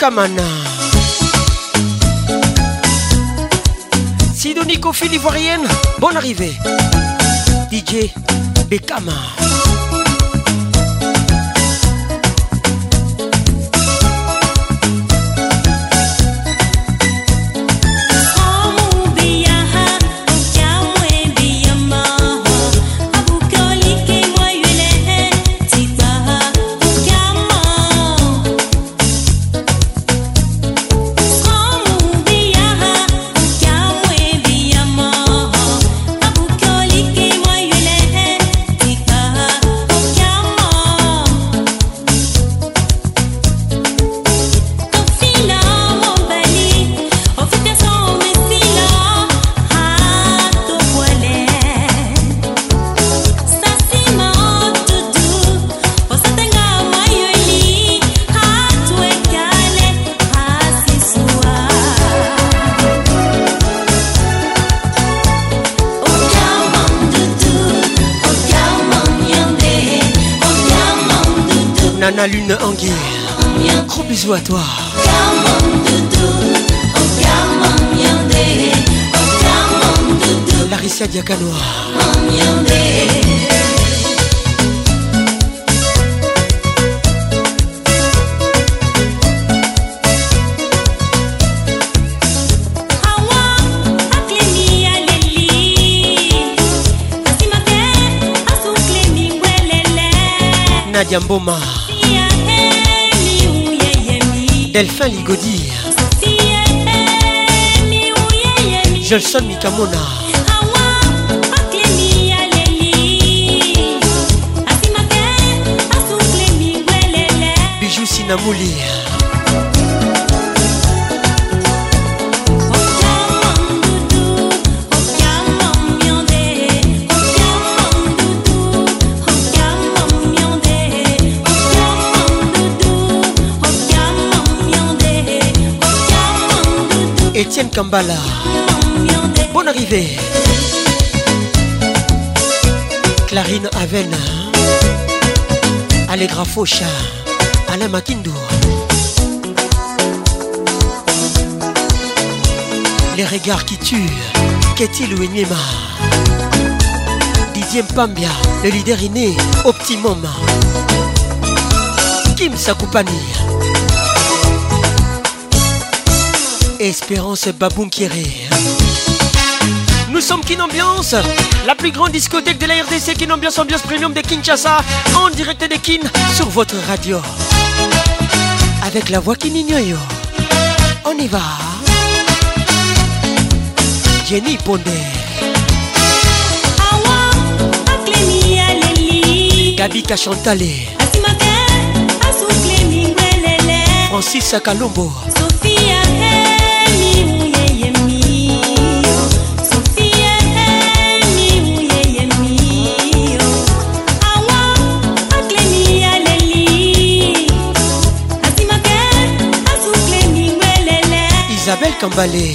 Kamana. Sidonie bonne arrivée. Gelson Mikamona Bijou Sinamouli Etienne Kambala arrivée. Clarine Aven, Allegra Faucha, Alain Makindou, Les regards qui tuent, Ketty Louenima. Didier Pambia. le leader inné, Optimum. Kim Sakupani. Espérance Baboum Kéré. Nous sommes Ambiance, la plus grande discothèque de la RDC, Kinambiance Ambiance Premium de Kinshasa, en direct de Kin sur votre radio. Avec la voix Kininyoyo. On y va. Jenny Pondé. Gabi Kachantale. Francis Sakalombo. kambale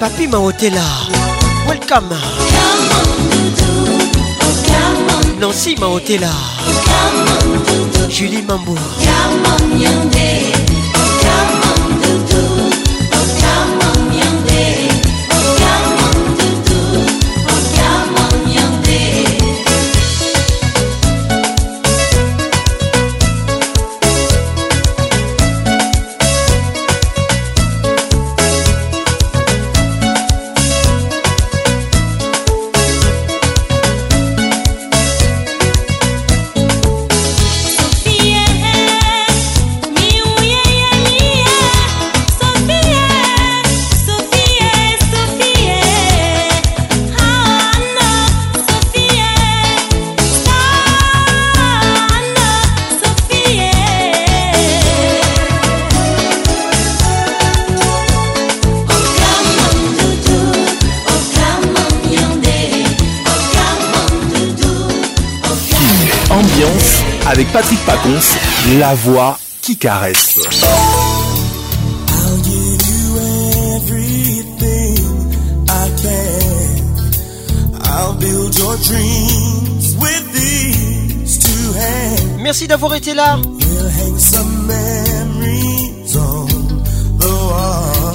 papi maotela welcome nancy maotela Julie Mambour. avec Patrick Pacons, la voix qui caresse. Merci d'avoir été là.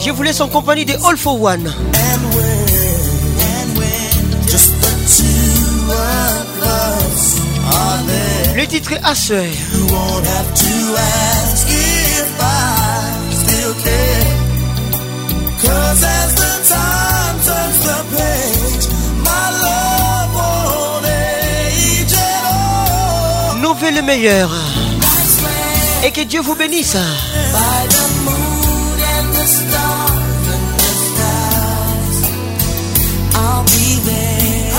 Je vous laisse en compagnie des All for One. Les titres à sœur. Cause as the time turns the page, my love won't age at all. Nouvelle le meilleur. Et que Dieu vous bénisse. By the moon and the stars and the stars, I'll be there.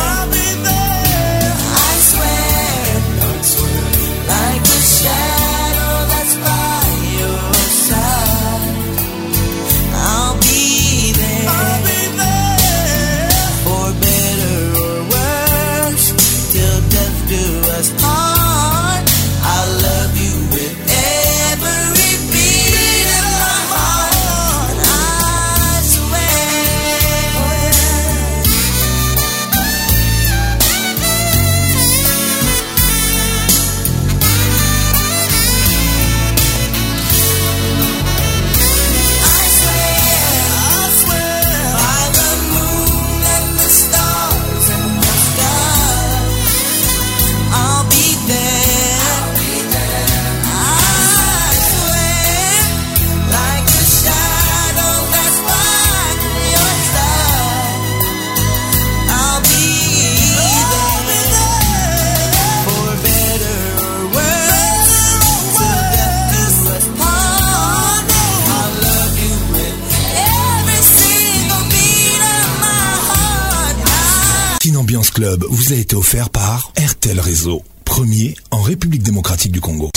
a été offert par RTL Réseau, premier en République démocratique du Congo.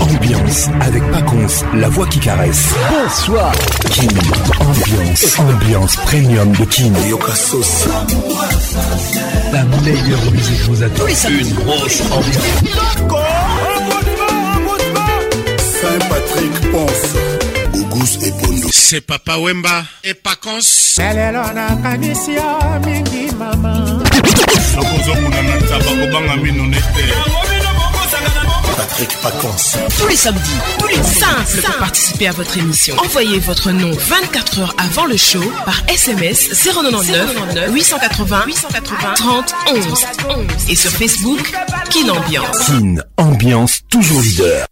ambiance avec Paconce, la voix qui caresse. Bonsoir. ambiance, ambiance premium de king La meilleure musique vous attend. Une grosse ambiance. c'est Papa Wemba et Pacons. Patrick Pacons. Tous les samedis, tous les 5 pour participer à votre émission. Envoyez votre nom 24 heures avant le show par SMS 099 880 880 30 11 11 et sur Facebook Kin Ambiance. Kin Ambiance toujours leader.